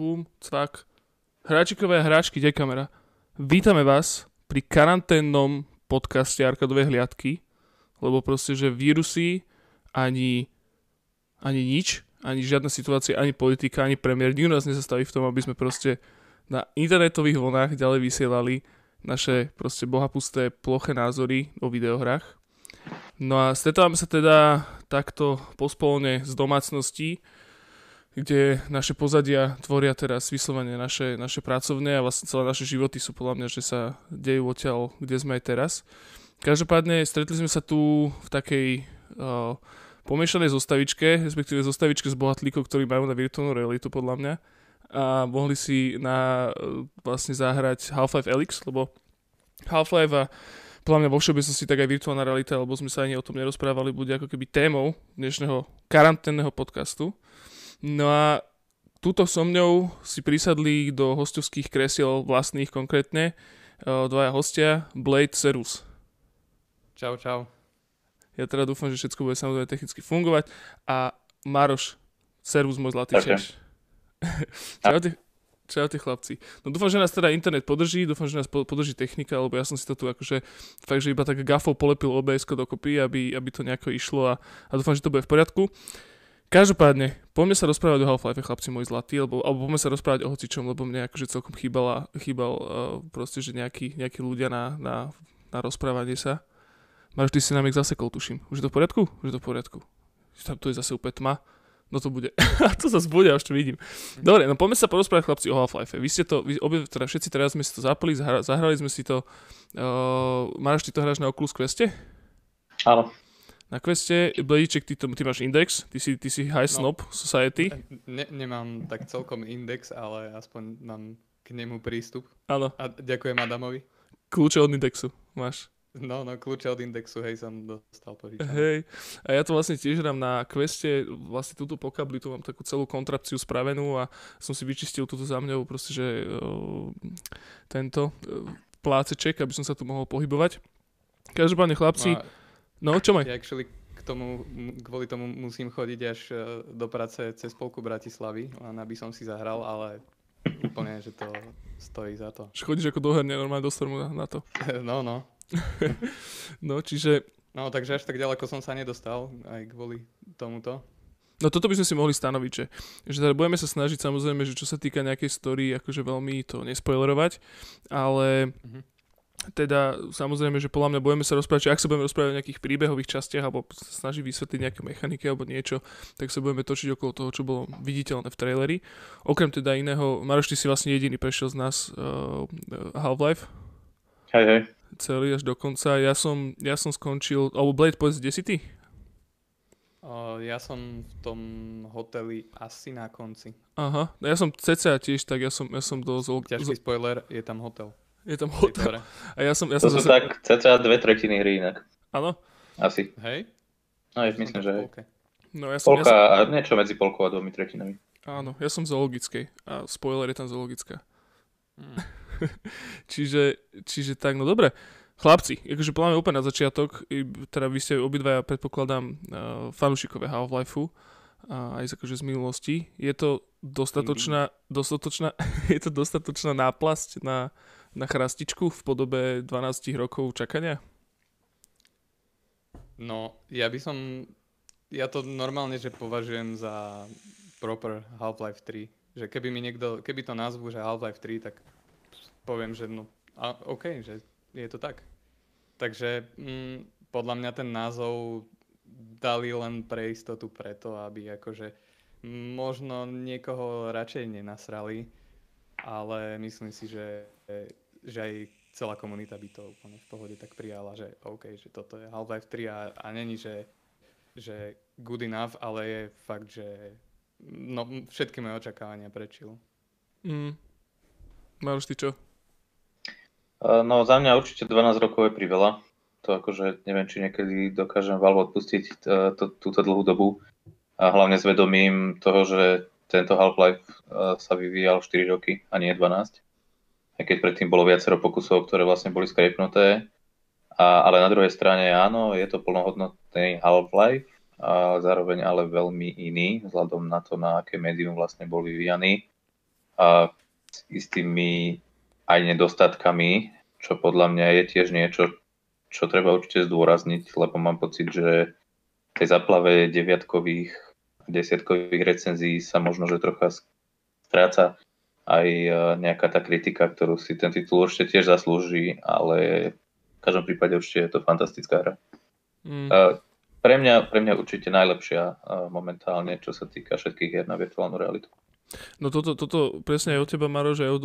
Bum, cvak. Hráčikové hráčky, kde kamera? Vítame vás pri karanténnom podcaste Arkadovej hliadky, lebo proste, že vírusy, ani, ani nič, ani žiadna situácia, ani politika, ani premiér, nikto nás nezastaví v tom, aby sme proste na internetových vlnách ďalej vysielali naše proste bohapusté ploché názory o videohrách. No a stretávame sa teda takto pospolne z domácností, kde naše pozadia tvoria teraz vyslovene naše, naše pracovné a vlastne celé naše životy sú podľa mňa, že sa dejú odtiaľ, kde sme aj teraz. Každopádne stretli sme sa tu v takej uh, pomiešanej zostavičke, respektíve zostavičke z bohatlíkov, ktorí majú na virtuálnu realitu podľa mňa a mohli si na uh, vlastne zahrať Half-Life Elix, lebo Half-Life a podľa mňa vo všeobecnosti tak aj virtuálna realita, lebo sme sa ani o tom nerozprávali, bude ako keby témou dnešného karanténneho podcastu. No a túto so mňou si prisadli do hostovských kresiel vlastných konkrétne dvaja hostia, Blade Serus. Čau, čau. Ja teda dúfam, že všetko bude samozrejme technicky fungovať. A Maroš, Servus, môj zlatý okay. Češ. Čaute, čaute chlapci. No dúfam, že nás teda internet podrží, dúfam, že nás podrží technika, lebo ja som si to tu akože fakt, že iba tak gafou polepil OBS dokopy, aby, aby to nejako išlo a, a dúfam, že to bude v poriadku. Každopádne, poďme sa rozprávať o Half-Life, chlapci moji zlatí, alebo, alebo poďme sa rozprávať o hocičom, lebo mne akože celkom chýbala, chýbal uh, proste, že nejakí, nejakí ľudia na, na, na rozprávanie sa. Máš, ty si nám ich zasekol, tuším. Už je to v poriadku? Už je to v poriadku. Tam tu je zase úplne tma. No to bude. A to zase bude, až to vidím. Dobre, no poďme sa porozprávať chlapci o Half-Life. Vy ste to, vy obie, teda všetci teraz sme si to zapali, zahrali sme si to. Uh, Máš, ty to hráš na Oculus Queste? Áno na queste. Bledíček, ty, to, ty máš index, ty si, ty si High no, Snob Society. Ne, nemám tak celkom index, ale aspoň mám k nemu prístup. Áno. A ďakujem Adamovi. Kľúče od indexu máš. No, no, kľúče od indexu, hej, som dostal požičané. Hej, a ja to vlastne tiež dám na queste, vlastne túto po kabli, tu mám takú celú kontrapciu spravenú a som si vyčistil túto za mňou, proste, že uh, tento uh, pláceček, aby som sa tu mohol pohybovať. Každopádne chlapci, no a No, čo maj? Ja actually k tomu, kvôli tomu musím chodiť až e, do práce cez polku Bratislavy, len aby som si zahral, ale úplne, že to stojí za to. Chodíš ako do herne, normálne do stormu na, na to. No, no. no, čiže... No, takže až tak ďaleko som sa nedostal, aj kvôli tomuto. No toto by sme si mohli stanoviť, že, že teda budeme sa snažiť samozrejme, že čo sa týka nejakej story, akože veľmi to nespoilerovať, ale mm-hmm teda samozrejme, že podľa mňa budeme sa rozprávať, že ak sa budeme rozprávať o nejakých príbehových častiach alebo sa snažiť vysvetliť nejaké mechaniky alebo niečo, tak sa budeme točiť okolo toho, čo bolo viditeľné v traileri. Okrem teda iného, Maroš, ty si vlastne jediný prešiel z nás uh, Half-Life. Hej, hej. Celý až do konca. Ja som, ja som skončil, alebo Blade, povedz, kde si ty? Uh, ja som v tom hoteli asi na konci. Aha, ja som cca tiež, tak ja som, ja som do... Ťažký spoiler, je tam hotel. Je tam hotel. A ja som, ja to som sú zase... tak cca dve tretiny hry inak. Áno? Asi. Hej? No, ja myslím, že hej. No, ja som, Polka ja som... a niečo medzi polkou a dvomi tretinami. Áno, ja som zoologickej a spoiler je tam zoologická. Hmm. čiže, čiže tak, no dobre. Chlapci, akože pláme úplne na začiatok, teda vy ste obidvaja, predpokladám, uh, fanúšikové Half-Lifeu, a aj akože z minulosti. Je to dostatočná, dostatočná, je to dostatočná náplasť na na chrastičku v podobe 12 rokov čakania? No, ja by som... Ja to normálne, že považujem za proper Half-Life 3. Že keby mi niekto, keby to nazvu, že Half-Life 3, tak poviem, že no, a, OK, že je to tak. Takže mm, podľa mňa ten názov dali len pre istotu preto, aby akože možno niekoho radšej nenasrali, ale myslím si, že že aj celá komunita by to úplne v pohode tak prijala, že OK, že toto je Half-Life 3 a, a není, že, že good enough, ale je fakt, že no, všetky moje očakávania prečil. Mm. Máš ty čo? No za mňa určite 12 rokov je priveľa. To akože neviem, či niekedy dokážem Valve odpustiť e, to, túto dlhú dobu. A hlavne s vedomím toho, že tento Half-Life e, sa vyvíjal 4 roky a nie 12 aj keď predtým bolo viacero pokusov, ktoré vlastne boli skrepnuté. A, ale na druhej strane áno, je to plnohodnotný Half-Life, a zároveň ale veľmi iný, vzhľadom na to, na aké médium vlastne bol vyvíjaný. a s istými aj nedostatkami, čo podľa mňa je tiež niečo, čo treba určite zdôrazniť, lebo mám pocit, že tej zaplave deviatkových desiatkových recenzií sa možno, že trocha stráca aj e, nejaká tá kritika, ktorú si ten titul určite tiež zaslúži, ale v každom prípade určite je to fantastická hra. Mm. Pre mňa, pre mňa určite najlepšia e, momentálne, čo sa týka všetkých hier na virtuálnu realitu. No toto, toto presne aj od teba, Maro, že aj od,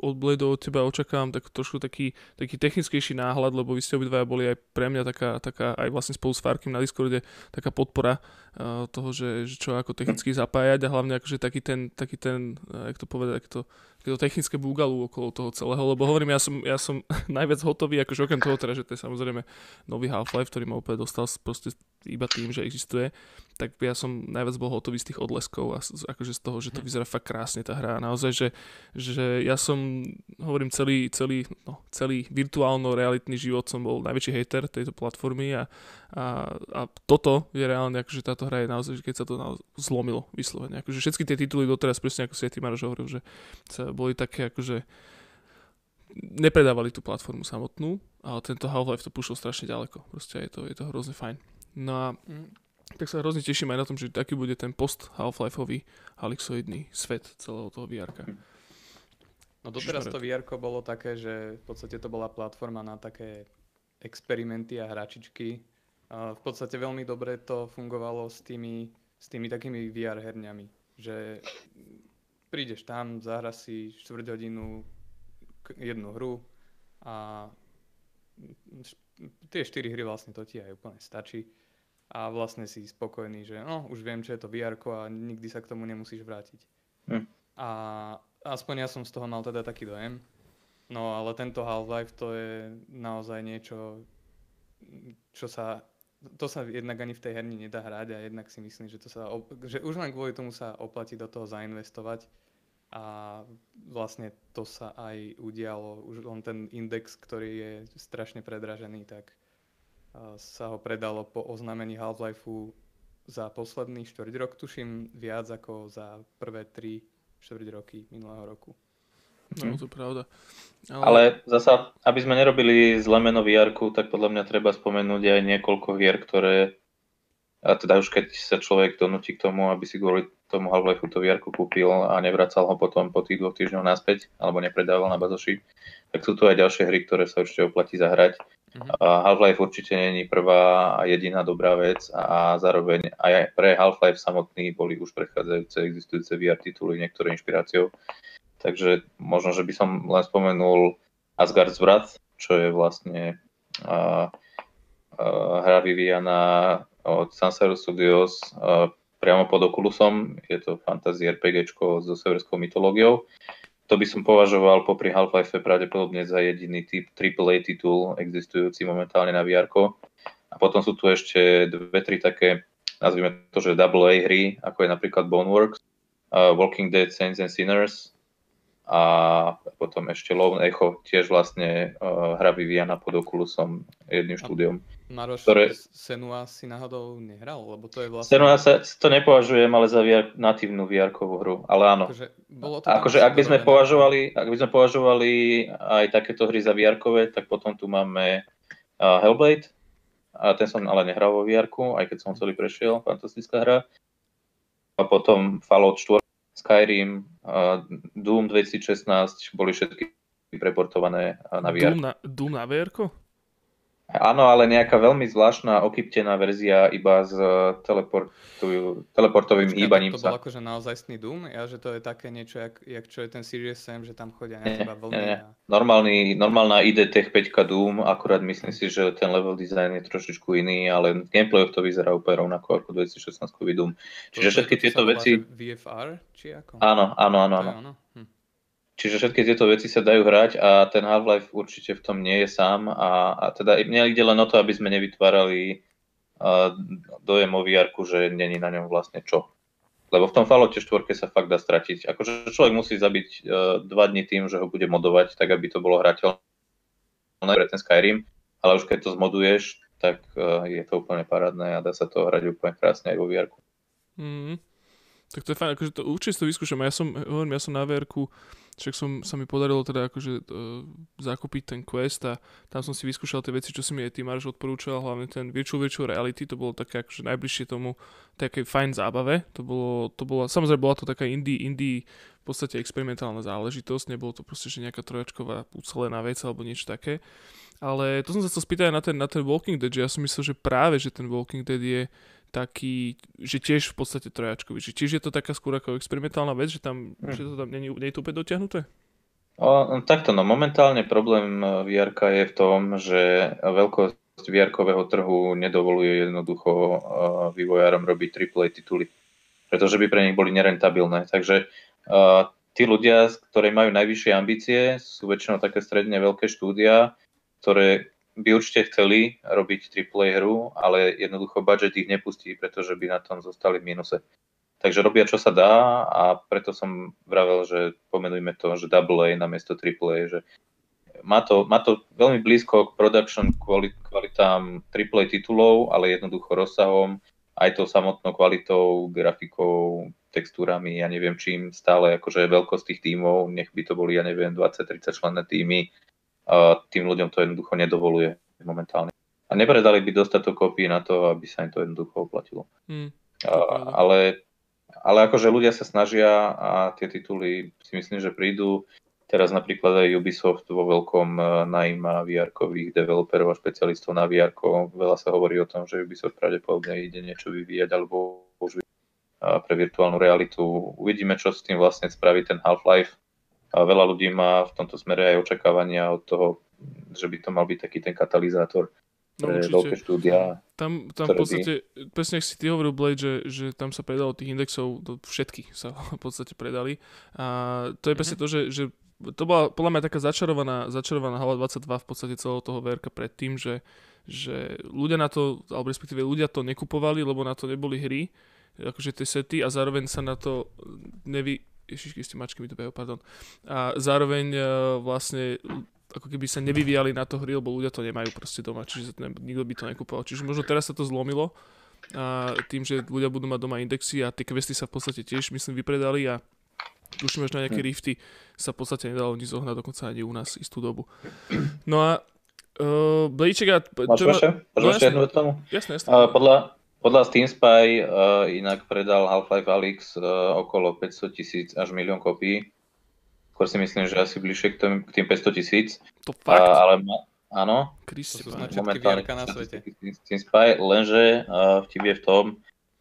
od, Blade, od teba očakávam tak trošku taký, taký technickejší náhľad, lebo vy ste obidvaja boli aj pre mňa taká, taká aj vlastne spolu s Farkim na Discorde taká podpora uh, toho, že, že čo ako technicky zapájať a hlavne akože taký ten, taký ten, uh, jak to povedať, to, to technické búgalu okolo toho celého, lebo hovorím, ja som, ja som najviac hotový, akože okrem toho teda, že to je samozrejme nový Half-Life, ktorý ma úplne dostal proste iba tým, že existuje, tak ja som najviac bol hotový z tých odleskov a akože z toho, že to mhm. vyzerá fakt krásne tá hra. Naozaj, že, že ja som, hovorím, celý, celý, no, celý virtuálno-realitný život som bol najväčší hater tejto platformy a, a, a toto je reálne, akože táto hra je naozaj, keď sa to naozaj zlomilo vyslovene. Akože všetky tie tituly doteraz, presne ako si aj ty Maroš hovoril, že sa boli také akože nepredávali tú platformu samotnú, ale tento Half-Life to pušol strašne ďaleko. Proste je to, je to hrozne fajn. No a mm. tak sa hrozne teším aj na tom, že taký bude ten post Half-Lifeový Halixoidný svet celého toho vr No doteraz to vr bolo také, že v podstate to bola platforma na také experimenty a hračičky. A v podstate veľmi dobre to fungovalo s tými, s tými takými VR herňami, že prídeš tam, zahra si štvrť hodinu jednu hru a tie 4 hry vlastne to ti aj úplne stačí a vlastne si spokojný, že no, už viem, čo je to VR a nikdy sa k tomu nemusíš vrátiť. Hm. A aspoň ja som z toho mal teda taký dojem. No ale tento Half-Life to je naozaj niečo, čo sa to sa jednak ani v tej herni nedá hrať a jednak si myslím, že, to sa, že už len kvôli tomu sa oplatí do toho zainvestovať a vlastne to sa aj udialo. Už len ten index, ktorý je strašne predražený, tak sa ho predalo po oznámení Half-Lifeu za posledný štvrť rok, tuším viac ako za prvé tri štvrť roky minulého roku. No, to je pravda. Ale... Ale zasa, aby sme nerobili zle meno vr tak podľa mňa treba spomenúť aj niekoľko vier, ktoré a teda už keď sa človek donúti k tomu, aby si kvôli tomu Half-Life to vr kúpil a nevracal ho potom po tých dvoch týždňoch naspäť, alebo nepredával na bazoši, tak sú tu aj ďalšie hry, ktoré sa určite oplatí zahrať. Uh-huh. Half-Life určite není prvá a jediná dobrá vec a zároveň aj pre Half-Life samotný boli už predchádzajúce existujúce VR tituly niektoré inšpiráciou. Takže možno, že by som len spomenul Asgard's Wrath, čo je vlastne uh, uh, hra vyvíjaná od Sansaro Studios uh, priamo pod Oculusom. Je to fantasy RPG so severskou mytológiou. To by som považoval popri Half-Life pravdepodobne za jediný typ AAA titul existujúci momentálne na VR. A potom sú tu ešte dve, tri také, nazvime to, že AA hry, ako je napríklad Boneworks, uh, Walking Dead Saints and Sinners, a potom ešte Lone Echo, tiež vlastne uh, hra vyvíjana pod Oculusom jedným štúdiom. Maroš, ktoré... Senua si náhodou nehral? Lebo to je vlastne... Senua sa, to nepovažujem ale za VR, natívnu vr hru, ale áno. Akože, bolo to akože ak by sme považovali, ak by sme považovali aj takéto hry za vr tak potom tu máme uh, Hellblade, a ten som ale nehral vo vr aj keď som celý prešiel, fantastická hra. A potom Fallout 4 Skyrim, Doom 2016 boli všetky preportované na VR. Doom na, Doom na VR? Áno, ale nejaká veľmi zvláštna okyptená verzia iba s teleportovým Počkej, hýbaním to. To bol akože naozajstný Doom? Ja, že to je také niečo, jak, jak čo je ten Serious Sam, že tam chodia teba vlny. Nie, nie. A... Normálny, normálna ID Tech 5 Doom, akurát myslím si, že ten level design je trošičku iný, ale v gameplayoch to vyzerá úplne rovnako ako 2016 Doom. Čiže to, všetky tieto veci... VFR? Či ako? Áno, áno, áno. áno. áno. Hm. Čiže všetky tieto veci sa dajú hrať a ten Half-Life určite v tom nie je sám a, a teda mne ide len o to, aby sme nevytvárali uh, dojem o vr že není na ňom vlastne čo. Lebo v tom Falloute 4 sa fakt dá stratiť. Akože človek musí zabiť uh, dva dní tým, že ho bude modovať, tak aby to bolo hrateľné pre ten Skyrim, ale už keď to zmoduješ, tak uh, je to úplne parádne a dá sa to hrať úplne krásne aj vo vr mm. Tak to je fajn, akože to určite to vyskúšam. Ja som, hovorím, ja som na vr však som, sa mi podarilo teda akože uh, zakúpiť ten quest a tam som si vyskúšal tie veci, čo si mi aj ty Marš odporúčal, hlavne ten Virtual Virtual Reality, to bolo také akože najbližšie tomu také fajn zábave, to bolo, to bolo, samozrejme bola to taká indie, indie v podstate experimentálna záležitosť, nebolo to proste, že nejaká trojačková ucelená vec alebo niečo také. Ale to som sa chcel spýtať na ten, na ten Walking Dead, že ja som myslel, že práve, že ten Walking Dead je taký, že tiež v podstate trojačkový. Že tiež je to taká skôr ako experimentálna vec, že tam, hmm. že to tam nie, nie je to úplne dotiahnuté? O, takto, no momentálne problém e, vr je v tom, že veľkosť vr trhu nedovoluje jednoducho uh, vývojárom robiť AAA tituly, pretože by pre nich boli nerentabilné. Takže uh, tí ľudia, ktorí majú najvyššie ambície, sú väčšinou také stredne veľké štúdia, ktoré by určite chceli robiť AAA hru, ale jednoducho budget ich nepustí, pretože by na tom zostali v mínuse. Takže robia, čo sa dá a preto som vravel, že pomenujme to, že AA namiesto AAA, že má to, má to veľmi blízko k production kvalit, kvalitám AAA titulov, ale jednoducho rozsahom, aj tou samotnou kvalitou, grafikou, textúrami, ja neviem čím, stále akože veľkosť tých tímov, nech by to boli, ja neviem, 20-30 členné týmy, tým ľuďom to jednoducho nedovoluje momentálne. A nepredali by dostatok kopí na to, aby sa im to jednoducho oplatilo. Hmm, ale, ale akože ľudia sa snažia a tie tituly si myslím, že prídu. Teraz napríklad aj Ubisoft vo veľkom e, najíma VR-kových developerov a špecialistov na VR. Veľa sa hovorí o tom, že Ubisoft pravdepodobne ide niečo vyvíjať alebo už pre virtuálnu realitu. Uvidíme, čo s tým vlastne spraví ten Half-Life veľa ľudí má v tomto smere aj očakávania od toho, že by to mal byť taký ten katalizátor no, pre no, veľké štúdia. Tam, tam v podstate, by... presne ak si ty hovoril, Blade, že, že tam sa predalo tých indexov, to všetky sa v podstate predali. A to je presne mm-hmm. to, že, že to bola podľa mňa taká začarovaná, začarovaná hala 22 v podstate celého toho verka predtým, že, že ľudia na to, alebo respektíve ľudia to nekupovali, lebo na to neboli hry, akože tie sety a zároveň sa na to nevy, ježišky, s mačky mi to behajú, pardon. A zároveň uh, vlastne ako keby sa nevyvíjali na to hry, lebo ľudia to nemajú proste doma, čiže ne, nikto by to nekupoval. Čiže možno teraz sa to zlomilo a tým, že ľudia budú mať doma indexy a tie questy sa v podstate tiež, myslím, vypredali a tuším, že na nejaké hm. rifty sa v podstate nedalo nič zohnať, dokonca ani u nás istú dobu. No a uh, Blíček a... Máš vaše? No, jasne, jednu tomu? Jasne, jasne. Uh, podľa, podľa Steam Spy uh, inak predal Half-Life Alyx uh, okolo 500 tisíc až milión kopií. Skôr si myslím, že asi bližšie k tým, k tým 500 tisíc. To fakt? Uh, ale ma, áno. Kristi, to sú momentálne na svete. Steam Spy, lenže uh, vtip je v tom,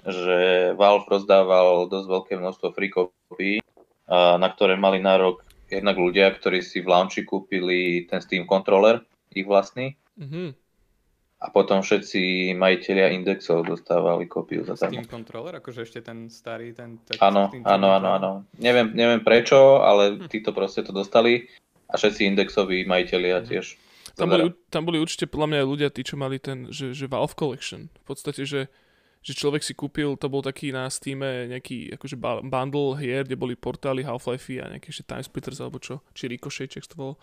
že Valve rozdával dosť veľké množstvo free copy, uh, na ktoré mali nárok jednak ľudia, ktorí si v launchi kúpili ten Steam controller, ich vlastný. Mm-hmm a potom všetci majiteľia indexov dostávali kópiu za Steam controller, akože ešte ten starý, ten... Áno, áno, áno, áno. Neviem, neviem prečo, ale hm. títo proste to dostali a všetci indexoví majiteľia hm. tiež. Tam boli, tam boli určite podľa mňa aj ľudia, tí, čo mali ten, že, že Valve Collection. V podstate, že že človek si kúpil, to bol taký na Steam nejaký akože bundle hier, kde boli portály Half-Life a nejaké ešte Time Splitters alebo čo, či Ricochet, či to bolo.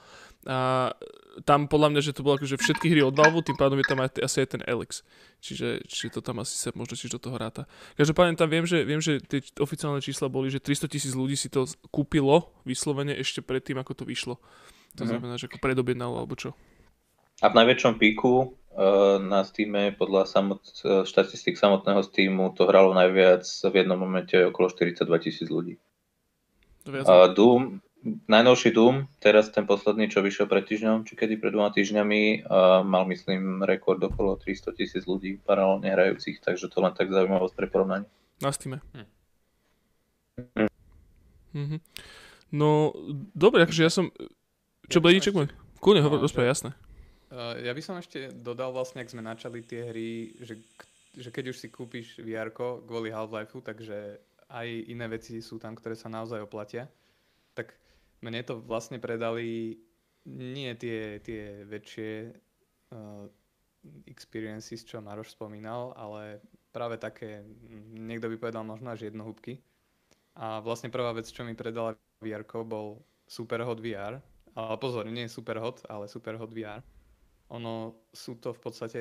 A tam podľa mňa, že to bolo akože všetky hry od Valve, tým pádom je tam aj, asi aj ten Elix. Čiže, čiže to tam asi sa možno tiež do toho ráta. Každopádne tam viem, že, viem, že tie oficiálne čísla boli, že 300 tisíc ľudí si to kúpilo vyslovene ešte predtým, ako to vyšlo. To mm-hmm. znamená, že ako predobjednalo alebo čo. A v najväčšom píku na Steam podľa samot, eh, štatistik samotného Steamu to hralo najviac v jednom momente okolo 42 tisíc ľudí. A Doom, najnovší Doom, teraz ten posledný, čo vyšiel pred týždňom, či kedy pred dvoma týždňami, mal myslím rekord okolo 300 tisíc ľudí paralelne hrajúcich, takže to len tak zaujímavosť pre porovnanie. Na Steam. Hm. Mhm. No, dobre, akože ja som... Čo, Bledíček môj? Kľudne, hovor, rozprávaj, jasné. Uh, ja by som ešte dodal vlastne, ak sme načali tie hry, že, že keď už si kúpiš VR kvôli Half-Lifeu, takže aj iné veci sú tam, ktoré sa naozaj oplatia. Tak mne to vlastne predali nie tie, tie väčšie uh, experiences, čo Maroš spomínal, ale práve také, niekto by povedal možno až jednohúbky. A vlastne prvá vec, čo mi predala VR bol Superhot VR. Ale pozor, nie Superhot, ale Superhot VR ono sú to v podstate,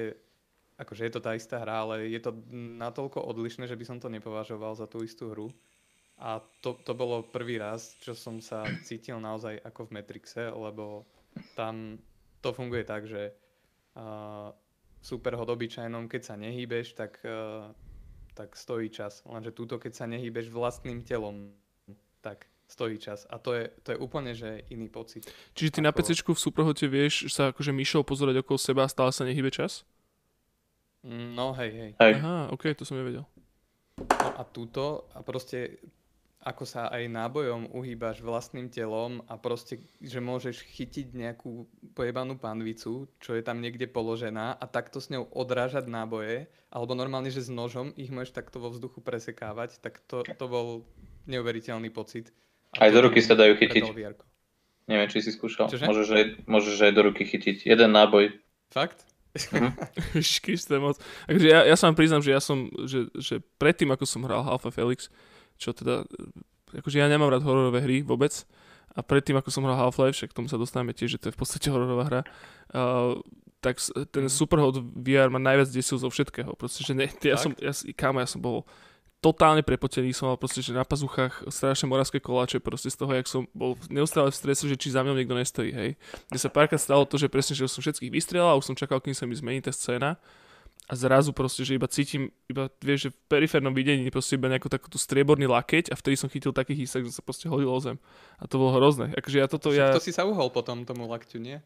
akože je to tá istá hra, ale je to natoľko odlišné, že by som to nepovažoval za tú istú hru. A to, to bolo prvý raz, čo som sa cítil naozaj ako v Matrixe, lebo tam to funguje tak, že uh, super hod obyčajnom, keď sa nehýbeš, tak, uh, tak stojí čas. Lenže túto, keď sa nehýbeš vlastným telom, tak stojí čas. A to je, to je úplne že iný pocit. Čiže ty ako... na PC v Superhote vieš sa akože myšou pozerať okolo seba a stále sa nehýbe čas? No hej, hej. hej. Aha, ok, to som nevedel. No a túto, a proste ako sa aj nábojom uhýbaš vlastným telom a proste, že môžeš chytiť nejakú pojebanú panvicu, čo je tam niekde položená a takto s ňou odrážať náboje, alebo normálne, že s nožom ich môžeš takto vo vzduchu presekávať, tak to, to bol neuveriteľný pocit. A aj do ruky sa dajú chytiť. Neviem, či si skúšal. Čože? Môžeš aj, môžeš aj do ruky chytiť. Jeden náboj. Fakt? Mm-hmm. moc. Takže ja, ja sa vám priznám, že ja som, že, že predtým, ako som hral Half Felix, čo teda, akože ja nemám rád hororové hry vôbec, a predtým, ako som hral Half-Life, však k tomu sa dostávame tiež, že to je v podstate hororová hra, uh, tak ten mhm. Superhot VR ma najviac desil zo všetkého. Proste, že ne, ja tak? som, ja, kámo, ja som bol totálne prepotený, som mal proste, že na pazuchách strašné moravské koláče, proste z toho, jak som bol neustále v strese, že či za mňou niekto nestojí, hej. Mne sa párkrát stalo to, že presne, že som všetkých vystrelal a už som čakal, kým sa mi zmení tá scéna a zrazu proste, že iba cítim, iba vieš, že v periférnom videní proste iba nejakú takúto strieborný lakeť a vtedy som chytil taký hýsak, že sa proste hodil o zem. A to bolo hrozné. Akože ja toto, ja... To si sa uhol potom tomu lakťu, nie?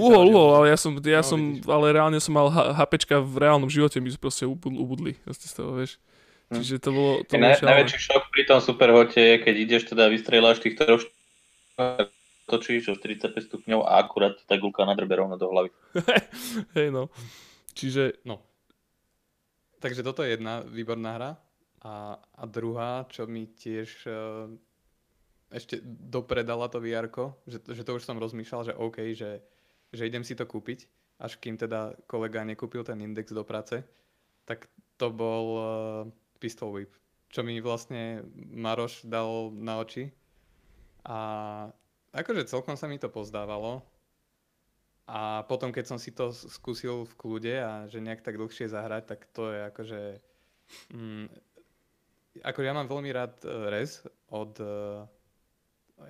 uhol, uhol, ale ja som, ja no, som ale reálne som mal HPčka v reálnom živote, mi proste ubudli. Proste z toho, vieš. Hm. Čiže to bolo... To bolo Naj, najväčší šok pri tom superhote je, keď ideš teda vystrieľaš tých troch točíš o 45 stupňov a akurát tá gulka nadrbe rovno do hlavy. Hej no. Čiže... No. Takže toto je jedna výborná hra. A, a druhá, čo mi tiež uh, ešte dopredala to vr že, že to už som rozmýšľal, že OK, že, že idem si to kúpiť, až kým teda kolega nekúpil ten index do práce, tak to bol uh, Pistol Whip, čo mi vlastne Maroš dal na oči. A akože celkom sa mi to pozdávalo, a potom, keď som si to skúsil v kľude a že nejak tak dlhšie zahrať, tak to je akože... Mm, ako ja mám veľmi rád uh, Rez od, uh,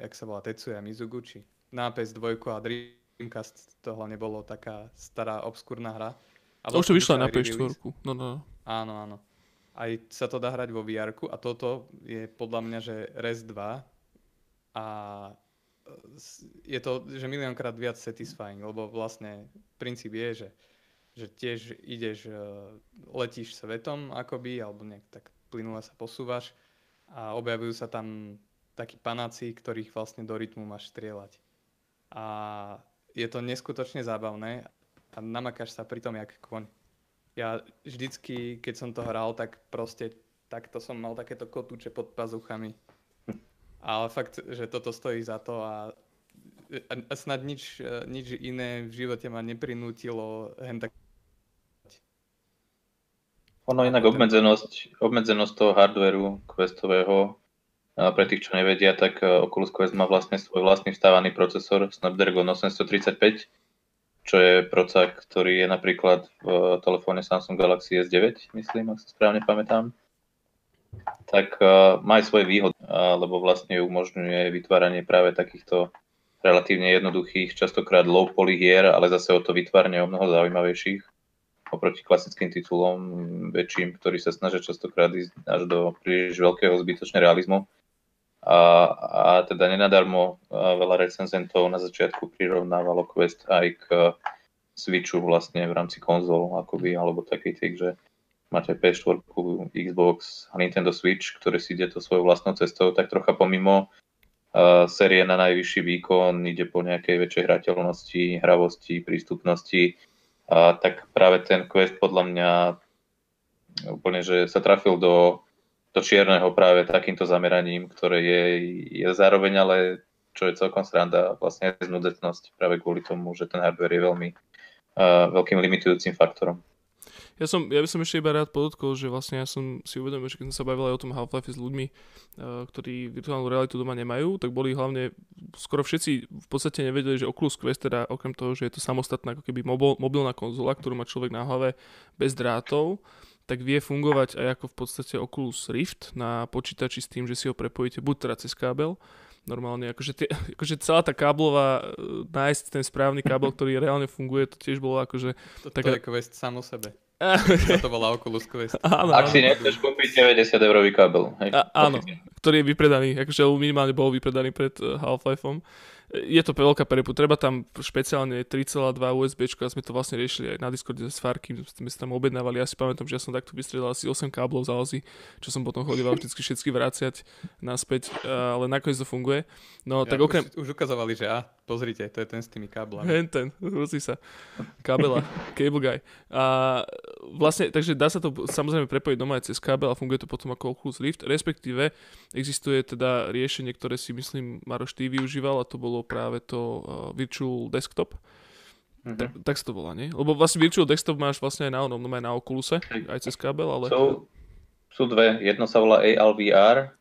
jak sa volá, Tetsuya Mizuguchi. Na PS2 a Dreamcast to hlavne bolo taká stará, obskúrna hra. A to už to vyšlo na PS4. No, no. Áno, áno. Aj sa to dá hrať vo vr a toto je podľa mňa, že Rez 2 a je to, že miliónkrát viac satisfying, lebo vlastne princíp je, že, že tiež ideš, e, letíš svetom akoby, alebo nejak tak plynule sa posúvaš a objavujú sa tam takí panáci, ktorých vlastne do rytmu máš strieľať. A je to neskutočne zábavné a namakáš sa pri tom jak koň. Ja vždycky, keď som to hral, tak proste takto som mal takéto kotúče pod pazuchami. Ale fakt, že toto stojí za to a, a snad nič, nič iné v živote ma neprinútilo hen tak ono inak obmedzenosť, obmedzenosť toho hardwareu questového, pre tých, čo nevedia, tak e, Oculus Quest má vlastne svoj vlastný vstávaný procesor Snapdragon 835, čo je procak, ktorý je napríklad v telefóne Samsung Galaxy S9, myslím, ak sa správne pamätám tak uh, má aj svoje výhody, uh, lebo vlastne umožňuje vytváranie práve takýchto relatívne jednoduchých, častokrát low poly hier, ale zase o to vytvárne o mnoho zaujímavejších oproti klasickým titulom väčším, ktorí sa snažia častokrát ísť až do príliš veľkého zbytočného realizmu. A, a teda nenadarmo veľa recenzentov na začiatku prirovnávalo Quest aj k Switchu vlastne v rámci konzol, akoby, alebo taký tých, že máte PS4, Xbox a Nintendo Switch, ktoré si ide to svojou vlastnou cestou, tak trocha pomimo uh, série na najvyšší výkon, ide po nejakej väčšej hrateľnosti, hravosti, prístupnosti. A tak práve ten Quest podľa mňa úplne, že sa trafil do, do čierneho práve takýmto zameraním, ktoré je, je zároveň ale, čo je celkom sranda, vlastne znudecnosť práve kvôli tomu, že ten hardware je veľmi uh, veľkým limitujúcim faktorom. Ja, som, ja by som ešte iba rád podotkol, že vlastne ja som si uvedomil, že keď som sa bavil aj o tom Half-Life s ľuďmi, ktorí virtuálnu realitu doma nemajú, tak boli hlavne, skoro všetci v podstate nevedeli, že Oculus Quest teda okrem toho, že je to samostatná ako keby mobil, mobilná konzola, ktorú má človek na hlave bez drátov, tak vie fungovať aj ako v podstate Oculus Rift na počítači s tým, že si ho prepojíte buď teda cez kábel, normálne, akože, tie, akože celá tá káblová, e, nájsť ten správny kábel, ktorý reálne funguje, to tiež bolo akože... To, taká... to je quest sám o sebe. to bola Oculus Quest. Áno, Ak si nechceš kúpiť 90 eurový kábel. Hej, A, áno, ktorý je vypredaný, akože minimálne bol vypredaný pred uh, Half-Lifeom je to veľká prepu. Treba tam špeciálne 3,2 USB a sme to vlastne riešili aj na Discorde s Farky, sme sa tam objednávali. Ja si pamätám, že ja som takto vystrelal asi 8 káblov za ozy, čo som potom chodil vždy všetky vráciať naspäť, ale nakoniec to funguje. No, ja, tak okrem... Už, už ukazovali, že a, pozrite, to je ten s tými káblami. Hen ten, rusí sa. Kábela, cable guy. A vlastne, takže dá sa to samozrejme prepojiť doma aj cez kábel a funguje to potom ako Oculus Rift, respektíve existuje teda riešenie, ktoré si myslím Maroš ty využíval a to bolo práve to uh, Virtual Desktop. Mm-hmm. Tak, tak to volá, nie? Lebo vlastne Virtual Desktop máš vlastne aj na onom, no aj na Oculuse, aj cez kábel, ale... Sú, sú dve. Jedno sa volá ALVR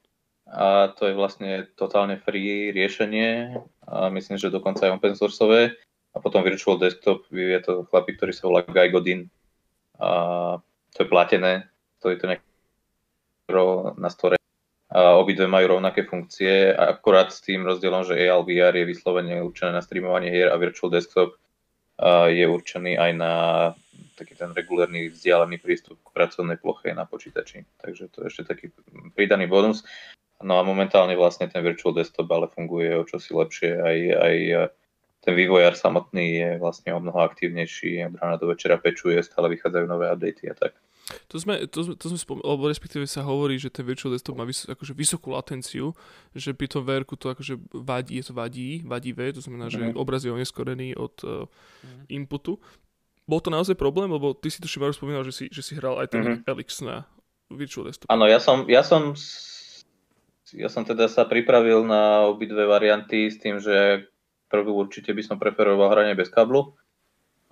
a to je vlastne totálne free riešenie a myslím, že dokonca aj open sourceové. A potom Virtual Desktop je to chlapík, ktorý sa volá Guy Godin. A to je platené, to je to nejak na store. A obidve majú rovnaké funkcie, akorát s tým rozdielom, že ALVR je vyslovene určené na streamovanie hier a Virtual Desktop je určený aj na taký ten regulárny vzdialený prístup k pracovnej ploche na počítači. Takže to je ešte taký pridaný bonus. No a momentálne vlastne ten virtual desktop ale funguje o čosi lepšie. Aj, aj ten vývojár samotný je vlastne o mnoho aktívnejší. Od rána do večera pečuje, stále vychádzajú nové updaty a tak. To sme, to, to sme spomínali, alebo respektíve sa hovorí, že ten virtual desktop má vys, akože vysokú latenciu, že pri tom VR to akože vadí, je to vadí, vadivé, to znamená, že mm. obraz je oneskorený od uh, mm. inputu. Bol to naozaj problém, lebo ty si tu Šimaru spomínal, že si, že si hral aj ten mm-hmm. Elix na virtual desktop. Áno, ja som, ja som ja som teda sa pripravil na obidve varianty s tým, že prvú určite by som preferoval hranie bez kablu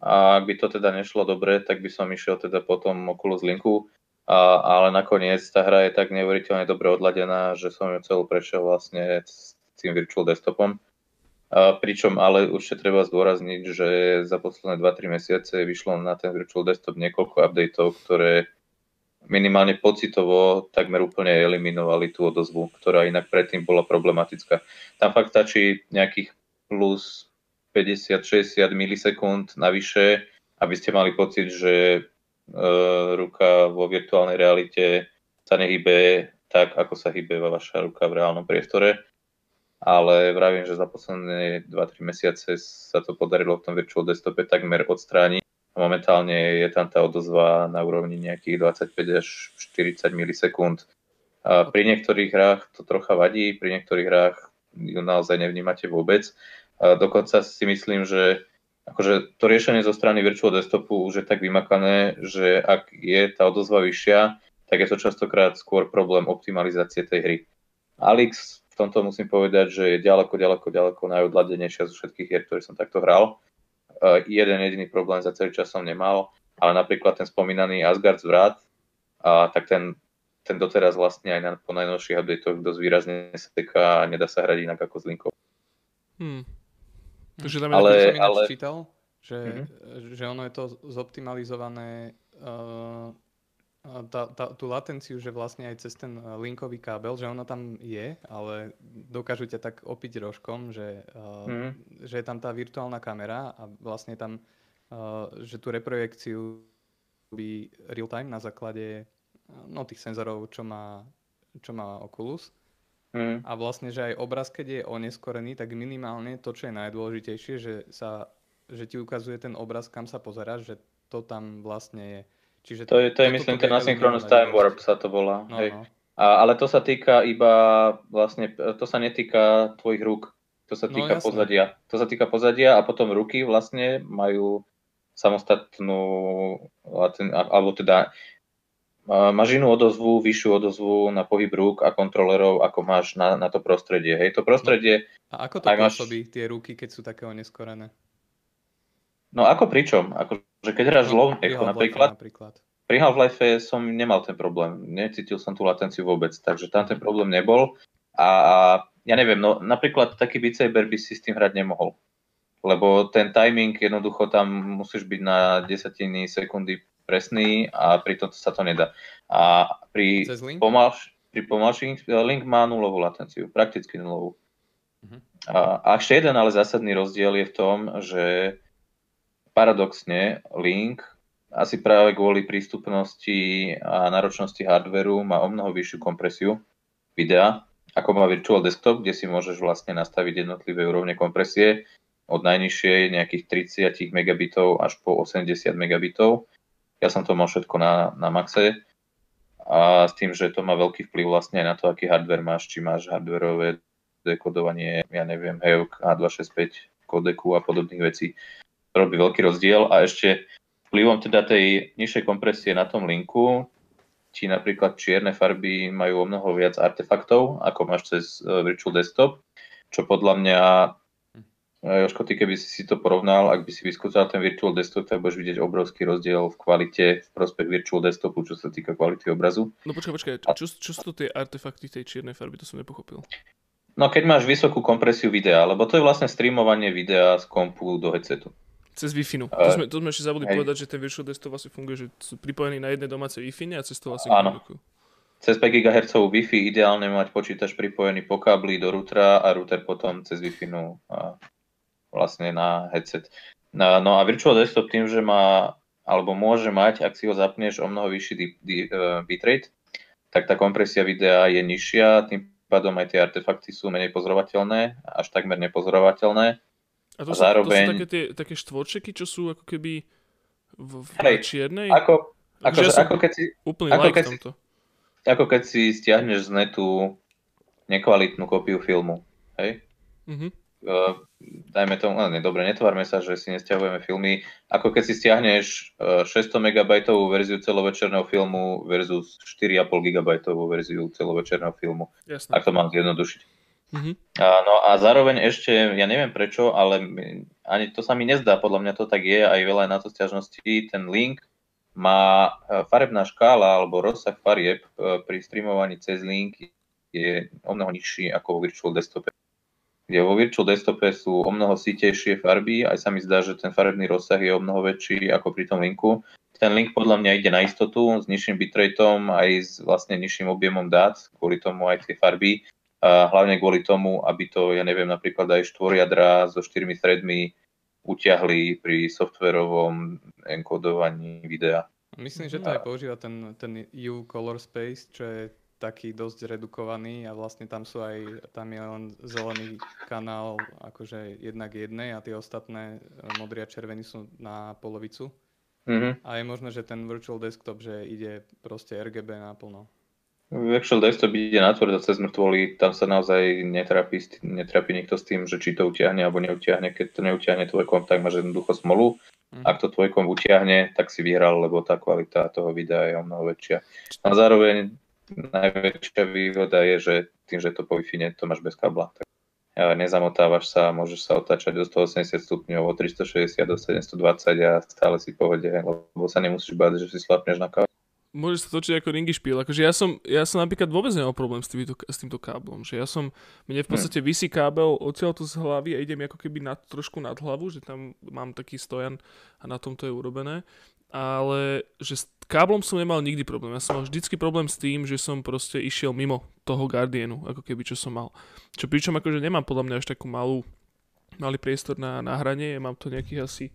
a ak by to teda nešlo dobre, tak by som išiel teda potom okolo Linku, a, ale nakoniec tá hra je tak neuveriteľne dobre odladená, že som ju celú prešiel vlastne s tým virtual desktopom. A pričom ale určite treba zdôrazniť, že za posledné 2-3 mesiace vyšlo na ten virtual desktop niekoľko updateov, ktoré minimálne pocitovo takmer úplne eliminovali tú odozvu, ktorá inak predtým bola problematická. Tam fakt stačí nejakých plus 50-60 milisekúnd navyše, aby ste mali pocit, že e, ruka vo virtuálnej realite sa nehybe tak, ako sa hýbe vaša ruka v reálnom priestore. Ale vravím, že za posledné 2-3 mesiace sa to podarilo v tom virtual desktope takmer odstrániť Momentálne je tam tá odozva na úrovni nejakých 25 až 40 milisekúnd. A pri niektorých hrách to trocha vadí, pri niektorých hrách ju naozaj nevnímate vôbec. Dokonca si myslím, že akože to riešenie zo strany Virtual Desktopu už je tak vymakané, že ak je tá odozva vyššia, tak je to častokrát skôr problém optimalizácie tej hry. Alix v tomto musím povedať, že je ďaleko, ďaleko, ďaleko najodladenejšia zo všetkých hier, ktoré som takto hral. Eh, jeden jediný problém za celý čas som nemal, ale napríklad ten spomínaný Asgard zvrat, a tak ten, ten doteraz vlastne aj na, po najnovších updatech dosť výrazne seká a nedá sa hrať inak ako s Linkou. Hmm. Takže tam ale, som ale... čítal, že, mm-hmm. že ono je to zoptimalizované uh, tá, tá, tú latenciu, že vlastne aj cez ten eh, linkový kábel, že ono tam je, ale dokážu ťa tak opiť rožkom, že, uh, mm. že je tam tá virtuálna kamera a vlastne tam, uh, že tú reprojekciu by real time na základe no, tých senzorov, čo má, čo má Oculus. Mm. A vlastne, že aj obraz, keď je oneskorený, tak minimálne to, čo je najdôležitejšie, že, sa, že ti ukazuje ten obraz, kam sa pozeráš, že to tam vlastne je. Čiže to, je, to je myslím, ten asynchronous time warp sa to volá. No, hej. No. A, ale to sa týka iba, vlastne, to sa netýka tvojich rúk. To sa no, týka no, pozadia. To sa týka pozadia a potom ruky vlastne majú samostatnú, alebo teda máš inú odozvu, vyššiu odozvu na pohyb rúk a kontrolerov, ako máš na, na to prostredie. Hej, to prostredie... A ako to pôsobí máš... tie ruky, keď sú také oneskorené? No ako pričom? Ako, že keď hráš no, low napríklad, napríklad, pri Half-Life som nemal ten problém. Necítil som tú latenciu vôbec, takže tam ten problém nebol. A, a ja neviem, no napríklad taký Beat Saber by si s tým hrať nemohol. Lebo ten timing jednoducho tam musíš byť na desatiny sekundy presný a pritom sa to nedá. A pri, pomalš, pri pomalších Link má nulovú latenciu, prakticky nulovú. Uh-huh. A, a ešte jeden ale zásadný rozdiel je v tom, že paradoxne Link asi práve kvôli prístupnosti a náročnosti hardveru má o mnoho vyššiu kompresiu videa, ako má Virtual Desktop, kde si môžeš vlastne nastaviť jednotlivé úrovne kompresie od najnižšej nejakých 30 megabitov až po 80 megabitov. Ja som to mal všetko na, na maxe a s tým, že to má veľký vplyv vlastne aj na to, aký hardware máš, či máš hardwareové dekodovanie, ja neviem, HEOC, A265 kodeku a podobných vecí. To robí veľký rozdiel a ešte vplyvom teda tej nižšej kompresie na tom linku ti napríklad čierne farby majú o mnoho viac artefaktov, ako máš cez e, Virtual Desktop, čo podľa mňa Joško, ty keby si to porovnal, ak by si vyskúšal ten Virtual Desktop, tak budeš vidieť obrovský rozdiel v kvalite v prospech Virtual Desktopu, čo sa týka kvality obrazu. No počkaj, počkaj, čo, čo sú to tie artefakty tej čiernej farby, to som nepochopil. No keď máš vysokú kompresiu videa, lebo to je vlastne streamovanie videa z kompu do headsetu. Cez Wi-Fi. Uh, to, sme, to sme ešte zabudli hej. povedať, že ten Virtual Desktop vlastne funguje, že sú pripojení na jednej domácej Wi-Fi a cez to vlastne Áno. Komunikujú. Cez 5 GHz Wi-Fi ideálne mať počítač pripojený po kábli do routera a router potom cez Wi-Fi vlastne na headset. No, no a Virtual Desktop tým, že má, alebo môže mať, ak si ho zapneš o mnoho vyšší di, di, uh, bitrate, tak tá kompresia videa je nižšia, tým pádom aj tie artefakty sú menej pozorovateľné, až takmer nepozorovateľné. A to, a sú, zároveň... to sú také, tie, také štvorčeky, čo sú ako keby v, v Hej, čiernej? Ako, ako, že, ako keď si... Úplný ako like keď tomto. Si, ako keď si stiahneš z netu nekvalitnú kópiu filmu. Hej? Mm-hmm. Uh, dajme tomu, no, dobre, netvárme sa, že si nestiahujeme filmy, ako keď si stiahneš 600 MB verziu celovečerného filmu versus 4,5 GB verziu celovečerného filmu. Jasne. Ak to mám zjednodušiť. Mm-hmm. A, no a zároveň ešte, ja neviem prečo, ale ani to sa mi nezdá, podľa mňa to tak je, aj veľa na to stiažnosti, ten link má e, farebná škála alebo rozsah farieb pri streamovaní cez link je o mnoho nižší ako vo Virtual Desktope kde vo Virtual Desktope sú o mnoho sítejšie farby, aj sa mi zdá, že ten farebný rozsah je o mnoho väčší ako pri tom linku. Ten link podľa mňa ide na istotu s nižším bitrateom aj s vlastne nižším objemom dát, kvôli tomu aj tie farby, a hlavne kvôli tomu, aby to, ja neviem, napríklad aj štvoriadra so štyrmi threadmi utiahli pri softverovom enkodovaní videa. Myslím, že to aj používa ten, ten U Color Space, čo je taký dosť redukovaný a vlastne tam sú aj, tam je len zelený kanál akože jednak jednej a tie ostatné e, modrý a červený sú na polovicu. Mm-hmm. A je možné, že ten virtual desktop, že ide proste RGB naplno. Virtual desktop ide na tvrdo cez mŕtvoly, tam sa naozaj netrapí, netrapí nikto s tým, že či to utiahne alebo neutiahne. Keď to neutiahne tvoj komp, tak máš jednoducho smolu. Mm. Ak to tvoj komp utiahne, tak si vyhral, lebo tá kvalita toho videa je o mnoho väčšia. A zároveň najväčšia výhoda je, že tým, že to po wi to máš bez kabla. Tak nezamotávaš sa, môžeš sa otáčať do 180 stupňov, od 360 do 720 a stále si pohode, lebo sa nemusíš báť, že si slapneš na kávu môže sa točiť ako ringy špíl. Akože ja som, ja som napríklad vôbec nemal problém s týmto, s týmto káblom. Že ja som, mne v podstate hm. vysí kábel odtiaľ to z hlavy a idem ako keby nad, trošku nad hlavu, že tam mám taký stojan a na tom to je urobené. Ale že káblom som nemal nikdy problém. Ja som mal vždycky problém s tým, že som proste išiel mimo toho Guardianu, ako keby čo som mal. Čo pričom akože nemám podľa mňa až takú malú, malý priestor na, na hranie, ja mám to nejakých asi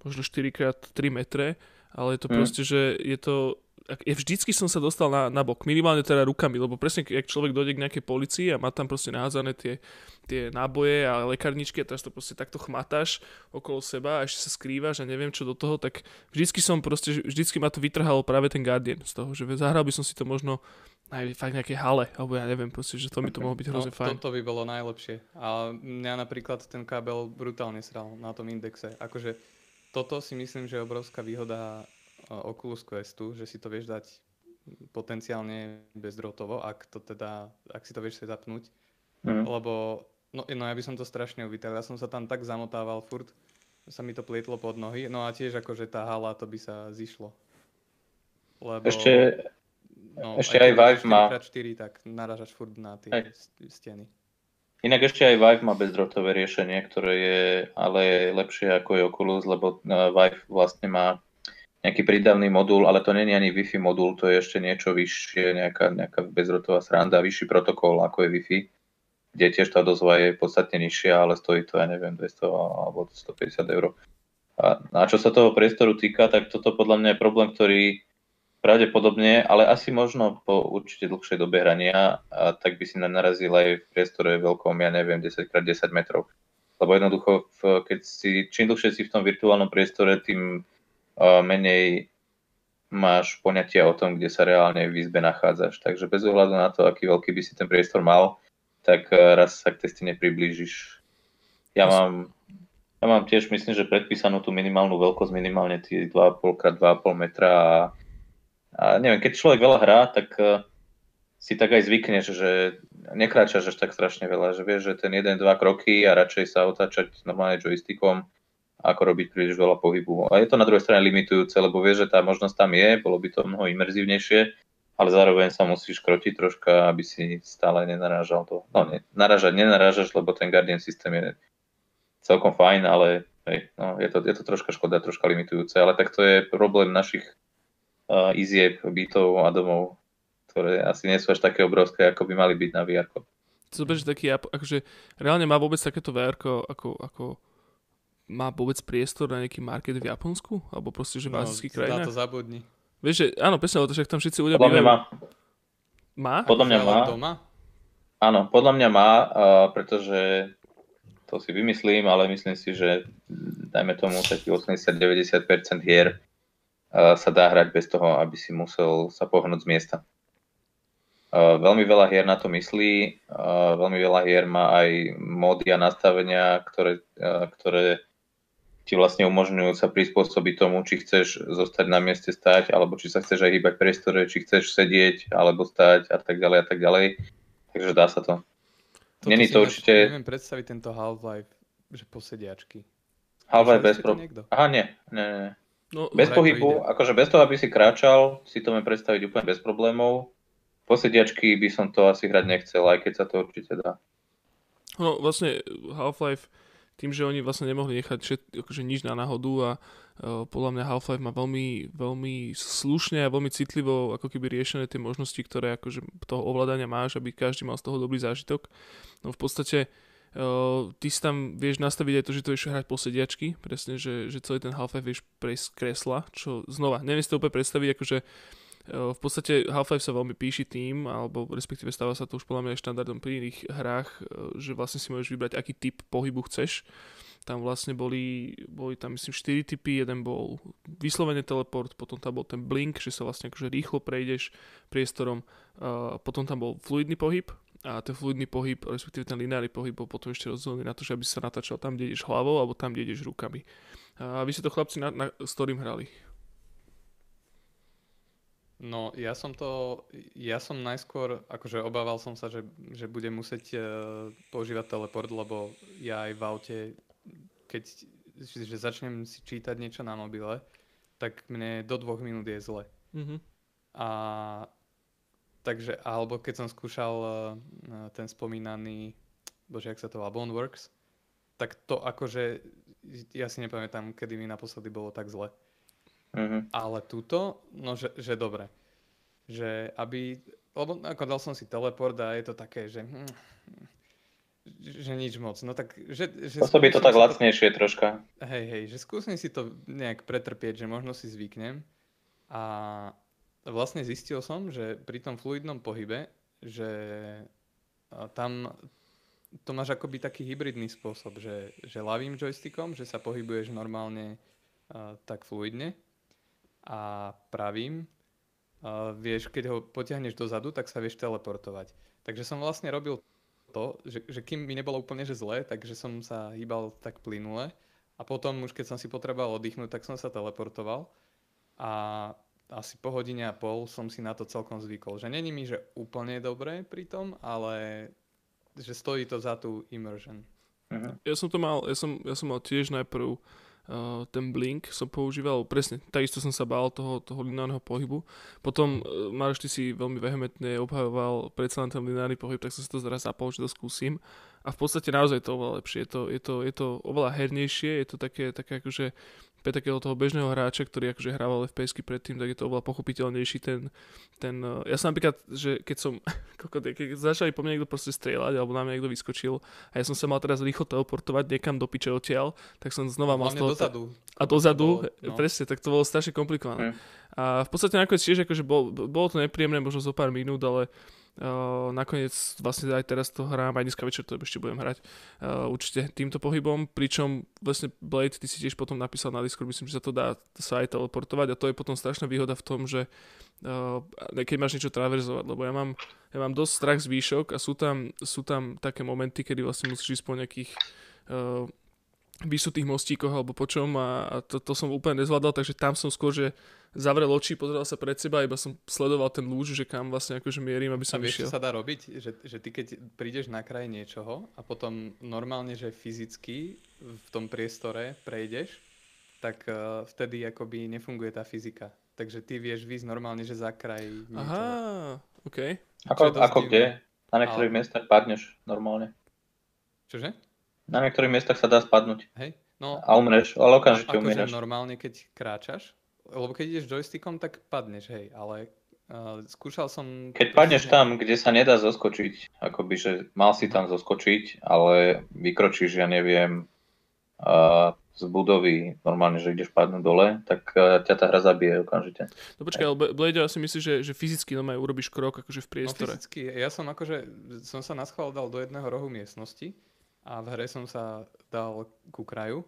možno 4x3 metre, ale je to mm. proste, že je to ja vždycky som sa dostal na, na bok, minimálne teda rukami, lebo presne, keď človek dojde k nejakej policii a má tam proste nahádzané tie, tie náboje a lekárničky a teraz to proste takto chmatáš okolo seba a ešte sa skrývaš a neviem čo do toho, tak vždycky som proste, vždycky ma to vytrhalo práve ten Guardian z toho, že zahral by som si to možno aj fakt nejaké hale, alebo ja neviem, proste, že to by to mohlo byť hrozne no, fajn. Toto by bolo najlepšie. A mňa napríklad ten kábel brutálne sral na tom indexe. Akože toto si myslím, že je obrovská výhoda Oculus Questu, že si to vieš dať potenciálne bezdrôtovo, ak to teda, ak si to vieš zapnúť. Mm. Lebo, no, no ja by som to strašne uvítal. Ja som sa tam tak zamotával furt, sa mi to plietlo pod nohy. No a tiež akože tá hala, to by sa zišlo. lebo Ešte, no, ešte keď aj Vive má- 4x4, tak narážaš furt na tie st- steny. inak ešte aj Vive má bezdrôtové riešenie, ktoré je ale lepšie ako je Oculus, lebo uh, Vive vlastne má nejaký prídavný modul, ale to je ani Wi-Fi modul, to je ešte niečo vyššie, nejaká, nejaká bezdrôtová sranda, vyšší protokol ako je Wi-Fi, kde tiež tá dozva je podstatne nižšia, ale stojí to, ja neviem, 200 alebo 150 eur. A, a čo sa toho priestoru týka, tak toto podľa mňa je problém, ktorý pravdepodobne, ale asi možno po určite dlhšej dobe hrania, a tak by si na- narazil aj v priestore veľkom, ja neviem, 10x10 metrov. Lebo jednoducho, keď si, čím dlhšie si v tom virtuálnom priestore, tým menej máš poňatia o tom, kde sa reálne v izbe nachádzaš. Takže bez ohľadu na to, aký veľký by si ten priestor mal, tak uh, raz sa k testine priblížiš. Ja mám, ja mám tiež, myslím, že predpísanú tú minimálnu veľkosť, minimálne tie 2,5 x 2,5 metra a, a neviem, keď človek veľa hrá, tak uh, si tak aj zvykneš, že nekráčaš až tak strašne veľa, že vieš, že ten jeden, dva kroky a radšej sa otáčať normálne joystickom, ako robiť príliš veľa pohybu. A je to na druhej strane limitujúce, lebo vieš, že tá možnosť tam je, bolo by to mnoho imerzívnejšie, ale zároveň sa musíš krotiť troška, aby si stále nenarážal to. No, ne, narážať nenarážaš, lebo ten Guardian systém je celkom fajn, ale hej, no, je, to, je to troška škoda, troška limitujúce, ale tak to je problém našich uh, izieb, bytov a domov, ktoré asi nie sú až také obrovské, ako by mali byť na VR. To zober, že taký, akože reálne má vôbec takéto VR ako, ako má vôbec priestor na nejaký market v Japonsku? Alebo proste, že v No, azijských na krajinách? to zabudni. Vieš, že áno, presne, lebo to, že tam všetci ľudia Podľa mňa má. Má? Podľa mňa má. Doma? Áno, podľa mňa má, uh, pretože to si vymyslím, ale myslím si, že dajme tomu taký 80-90% hier uh, sa dá hrať bez toho, aby si musel sa pohnúť z miesta. Uh, veľmi veľa hier na to myslí, uh, veľmi veľa hier má aj módy a nastavenia, ktoré, uh, ktoré ti vlastne umožňujú sa prispôsobiť tomu, či chceš zostať na mieste stať, alebo či sa chceš aj hýbať v priestore, či chceš sedieť, alebo stať a tak ďalej a tak ďalej. Takže dá sa to. Toto Není to určite- Neviem predstaviť tento Half-Life, že posediačky. Half-Life bez niekto? Aha, nie, nie, nie. No, Bez pohybu, akože bez toho, aby si kráčal, si to viem predstaviť úplne bez problémov. Posediačky by som to asi hrať nechcel, aj keď sa to určite dá. No vlastne Half-Life, tým, že oni vlastne nemohli nechať všet, akože nič na náhodu a uh, podľa mňa Half-Life má veľmi, veľmi slušne a veľmi citlivo ako keby riešené tie možnosti, ktoré akože toho ovládania máš, aby každý mal z toho dobrý zážitok. No v podstate uh, ty si tam vieš nastaviť aj to, že to vieš hrať po sediačky, presne, že, že celý ten Half-Life vieš prejsť kresla, čo znova, neviem si to úplne predstaviť, akože Uh, v podstate Half-Life sa veľmi píši tým, alebo respektíve stáva sa to už podľa mňa štandardom pri iných hrách, uh, že vlastne si môžeš vybrať, aký typ pohybu chceš. Tam vlastne boli, boli tam myslím 4 typy, jeden bol vyslovene teleport, potom tam bol ten blink, že sa vlastne akože rýchlo prejdeš priestorom, uh, potom tam bol fluidný pohyb a ten fluidný pohyb, respektíve ten lineárny pohyb bol potom ešte rozdelený na to, že aby sa natáčal tam, kde ideš hlavou alebo tam, kde ideš rukami. A vy ste to chlapci, na, na, s ktorým hrali? No, ja som to, ja som najskôr, akože obával som sa, že, že budem musieť uh, používať teleport, lebo ja aj v aute, keď že začnem si čítať niečo na mobile, tak mne do dvoch minút je zle. Mhm. A takže, alebo keď som skúšal uh, ten spomínaný, bože, jak sa to volá, Boneworks, tak to akože, ja si nepamätám, kedy mi naposledy bolo tak zle. Mhm. Ale túto, no že, že dobre. Že aby, lebo ako dal som si teleport a je to také, že hm, že nič moc. No tak, že, že Pôsobí to tak lacnejšie troška. Hej, hej, že skúsim si to nejak pretrpieť, že možno si zvyknem. A vlastne zistil som, že pri tom fluidnom pohybe, že tam to máš akoby taký hybridný spôsob, že, že ľavým joystickom, že sa pohybuješ normálne a, tak fluidne a pravým a, vieš, keď ho potiahneš dozadu, tak sa vieš teleportovať. Takže som vlastne robil to, že, že kým mi nebolo úplne že zle, takže som sa hýbal tak plynule a potom už keď som si potreboval oddychnúť, tak som sa teleportoval a asi po hodine a pol som si na to celkom zvykol. Že není mi, že úplne dobre pri tom, ale že stojí to za tú immersion. Mhm. Ja som to mal, ja som, ja som mal tiež najprv uh, ten blink som používal, presne, takisto som sa bál toho, toho lineárneho pohybu. Potom uh, Maroš, ty si veľmi vehementne obhajoval predsa len ten lineárny pohyb, tak som sa to zraz zapol, že to skúsim. A v podstate naozaj to oveľa lepšie. Je to, je to, je to oveľa hernejšie, je to také, také akože pre takého toho bežného hráča, ktorý akože hrával FPSky predtým, tak je to oveľa pochopiteľnejší ten, ten uh, ja som napríklad, že keď som, keď začali po mne niekto proste strieľať, alebo na mňa niekto vyskočil a ja som sa mal teraz rýchlo teleportovať niekam do piče odtiaľ, tak som znova mal z toho... Dozadu. A dozadu, no. presne, tak to bolo strašne komplikované. Mm. A v podstate nakoniec tiež akože bol, bolo to nepríjemné možno zo pár minút, ale Uh, nakoniec vlastne aj teraz to hrám, aj dneska večer to ešte budem hrať uh, určite týmto pohybom, pričom vlastne Blade, ty si tiež potom napísal na Discord, myslím, že sa to dá sa aj teleportovať a to je potom strašná výhoda v tom, že uh, keď máš niečo traverzovať, lebo ja mám, ja mám dosť strach z výšok a sú tam, sú tam také momenty, kedy vlastne musíš ísť po nejakých uh, vysutých mostíkoch alebo po čom a, a to, to som úplne nezvládal, takže tam som skôr, že zavrel oči, pozeral sa pred seba, iba som sledoval ten lúč, že kam vlastne akože mierim, aby som a vieš, čo sa dá robiť? Že, že ty keď prídeš na kraj niečoho a potom normálne, že fyzicky v tom priestore prejdeš, tak uh, vtedy akoby nefunguje tá fyzika. Takže ty vieš výsť normálne, že za kraj niečoho. Aha, OK. Ako, ako kde? Na niektorých Ale... miestach padneš normálne. Čože? Na niektorých miestach sa dá spadnúť. Hej? No, a umreš, ale okamžite akože umieraš. normálne, keď kráčaš, lebo keď ideš joystickom, tak padneš, hej, ale uh, skúšal som... Keď padneš tam, kde sa nedá zoskočiť, akoby, že mal si tam zoskočiť, ale vykročíš, ja neviem, uh, z budovy, normálne, že ideš padnúť dole, tak uh, ťa tá hra zabije okamžite. No počkaj, ale Blade, ja si myslíš, že, že fyzicky no urobíš krok akože v no, priestore. No fyzicky, ja som akože, som sa naschval dal do jedného rohu miestnosti a v hre som sa dal ku kraju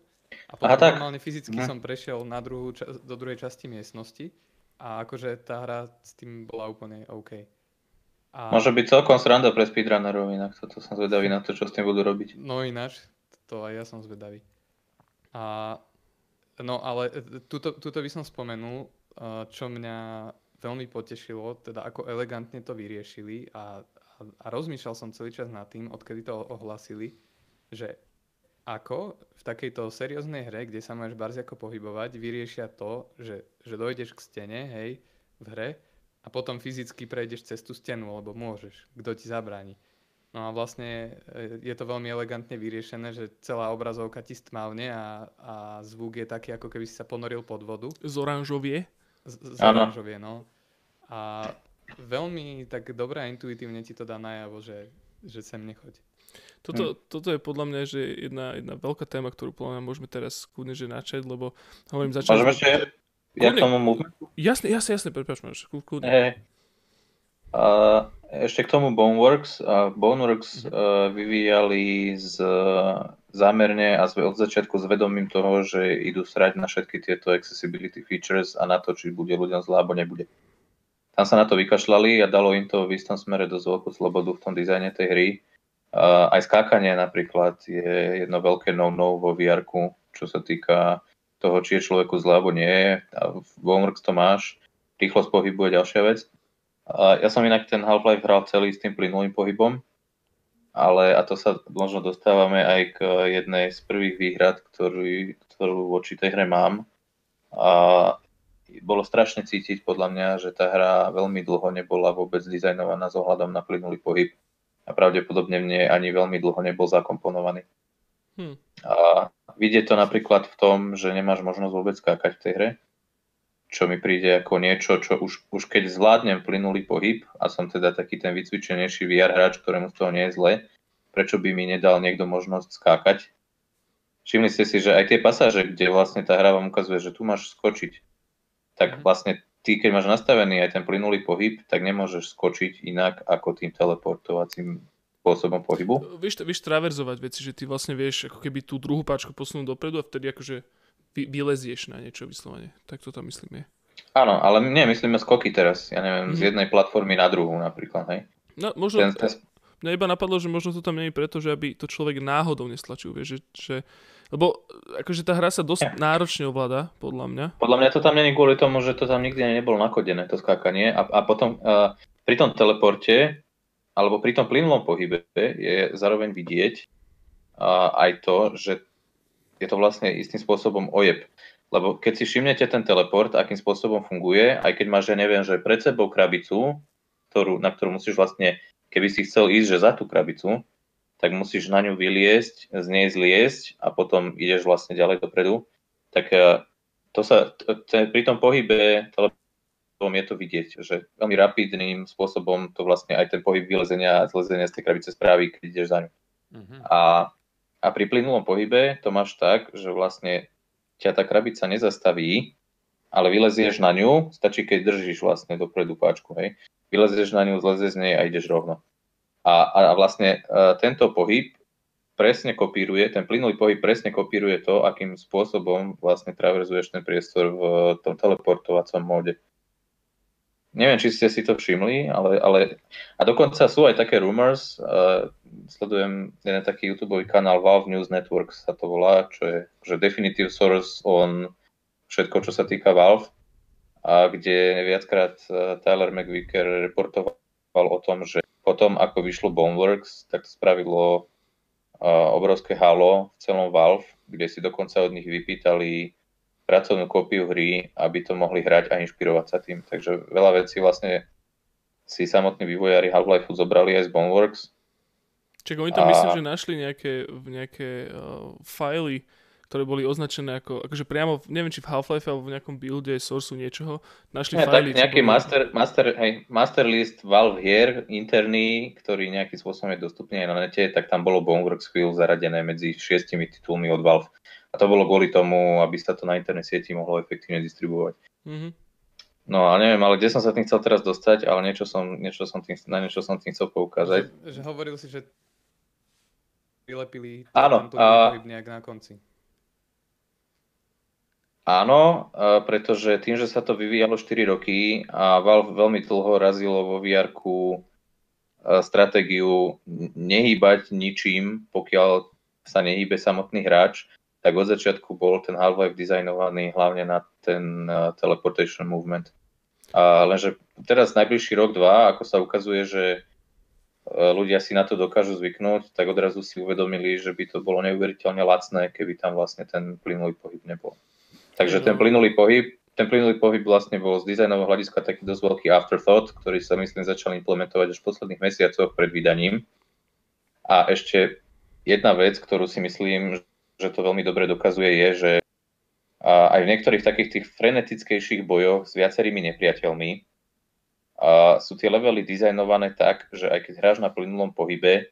a potom Aha, tak. normálne fyzicky hm. som prešiel na druhú, do druhej časti miestnosti a akože tá hra s tým bola úplne OK. A... Môže byť celkom sranda pre speedrunnerov, inak toto som zvedavý na to, čo s tým budú robiť. No ináč, to aj ja som zvedavý. A, no ale e, tuto, tuto by som spomenul, e, čo mňa veľmi potešilo, teda ako elegantne to vyriešili a, a, a rozmýšľal som celý čas nad tým, odkedy to ohlasili, že ako v takejto serióznej hre, kde sa máš barziako pohybovať, vyriešia to, že, že dojdeš k stene, hej, v hre a potom fyzicky prejdeš cez tú stenu, lebo môžeš, kto ti zabráni. No a vlastne e, je to veľmi elegantne vyriešené, že celá obrazovka ti stmavne a, a zvuk je taký, ako keby si sa ponoril pod vodu. Z oranžovie? Z, z oranžovie, no. A veľmi tak dobre a intuitívne ti to dá najavo, že, že sem nechoď. Toto, hm. toto je podľa mňa že jedna, jedna veľká téma, ktorú podľa mňa môžeme teraz kľudne že načať, lebo hovorím začať... Môžeme ešte, ja k tomu movementu? Jasne, jasne, jasne, prepáč, máš, kľudne. Hey. A ešte k tomu Boneworks. A Boneworks uh, vyvíjali z, zámerne a od začiatku s vedomím toho, že idú srať na všetky tieto accessibility features a na to, či bude ľuďom zlá, alebo nebude. Tam sa na to vykašľali a dalo im to v istom smere dosť veľkú slobodu v tom dizajne tej hry aj skákanie napríklad je jedno veľké no-no vo vr čo sa týka toho, či je človeku zle alebo nie. A v Boneworks to máš. Rýchlosť pohybu je ďalšia vec. A ja som inak ten Half-Life hral celý s tým plynulým pohybom, ale a to sa možno dostávame aj k jednej z prvých výhrad, ktorú, ktorú voči tej hre mám. A bolo strašne cítiť podľa mňa, že tá hra veľmi dlho nebola vôbec dizajnovaná s ohľadom na plynulý pohyb a pravdepodobne mne ani veľmi dlho nebol zakomponovaný. Hmm. A vidieť to napríklad v tom, že nemáš možnosť vôbec skákať v tej hre, čo mi príde ako niečo, čo už, už keď zvládnem plynulý pohyb a som teda taký ten vycvičenejší VR hráč, ktorému z toho nie je zle, prečo by mi nedal niekto možnosť skákať? Všimli ste si, že aj tie pasáže, kde vlastne tá hra vám ukazuje, že tu máš skočiť, tak mhm. vlastne ty, keď máš nastavený aj ten plynulý pohyb, tak nemôžeš skočiť inak ako tým teleportovacím spôsobom pohybu. Vieš, vieš traverzovať veci, že ty vlastne vieš ako keby tú druhú páčku posunúť dopredu a vtedy akože vy, vylezieš na niečo vyslovene. Tak to tam myslím je. Áno, ale nie, myslíme skoky teraz. Ja neviem, mm-hmm. z mhm. jednej platformy na druhú napríklad, hej? No, možno... Ten, ten... Mňa iba napadlo, že možno to tam nie je preto, že aby to človek náhodou nestlačil, vieš, že, že lebo akože tá hra sa dosť náročne ovláda, podľa mňa. Podľa mňa to tam není kvôli tomu, že to tam nikdy nebolo nakodené, to skákanie. A, a potom uh, pri tom teleporte, alebo pri tom plynulom pohybe je zároveň vidieť uh, aj to, že je to vlastne istým spôsobom ojeb. Lebo keď si všimnete ten teleport, akým spôsobom funguje, aj keď máš, ja neviem, že pred sebou krabicu, ktorú, na ktorú musíš vlastne, keby si chcel ísť, že za tú krabicu, tak musíš na ňu vyliesť, z nej zliesť a potom ideš vlastne ďalej dopredu. Tak e, to sa, t- pri tom pohybe teleportom je to vidieť, že veľmi rapidným spôsobom to vlastne aj ten pohyb vylezenia a zlezenia z tej krabice spraví, keď ideš za ňu. Uh-huh. A, a pri plynulom pohybe to máš tak, že vlastne ťa tá krabica nezastaví, ale vylezieš na ňu, stačí keď držíš vlastne dopredu páčku, hej. Vylezieš na ňu, zlezieš z nej a ideš rovno. A, a, vlastne uh, tento pohyb presne kopíruje, ten plynulý pohyb presne kopíruje to, akým spôsobom vlastne traverzuješ ten priestor v tom teleportovacom móde. Neviem, či ste si to všimli, ale, ale a dokonca sú aj také rumors, uh, sledujem jeden taký YouTube kanál Valve News Network sa to volá, čo je že definitive source on všetko, čo sa týka Valve, a kde viackrát uh, Tyler McVicker reportoval o tom, že potom, ako vyšlo Boneworks, tak to spravilo uh, obrovské halo v celom Valve, kde si dokonca od nich vypýtali pracovnú kópiu hry, aby to mohli hrať a inšpirovať sa tým. Takže veľa vecí vlastne si samotní vývojári Half-Life zobrali aj z Boneworks. Čiže oni tam a... myslím, že našli nejaké, nejaké uh, fajly, ktoré boli označené ako, akože priamo, neviem či v Half-Life alebo v nejakom builde, sourceu niečoho, našli ja, fajly. Tak nejaký boli... master, master, hej, master list Valve hier interný, ktorý nejakým spôsobom je dostupný aj na nete, tak tam bolo Boneworks chvíľu zaradené medzi šiestimi titulmi od Valve. A to bolo kvôli tomu, aby sa to na internet sieti mohlo efektívne distribuovať. Mm-hmm. No a neviem, ale kde som sa tým chcel teraz dostať, ale niečo som, niečo som tým, na niečo som tým chcel poukázať. Že, že hovoril si, že vylepili Áno, a... nejak na konci. Áno, pretože tým, že sa to vyvíjalo 4 roky a Valve veľmi dlho razilo vo vr stratégiu nehýbať ničím, pokiaľ sa nehýbe samotný hráč, tak od začiatku bol ten Half-Life dizajnovaný hlavne na ten teleportation movement. A lenže teraz najbližší rok, dva, ako sa ukazuje, že ľudia si na to dokážu zvyknúť, tak odrazu si uvedomili, že by to bolo neuveriteľne lacné, keby tam vlastne ten plynulý pohyb nebol. Takže ten plynulý pohyb, ten plynulý pohyb vlastne bol z dizajnového hľadiska taký dosť veľký afterthought, ktorý sa myslím začal implementovať až v posledných mesiacoch pred vydaním. A ešte jedna vec, ktorú si myslím, že to veľmi dobre dokazuje, je, že aj v niektorých takých tých frenetickejších bojoch s viacerými nepriateľmi a sú tie levely dizajnované tak, že aj keď hráš na plynulom pohybe,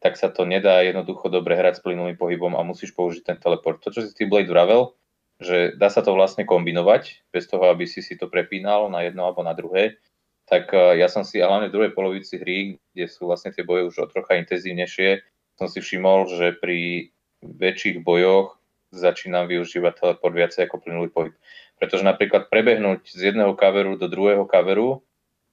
tak sa to nedá jednoducho dobre hrať s plynulým pohybom a musíš použiť ten teleport. To, čo si ty Blade vravel, že dá sa to vlastne kombinovať, bez toho, aby si si to prepínal na jedno alebo na druhé, tak ja som si, hlavne v druhej polovici hry, kde sú vlastne tie boje už o trocha intenzívnejšie, som si všimol, že pri väčších bojoch začínam využívať teleport viacej ako plynulý pohyb. Pretože napríklad prebehnúť z jedného kaveru do druhého kaveru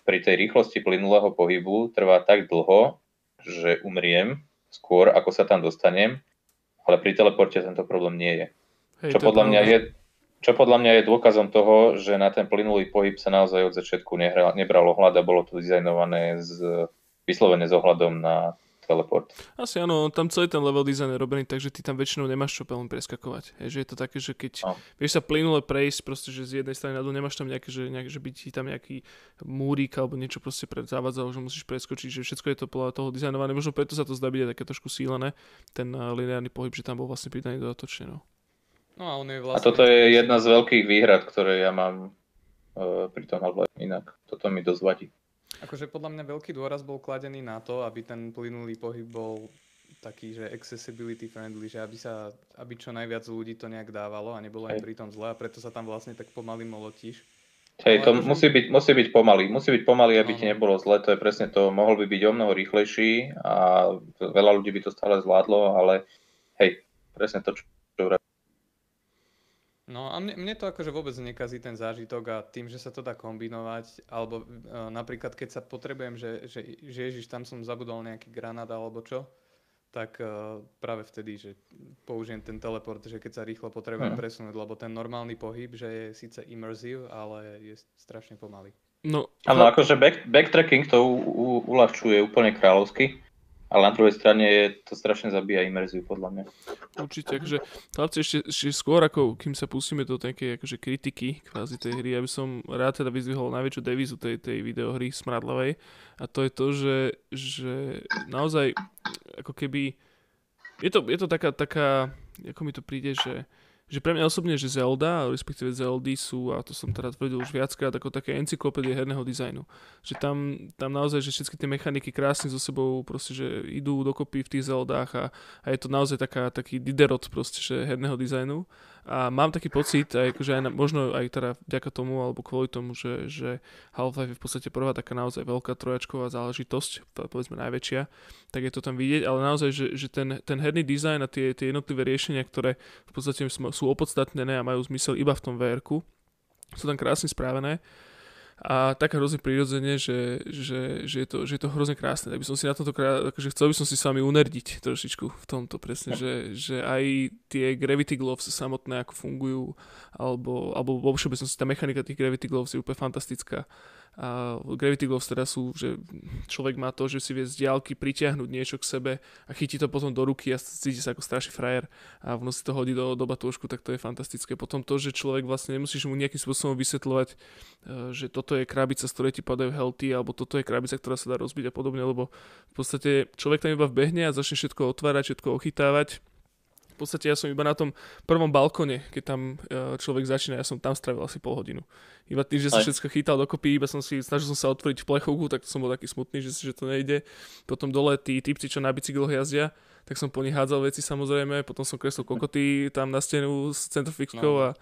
pri tej rýchlosti plynulého pohybu trvá tak dlho, že umriem skôr, ako sa tam dostanem, ale pri teleporte tento problém nie je. Hej, čo, podľa mňa je čo podľa mňa je dôkazom toho, že na ten plynulý pohyb sa naozaj od začiatku nebral, nebral ohľad a bolo to dizajnované z, vyslovene s ohľadom na teleport. Asi áno, tam celý ten level design je robený, takže ty tam väčšinou nemáš čo veľmi preskakovať. Je, že je to také, že keď no. vieš sa plynule prejsť, proste, že z jednej strany na nemáš tam nejaké, že, nejak, že by ti tam nejaký múrik alebo niečo proste zavádzalo, že musíš preskočiť, že všetko je to podľa toho dizajnované. Možno preto sa to zdá byť aj také trošku sílené, ten uh, lineárny pohyb, že tam bol vlastne pridaný dodatočne. No. No a, on je vlastne... a toto je jedna z veľkých výhrad, ktoré ja mám uh, pri tom half inak. Toto mi dosť vadí. Akože podľa mňa veľký dôraz bol kladený na to, aby ten plynulý pohyb bol taký, že accessibility friendly, že aby, sa, aby čo najviac ľudí to nejak dávalo a nebolo aj pritom zle a preto sa tam vlastne tak pomaly molotíš. Hej, to akože... musí, byť, musí byť pomalý. Musí byť pomalý, aby no. ti nebolo zle. To je presne to. Mohol by byť o mnoho rýchlejší a veľa ľudí by to stále zvládlo, ale hej, presne to, čo No a mne, mne to akože vôbec nekazí ten zážitok a tým, že sa to dá kombinovať, alebo uh, napríklad keď sa potrebujem, že, že, že ježiš, tam som zabudol nejaký granát alebo čo, tak uh, práve vtedy, že použijem ten teleport, že keď sa rýchlo potrebujem hmm. presunúť, lebo ten normálny pohyb, že je síce immersive, ale je strašne pomalý. No, ale akože back, backtracking to u, u, uľahčuje úplne kráľovsky. Ale na druhej strane to strašne zabíja imerziu, podľa mňa. Určite, akože chlapci ešte, ešte skôr, ako kým sa pustíme do také akože kritiky kvázi tej hry, aby som rád teda vyzvihol najväčšiu devizu tej, tej videohry smradlavej a to je to, že, že naozaj ako keby je to, je to taká, taká, ako mi to príde, že že pre mňa osobne, že Zelda, respektíve Zeldy sú, a to som teda tvrdil už viackrát, ako také encyklopédie herného dizajnu. Že tam, tam naozaj, že všetky tie mechaniky krásne so sebou proste, že idú dokopy v tých Zeldách a, a je to naozaj taká, taký diderot proste, že herného dizajnu. A mám taký pocit, aj, akože aj na, možno aj teda vďaka tomu, alebo kvôli tomu, že, že Half-Life je v podstate prvá taká naozaj veľká trojačková záležitosť, povedzme najväčšia, tak je to tam vidieť, ale naozaj, že, že ten, ten herný dizajn a tie, tie jednotlivé riešenia, ktoré v podstate sú opodstatnené a majú zmysel iba v tom vr sú tam krásne správené a tak hrozne prirodzene, že, že, že, je to, že je to hrozne krásne. Tak by som si na tomto krá... akože chcel by som si s vami unerdiť trošičku v tomto presne, že, že aj tie Gravity Gloves samotné ako fungujú, alebo, alebo vo všeobecnosti tá mechanika tých Gravity Gloves je úplne fantastická a Gravity Gloves teda sú, že človek má to, že si vie z diálky pritiahnuť niečo k sebe a chytí to potom do ruky a cíti sa ako strašný frajer a ono si to hodí do, do batúšku, tak to je fantastické. Potom to, že človek vlastne nemusíš mu nejakým spôsobom vysvetľovať, e, že toto je krabica, z ktorej ti padajú healthy, alebo toto je krabica, ktorá sa dá rozbiť a podobne, lebo v podstate človek tam iba vbehne a začne všetko otvárať, všetko ochytávať podstate ja som iba na tom prvom balkone, keď tam e, človek začína, ja som tam strávil asi pol hodinu. Iba tým, že som všetko chytal dokopy, iba som si, snažil som sa otvoriť plechovku, tak som bol taký smutný, že, že to nejde. Potom dole tí typci, čo na bicykloch jazdia, tak som po nich hádzal veci samozrejme, potom som kreslil kokoty tam na stenu s centrofixkou no. a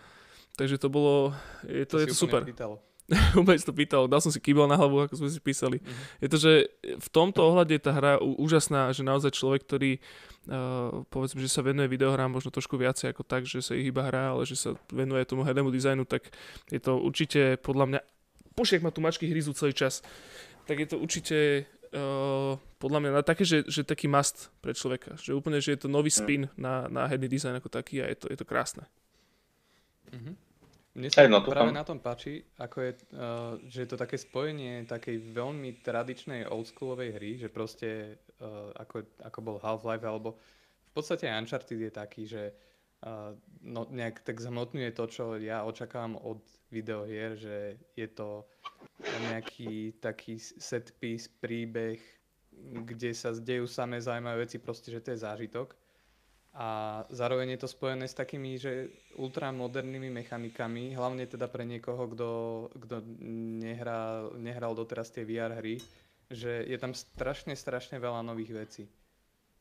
takže to bolo, je to, to je to super. Pýtalo. Úplne to pýtal, dal som si kýbel na hlavu, ako sme si písali. Mm-hmm. Je to, že v tomto ohľade tá hra úžasná, že naozaj človek, ktorý uh, povedzme, že sa venuje videohrám možno trošku viacej ako tak, že sa ich iba hrá, ale že sa venuje tomu hernému dizajnu, tak je to určite podľa mňa, pošiek ma tu mačky hryzú celý čas, tak je to určite uh, podľa mňa také, že, že taký must pre človeka. Že úplne, že je to nový spin mm. na, na herný dizajn ako taký a je to, je to krásne. Mm-hmm. Mne sa no, práve tam... na tom páči, ako je, uh, že je to také spojenie takej veľmi tradičnej oldschoolovej hry, že proste uh, ako, ako bol Half-Life, alebo v podstate Uncharted je taký, že uh, no, nejak tak zhmotňuje to, čo ja očakávam od videohier, že je to nejaký taký set piece, príbeh, kde sa dejú samé zaujímavé veci, proste, že to je zážitok a zároveň je to spojené s takými, že ultramodernými mechanikami, hlavne teda pre niekoho, kto, kto nehral, nehral doteraz tie VR hry, že je tam strašne, strašne veľa nových vecí.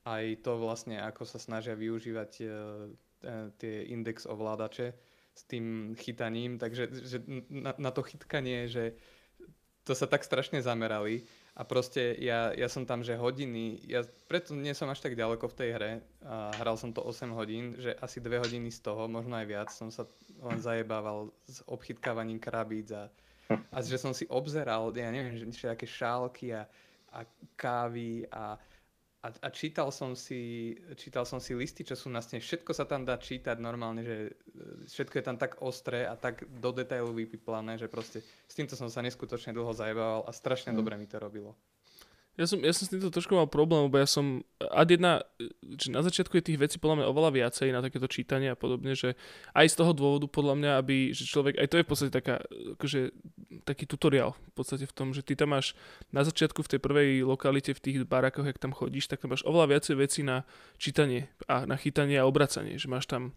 Aj to vlastne, ako sa snažia využívať e, e tie index ovládače s tým chytaním, takže že na, na to chytkanie, že to sa tak strašne zamerali a proste ja, ja som tam, že hodiny, ja preto nie som až tak ďaleko v tej hre a hral som to 8 hodín, že asi 2 hodiny z toho, možno aj viac, som sa len zajebával s obchytkávaním krabíc a, a že som si obzeral, ja neviem, že aké šálky a, a kávy a, a, a čítal, som si, čítal som si listy, čo sú na stene. Všetko sa tam dá čítať normálne, že e, všetko je tam tak ostré a tak do detailu vypiplané, že proste s týmto som sa neskutočne dlho zajebával a strašne mm. dobre mi to robilo. Ja som, ja som s týmto trošku mal problém, lebo ja som, ad jedna, že na začiatku je tých vecí podľa mňa oveľa viacej na takéto čítanie a podobne, že aj z toho dôvodu podľa mňa, aby, že človek, aj to je v podstate taká, akože, taký tutoriál v podstate v tom, že ty tam máš na začiatku v tej prvej lokalite, v tých barakoch, jak tam chodíš, tak tam máš oveľa viacej vecí na čítanie a na chytanie a obracanie, že máš tam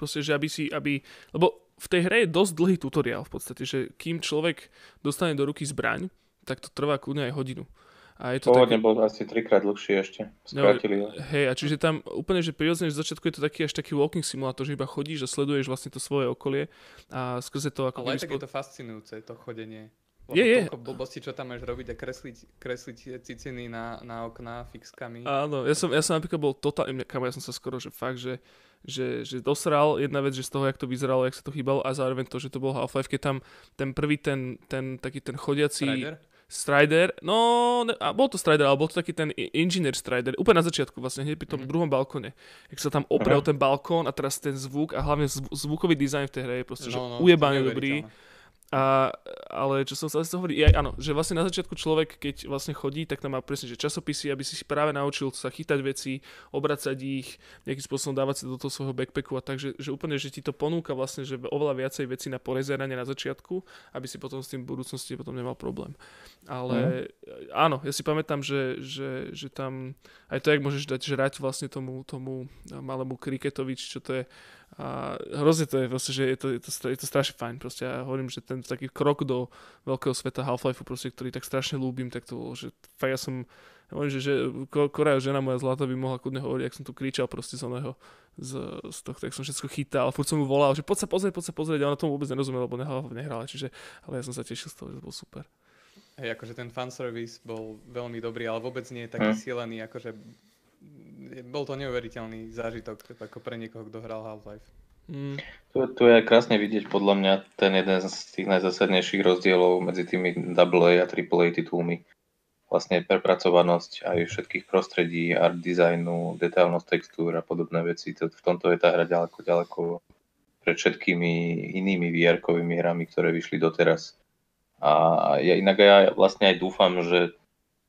proste, že aby si, aby, lebo v tej hre je dosť dlhý tutoriál v podstate, že kým človek dostane do ruky zbraň, tak to trvá kľudne aj hodinu. A je to Pôvodne taký... bol asi trikrát dlhší ešte. Skrátili no, Hej, a čiže tam úplne, že prirodzene, že začiatku je to taký až taký walking simulátor, že iba chodíš a sleduješ vlastne to svoje okolie a skrze to ako... Ale aj tak spod... je to fascinujúce, to chodenie. Je, je. blbosti, čo tam máš robiť a kresliť, kresliť ciciny na, na okná fixkami. Áno, ja som, ja som napríklad bol totálne, kam ja som sa skoro, že fakt, že, že, že dosral jedna vec, že z toho, jak to vyzeralo, jak sa to chýbalo a zároveň to, že to bol Half-Life, keď tam ten prvý, ten, ten taký ten chodiaci... Strider? Strider, no, ne, a bol to Strider, ale bol to taký ten Engineer Strider, úplne na začiatku vlastne, hneď pri tom mm. druhom balkone. Jak sa tam oprel ten balkón a teraz ten zvuk a hlavne zvukový dizajn v tej hre je proste, no, že no, ujebaný dobrý. A, ale čo som sa zase hovorí, aj áno, že vlastne na začiatku človek, keď vlastne chodí, tak tam má presne, že časopisy, aby si práve naučil sa chytať veci, obracať ich, nejakým spôsobom dávať sa do toho svojho backpacku a tak, že, že úplne, že ti to ponúka vlastne, že oveľa viacej veci na porezeranie na začiatku, aby si potom s tým v budúcnosti potom nemal problém. Ale mm. áno, ja si pamätám, že, že, že tam aj to, jak môžeš dať žrať vlastne tomu, tomu malému kriketovi, čo to je, a hrozne to je proste, že je to, je to, je to strašne fajn. Proste ja hovorím, že ten taký krok do veľkého sveta Half-Life, proste, ktorý tak strašne ľúbim, tak to bolo, že fakt ja som, ja hovorím, že, že Korea žena moja zlata by mohla kľudne hovoriť, ak som tu kričal proste z oného, z, z toho, tak som všetko chytal, furt som mu volal, že poď sa pozrieť, poď sa pozrieť, a ona tomu vôbec nerozumela, lebo nehrala, čiže, ale ja som sa tešil z toho, že to bol super. Hej, akože ten fanservice bol veľmi dobrý, ale vôbec nie je taký hm. silený, akože bol to neuveriteľný zážitok ako pre niekoho, kto hral Half-Life. Mm. Tu, tu je krásne vidieť podľa mňa ten jeden z tých najzásadnejších rozdielov medzi tými AA a AAA titulmi. Vlastne prepracovanosť aj všetkých prostredí, art designu, detailnosť textúr a podobné veci. To, v tomto je tá hra ďaleko, ďaleko pred všetkými inými vr hrami, ktoré vyšli doteraz. A ja inak ja vlastne aj dúfam, že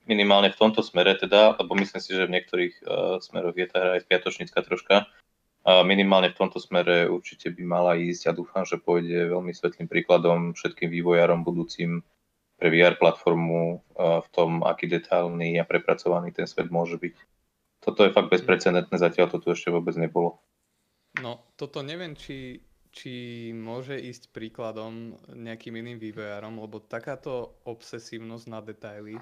minimálne v tomto smere teda, lebo myslím si, že v niektorých uh, smeroch je tá hra aj spiatočnícka troška, a minimálne v tomto smere určite by mala ísť a dúfam, že pôjde veľmi svetlým príkladom všetkým vývojárom budúcim pre VR platformu uh, v tom, aký detailný a prepracovaný ten svet môže byť. Toto je fakt bezprecedentné, zatiaľ to tu ešte vôbec nebolo. No, toto neviem, či, či môže ísť príkladom nejakým iným vývojárom, lebo takáto obsesívnosť na detaily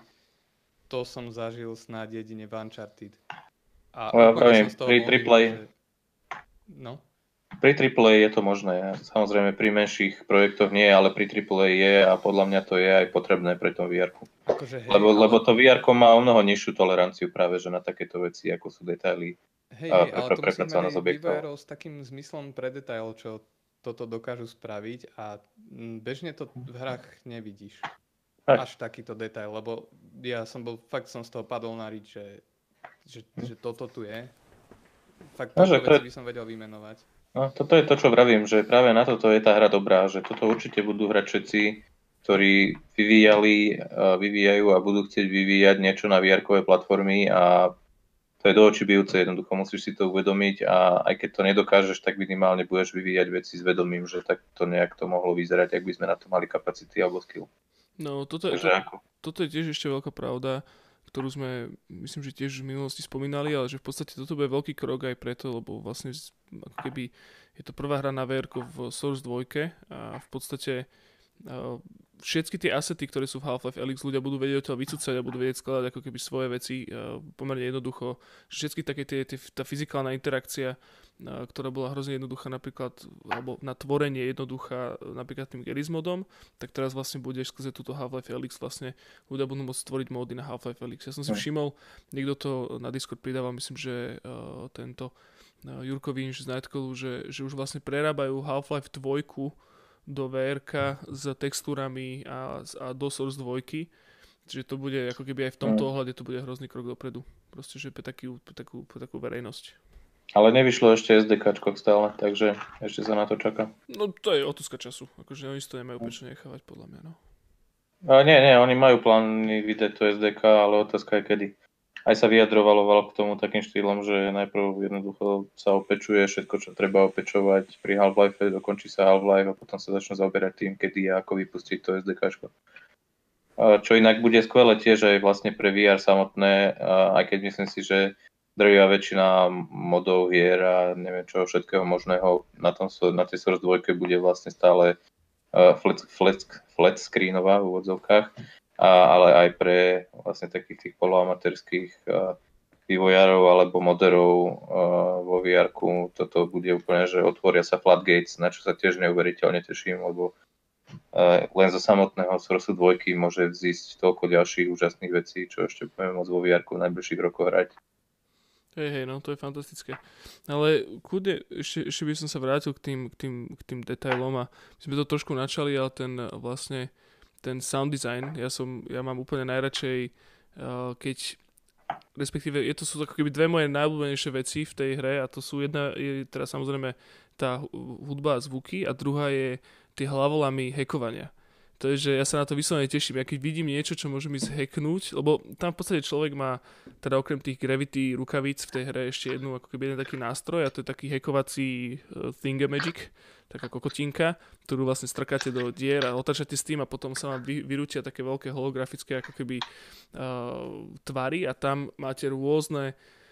to som zažil snáď jedine v Uncharted. A no, pravím, pri AAA, že... no? Pri AAA je to možné. Samozrejme pri menších projektoch nie, ale pri AAA je a podľa mňa to je aj potrebné pre tom vr akože, lebo, ale... lebo to vr má o mnoho nižšiu toleranciu práve že na takéto veci, ako sú detaily. Hej, hej, ale to s takým zmyslom pre detail, čo toto dokážu spraviť a bežne to v hrách nevidíš. Aj. až takýto detail, lebo ja som bol, fakt som z toho padol na riť, že, že, že toto tu je. Fakt no, to... by som vedel vymenovať. No, toto je to, čo vravím, že práve na toto je tá hra dobrá, že toto určite budú hrať všetci, ktorí vyvíjali, vyvíjajú a budú chcieť vyvíjať niečo na vr platformy a to je do očí bijúce, jednoducho musíš si to uvedomiť a aj keď to nedokážeš, tak minimálne budeš vyvíjať veci s vedomím, že tak to nejak to mohlo vyzerať, ak by sme na to mali kapacity alebo skill. No, toto je, to, toto je tiež ešte veľká pravda, ktorú sme, myslím, že tiež v minulosti spomínali, ale že v podstate toto bude veľký krok aj preto, lebo vlastne ako keby je to prvá hra na VR v Source 2 a v podstate všetky tie asety, ktoré sú v Half-Life Alyx, ľudia budú vedieť odtiaľ vycúcať a budú vedieť skladať ako keby svoje veci pomerne jednoducho. Všetky také tie, tie, tá fyzikálna interakcia ktorá bola hrozne jednoduchá napríklad, alebo na tvorenie jednoduchá napríklad tým Gerizmodom, tak teraz vlastne budeš skrze túto Half-Life Alyx vlastne ľudia budú môcť stvoriť módy na Half-Life Alyx. Ja som si všimol, niekto to na Discord pridával, myslím, že uh, tento Jurko Vinč z Nightcallu, že, že už vlastne prerábajú Half-Life 2 do vr s textúrami a, a do Source 2 Čiže to bude ako keby aj v tomto ohľade to bude hrozný krok dopredu. Proste, že pre, taký, pre, takú, pre takú verejnosť. Ale nevyšlo ešte SDK stále, takže ešte sa na to čaká. No to je otázka času, akože oni to nemajú prečo nechávať podľa mňa, no. A nie, nie, oni majú plány vydať to SDK, ale otázka je kedy. Aj sa vyjadrovalo k tomu takým štýlom, že najprv jednoducho sa opečuje všetko, čo treba opečovať pri Half-Life, dokončí sa Half-Life a potom sa začne zaoberať tým, kedy a ako vypustiť to SDK. Čo inak bude skvelé tiež aj vlastne pre VR samotné, aj keď myslím si, že drvia väčšina modov hier a neviem čo všetkého možného na, tom, na tej Source 2 bude vlastne stále flat, flat, flat screenová v úvodzovkách, a, ale aj pre vlastne takých tých poloamatérských vývojárov alebo moderov vo vr toto bude úplne, že otvoria sa flatgates, na čo sa tiež neuveriteľne teším, lebo len zo samotného Source 2 môže vzísť toľko ďalších úžasných vecí, čo ešte budeme môcť vo vr v najbližších rokoch hrať. Hej, hej, no to je fantastické. Ale kľudne, ešte, ešte by som sa vrátil k tým, k, tým, k tým detailom a my sme to trošku načali, ale ten vlastne ten sound design, ja som, ja mám úplne najradšej, uh, keď respektíve je to sú ako keby dve moje najobľúbenejšie veci v tej hre a to sú jedna je teda samozrejme tá hudba a zvuky a druhá je tie hlavolamy hekovania. To je, že ja sa na to vyslovene teším. Ja keď vidím niečo, čo môže mi zhacknúť, lebo tam v podstate človek má, teda okrem tých Gravity rukavíc v tej hre ešte jednu, ako keby jeden taký nástroj a to je taký hackovací uh, Thingamagic, taká kokotinka, ktorú vlastne strkáte do dier a otačate s tým a potom sa vám vy, vyrútia také veľké holografické ako keby uh, tvary a tam máte rôzne uh,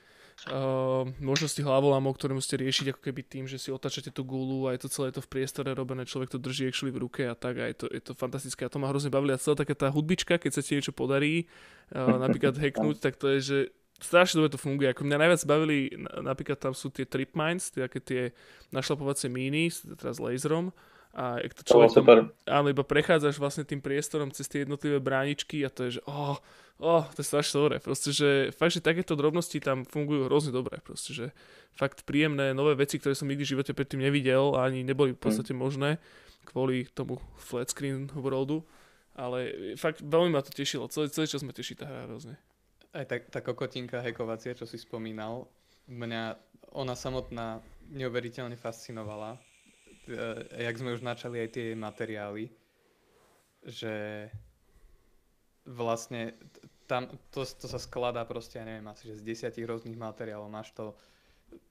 možnosti hlavolamov, ktoré musíte riešiť ako keby tým, že si otačate tú gulu a je to celé to v priestore robené, človek to drží actually v ruke a tak a je to, je to fantastické. A to ma hrozne bavili a celá taká tá hudbička, keď sa ti niečo podarí, uh, napríklad hacknúť, tak to je, že strašne dobre to funguje. Ako mňa najviac bavili, napríklad tam sú tie trip mines, tie, tie našlapovacie míny, teraz laserom a ak to človek áno, iba prechádzaš vlastne tým priestorom cez tie jednotlivé bráničky a to je, že oh, oh, to je strašne dobré. Proste, že fakt, že takéto drobnosti tam fungujú hrozne dobre. Proste, že fakt príjemné nové veci, ktoré som nikdy v živote predtým nevidel a ani neboli v podstate možné kvôli tomu flat screen worldu. Ale fakt veľmi ma to tešilo. Celý, celý čas ma teší tá hra hrozne. Aj tá, tá kokotinka hekovacia, čo si spomínal, mňa ona samotná neuveriteľne fascinovala Eh, jak sme už načali aj tie materiály, že vlastne tam to, to sa skladá proste, ja neviem, asi že z desiatich rôznych materiálov. Máš to,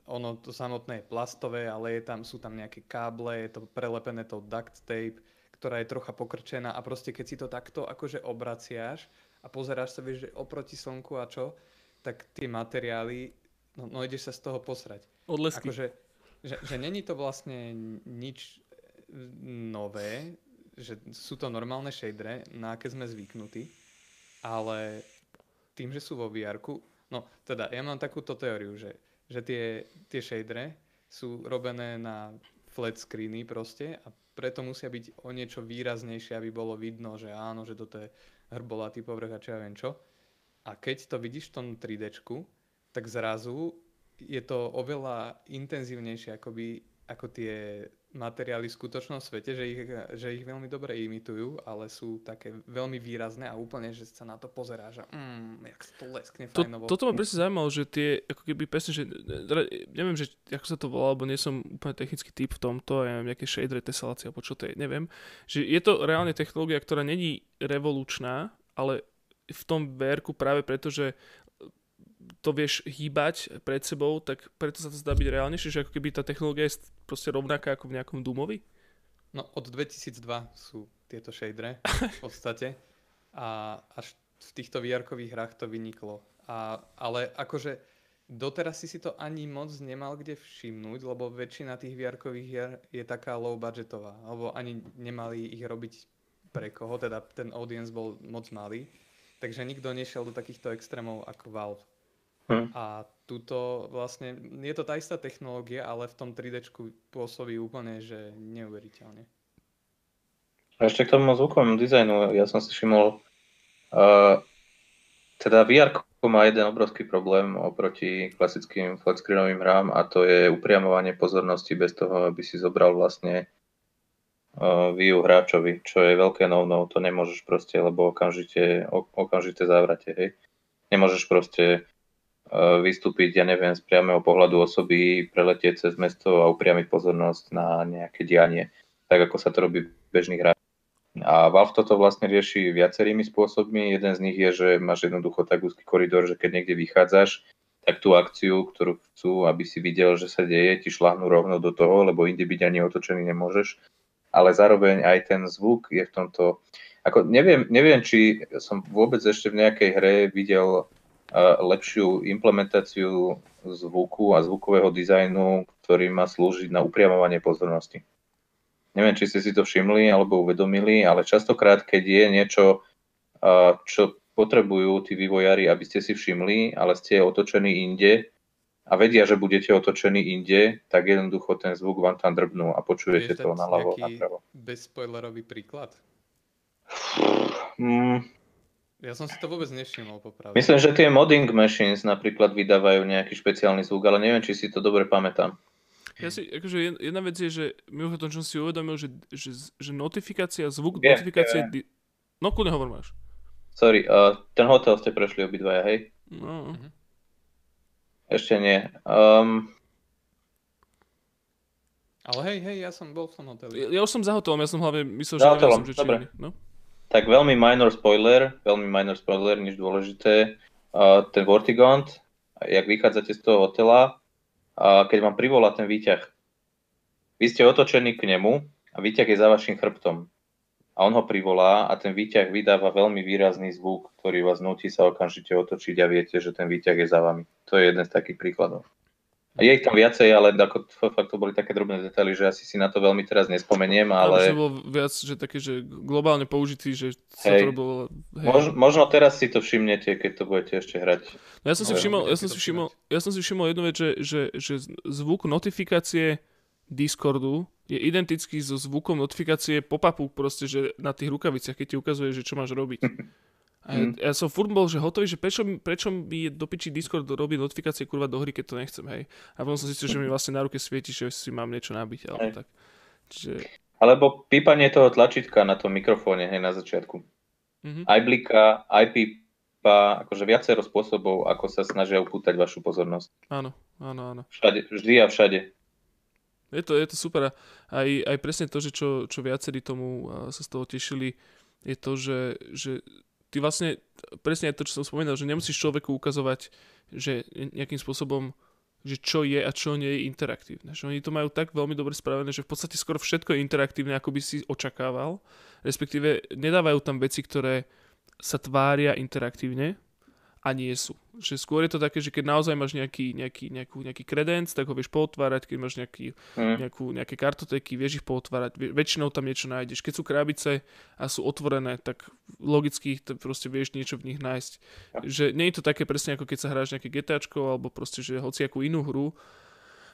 ono to samotné je plastové, ale je tam, sú tam nejaké káble, je to prelepené to duct tape, ktorá je trocha pokrčená a proste keď si to takto akože obraciaš a pozeráš sa, vieš, že oproti slnku a čo, tak tie materiály, no, no ideš sa z toho posrať. Odlesky. Akože, že, že není to vlastne nič nové, že sú to normálne shadere, na aké sme zvyknutí, ale tým, že sú vo vr no teda ja mám takúto teóriu, že, že tie, tie shadere sú robené na flat screeny proste a preto musia byť o niečo výraznejšie, aby bolo vidno, že áno, že toto je hrbolatý povrch a čo ja viem čo. A keď to vidíš v tom 3D, tak zrazu je to oveľa intenzívnejšie akoby, ako tie materiály v skutočnom svete, že ich, že ich veľmi dobre imitujú, ale sú také veľmi výrazné a úplne, že sa na to pozerá, že mm, jak sa to leskne to, fajnovo. Toto ma presne zaujímalo, že tie, ako keby presne, že neviem, že ako sa to volá, lebo nie som úplne technický typ v tomto, ja neviem, nejaké shader, tesalácie, alebo čo to je, neviem. Že je to reálne technológia, ktorá není revolučná, ale v tom verku práve preto, že to vieš hýbať pred sebou, tak preto sa to zdá byť reálnejšie, že ako keby tá technológia je proste rovnaká ako v nejakom Doomovi? No od 2002 sú tieto shadere v podstate a až v týchto vr hrách to vyniklo. A, ale akože doteraz si si to ani moc nemal kde všimnúť, lebo väčšina tých vr hier je taká low budgetová, alebo ani nemali ich robiť pre koho, teda ten audience bol moc malý. Takže nikto nešiel do takýchto extrémov ako Valve. Hmm. A tuto vlastne, je to tá istá technológia, ale v tom 3D pôsobí úplne, že neuveriteľne. A ešte k tomu zvukovému dizajnu, ja som si všimol, uh, teda VR má jeden obrovský problém oproti klasickým flatscreenovým hrám a to je upriamovanie pozornosti bez toho, aby si zobral vlastne uh, view hráčovi, čo je veľké no-no, to nemôžeš proste, lebo okamžite, okamžite závrate, hej. Nemôžeš proste vystúpiť, ja neviem, z priamého pohľadu osoby, preletieť cez mesto a upriamiť pozornosť na nejaké dianie, tak ako sa to robí v bežných hrách. A Valve toto vlastne rieši viacerými spôsobmi. Jeden z nich je, že máš jednoducho tak úzky koridor, že keď niekde vychádzaš, tak tú akciu, ktorú chcú, aby si videl, že sa deje, ti šláhnu rovno do toho, lebo inde byť ani otočený nemôžeš. Ale zároveň aj ten zvuk je v tomto... Ako neviem, neviem, či som vôbec ešte v nejakej hre videl lepšiu implementáciu zvuku a zvukového dizajnu, ktorý má slúžiť na upriamovanie pozornosti. Neviem, či ste si to všimli alebo uvedomili, ale častokrát, keď je niečo, čo potrebujú tí vývojári, aby ste si všimli, ale ste otočení inde a vedia, že budete otočení inde, tak jednoducho ten zvuk vám tam drbnú a počujete to naľavo a napravo. bezspoilerový príklad? Mm, ja som si to vôbec nevšimol, popravde. Myslím, že tie modding machines napríklad vydávajú nejaký špeciálny zvuk, ale neviem, či si to dobre pamätám. Ja si, akože jedna vec je, že mimochodom, čo som si uvedomil, že, že, že notifikácia, zvuk yeah, notifikácie... Yeah. Di... No, kľudne hovor máš. Sorry, uh, ten hotel ste prešli obidvaja, hej? No. Uh-huh. Ešte nie. Um... Ale hej, hej, ja som bol v tom hoteli. Ja, ja už som za hotelom, ja som hlavne myslel, že... Za hotelom, som, že dobre. no? Tak veľmi minor spoiler, veľmi minor spoiler, nič dôležité. Uh, ten Vortigaunt, jak vychádzate z toho hotela, uh, keď vám privolá ten výťah, vy ste otočení k nemu a výťah je za vašim chrbtom. A on ho privolá a ten výťah vydáva veľmi výrazný zvuk, ktorý vás nutí sa okamžite otočiť a viete, že ten výťah je za vami. To je jeden z takých príkladov. Je ich tam viacej, ale ako, fakt to boli také drobné detaily, že asi si na to veľmi teraz nespomeniem, ale... Ale bol viac, že také, že globálne použitý, že sa Hej. to robilo... Hej. Mož, možno teraz si to všimnete, keď to budete ešte hrať. No ja som si všimol, ja som si všimol, ja som si všimol jednu vec, že, že, že zvuk notifikácie Discordu je identický so zvukom notifikácie pop-upu proste, že na tých rukaviciach, keď ti ukazuje, že čo máš robiť. A ja, Mm. ja som furt bol, že hotový, že prečo, prečo mi do piči Discord robí notifikácie kurva do hry, keď to nechcem, hej. A potom som zistil, že mi vlastne na ruke svieti, že si mám niečo nabiť, alebo Hej. tak. Čiže, Alebo pípanie toho tlačítka na tom mikrofóne hej, na začiatku. mhm. Aj blika, aj pípa, akože viacero spôsobov, ako sa snažia upútať vašu pozornosť. áno, áno, áno. Všade, vždy a všade. Je to, je to super aj, aj presne to, že čo, čo viacerí tomu sa z toho tešili, je to, že, že ty vlastne, presne aj to, čo som spomínal, že nemusíš človeku ukazovať, že nejakým spôsobom, že čo je a čo nie je interaktívne. Že oni to majú tak veľmi dobre spravené, že v podstate skoro všetko je interaktívne, ako by si očakával. Respektíve nedávajú tam veci, ktoré sa tvária interaktívne a nie sú. Že skôr je to také, že keď naozaj máš nejaký, nejaký, nejakú, nejaký kredenc, tak ho vieš pootvárať, keď máš nejaký, Hm. nejakú, nejaké kartotéky, vieš ich pootvárať, Vie- väčšinou tam niečo nájdeš. Keď sú krabice a sú otvorené, tak logicky to proste vieš niečo v nich nájsť. Že nie je to také presne ako keď sa hráš nejaké GTAčko alebo proste, že hociakú inú hru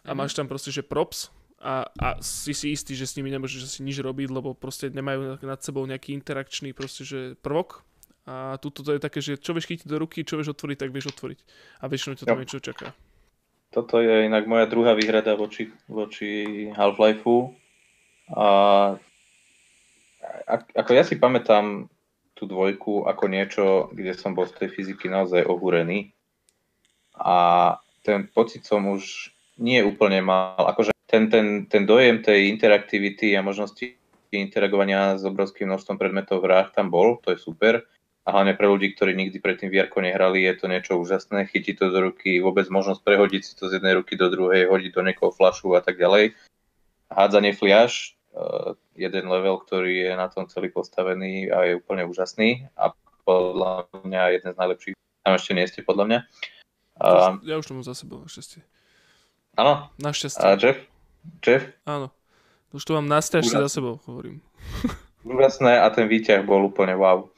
a Mhm. máš tam proste, že props a, a si si istý, že s nimi nemôžeš asi nič robiť, lebo proste nemajú nad sebou nejaký interakčný proste, že prvok. A tuto to je také, že čo vieš chytiť do ruky, čo vieš otvoriť, tak vieš otvoriť. A väčšinou ťa tam niečo čaká. Toto je inak moja druhá výhrada voči, voči Half-Lifeu. A, ak, ako ja si pamätám tú dvojku ako niečo, kde som bol z tej fyziky naozaj ohúrený. A ten pocit som už nie úplne mal. Akože ten, ten, ten dojem tej interaktivity a možnosti interagovania s obrovským množstvom predmetov v hrách tam bol, to je super. A hlavne pre ľudí, ktorí nikdy predtým VR nehrali, je to niečo úžasné. Chytiť to do ruky, vôbec možnosť prehodiť si to z jednej ruky do druhej, hodiť do niekoho flašu a tak ďalej. Hádzanie fliaž, uh, jeden level, ktorý je na tom celý postavený a je úplne úžasný a podľa mňa jeden z najlepších. Tam ešte nie ste, podľa mňa. Uh, Ja už to mám za sebou, našťastie. áno, Našťastie. a Jeff? Jeff? Áno. Už to mám našťastie za sebou, hovorím. Úžasné a ten výťah bol úplne wow.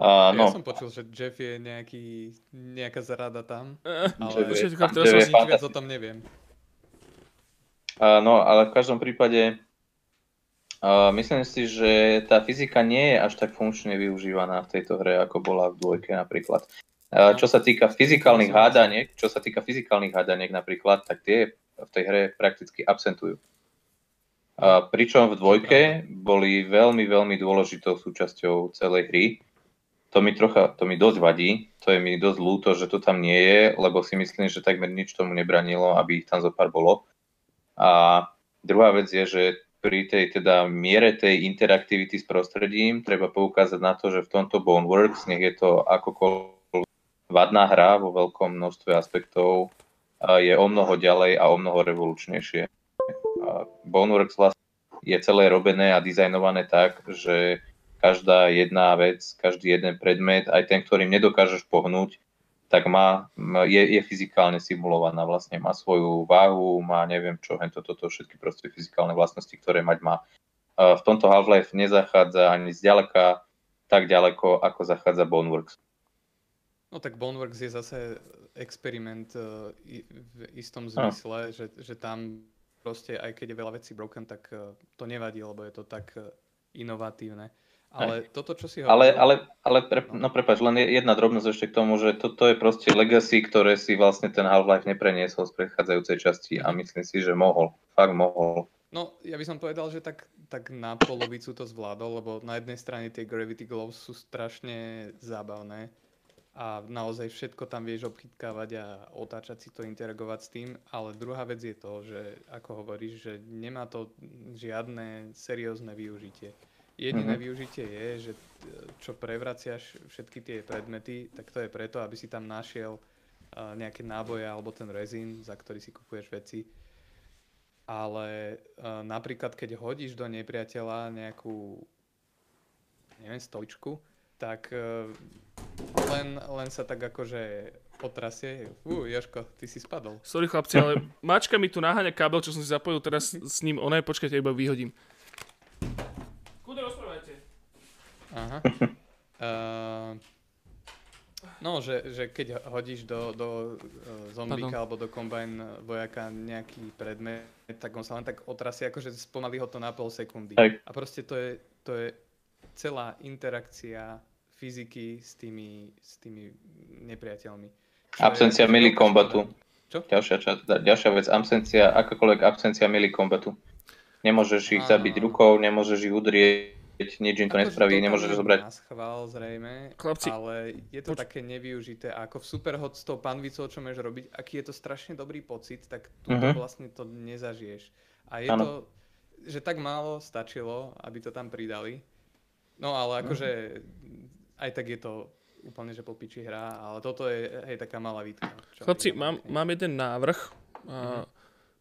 Uh, Ja no, som počul, že Jeff je nejaký, nejaká zarada tam, Eh, ale Jeff je- teraz Jeff nič viac o tom neviem. Uh, no, ale v každom prípade uh, myslím si, že tá fyzika nie je až tak funkčne využívaná v tejto hre, ako bola v dvojke napríklad. Uh, čo sa týka fyzikálnych hádaniek, čo sa týka fyzikálnych hádaniek napríklad, tak tie v tej hre prakticky absentujú. Uh, pričom v dvojke boli veľmi, veľmi dôležitou súčasťou celej hry. To mi trocha, to mi dosť vadí, to je mi dosť ľúto, že to tam nie je, lebo si myslím, že takmer nič tomu nebranilo, aby ich tam zo pár bolo. A druhá vec je, že pri tej teda miere tej interaktivity s prostredím treba poukázať na to, že v tomto Boneworks, nech je to akokoľvek vadná hra vo veľkom množstve aspektov, je o mnoho ďalej a o mnoho revolučnejšie. Boneworks vlastne je celé robené a dizajnované tak, že každá jedna vec, každý jeden predmet, aj ten, ktorým nedokážeš pohnúť, tak má, je, je fyzikálne simulovaná, vlastne má svoju váhu, má neviem čo, hento, toto všetky proste fyzikálne vlastnosti, ktoré mať má. V tomto Half-Life nezachádza ani zďaleka tak ďaleko, ako zachádza Boneworks. No tak Boneworks je zase experiment i- v istom zmysle, že, že tam proste aj keď je veľa vecí broken, tak uh, to nevadí, lebo je to tak uh, inovatívne. Ale toto, čo si Ale, hovoril- ale, ale pre, no prepáč, len je- jedna drobnosť ešte k tomu, že toto je proste legacy, ktoré si vlastne ten Half-Life nepreniesol z predchádzajúcej časti a myslím si, že mohol. Fakt mohol. No, ja by som povedal, že tak, tak na polovicu to zvládol, lebo na jednej strane tie Gravity Gloves sú strašne zábavné a naozaj všetko tam vieš obchytkávať a otáčať si to, interagovať s tým, ale druhá vec je to, že ako hovoríš, že nemá to žiadne seriózne využitie. Jediné Mhm. využitie je, že t- čo prevraciaš všetky tie predmety, tak to je preto, aby si tam našiel uh, nejaké náboje alebo ten rezín, za ktorý si kupuješ veci. Ale uh, napríklad, keď hodíš do nepriateľa nejakú, neviem, stoličku, tak uh, len, len sa tak akože otrasie. Fú, Joško, ty si spadol. Sorry chlapci, ale mačka mi tu naháňa kábel, čo som si zapojil teraz s ním. Ona je, počkajte, iba vyhodím. Aha. Uh, no, že, že keď hodíš do, do uh, zombíka Pardon. alebo do kombajn vojaka nejaký predmet, tak on sa len tak otrasie, akože spomalí ho to na pol sekundy. Hej. A proste to je, to je celá interakcia fyziky s tými, s tými nepriateľmi. Čo Absencia je melee veľká kombatu. Čo? Ďalšia, časť, ďalšia vec, absencia, akákoľvek absencia melee kombatu. Nemôžeš ich Áno, zabiť rukou, nemôžeš ich udrieť, nič im to Akože nespraví, to nemôžeš zobrať. Na schvál zrejme, Chlapci, ale je to poč- také nevyužité. A ako v Superhot s tou panvicou, čo môžeš robiť, aký je to strašne dobrý pocit, tak tu Mhm. vlastne to nezažiješ. A je Áno. to, že tak málo stačilo, aby to tam pridali. No ale akože aj tak je to úplne, že po piči hra, ale toto je hej taká malá výtka. Chlapci, mám, mám jeden návrh. Mhm. A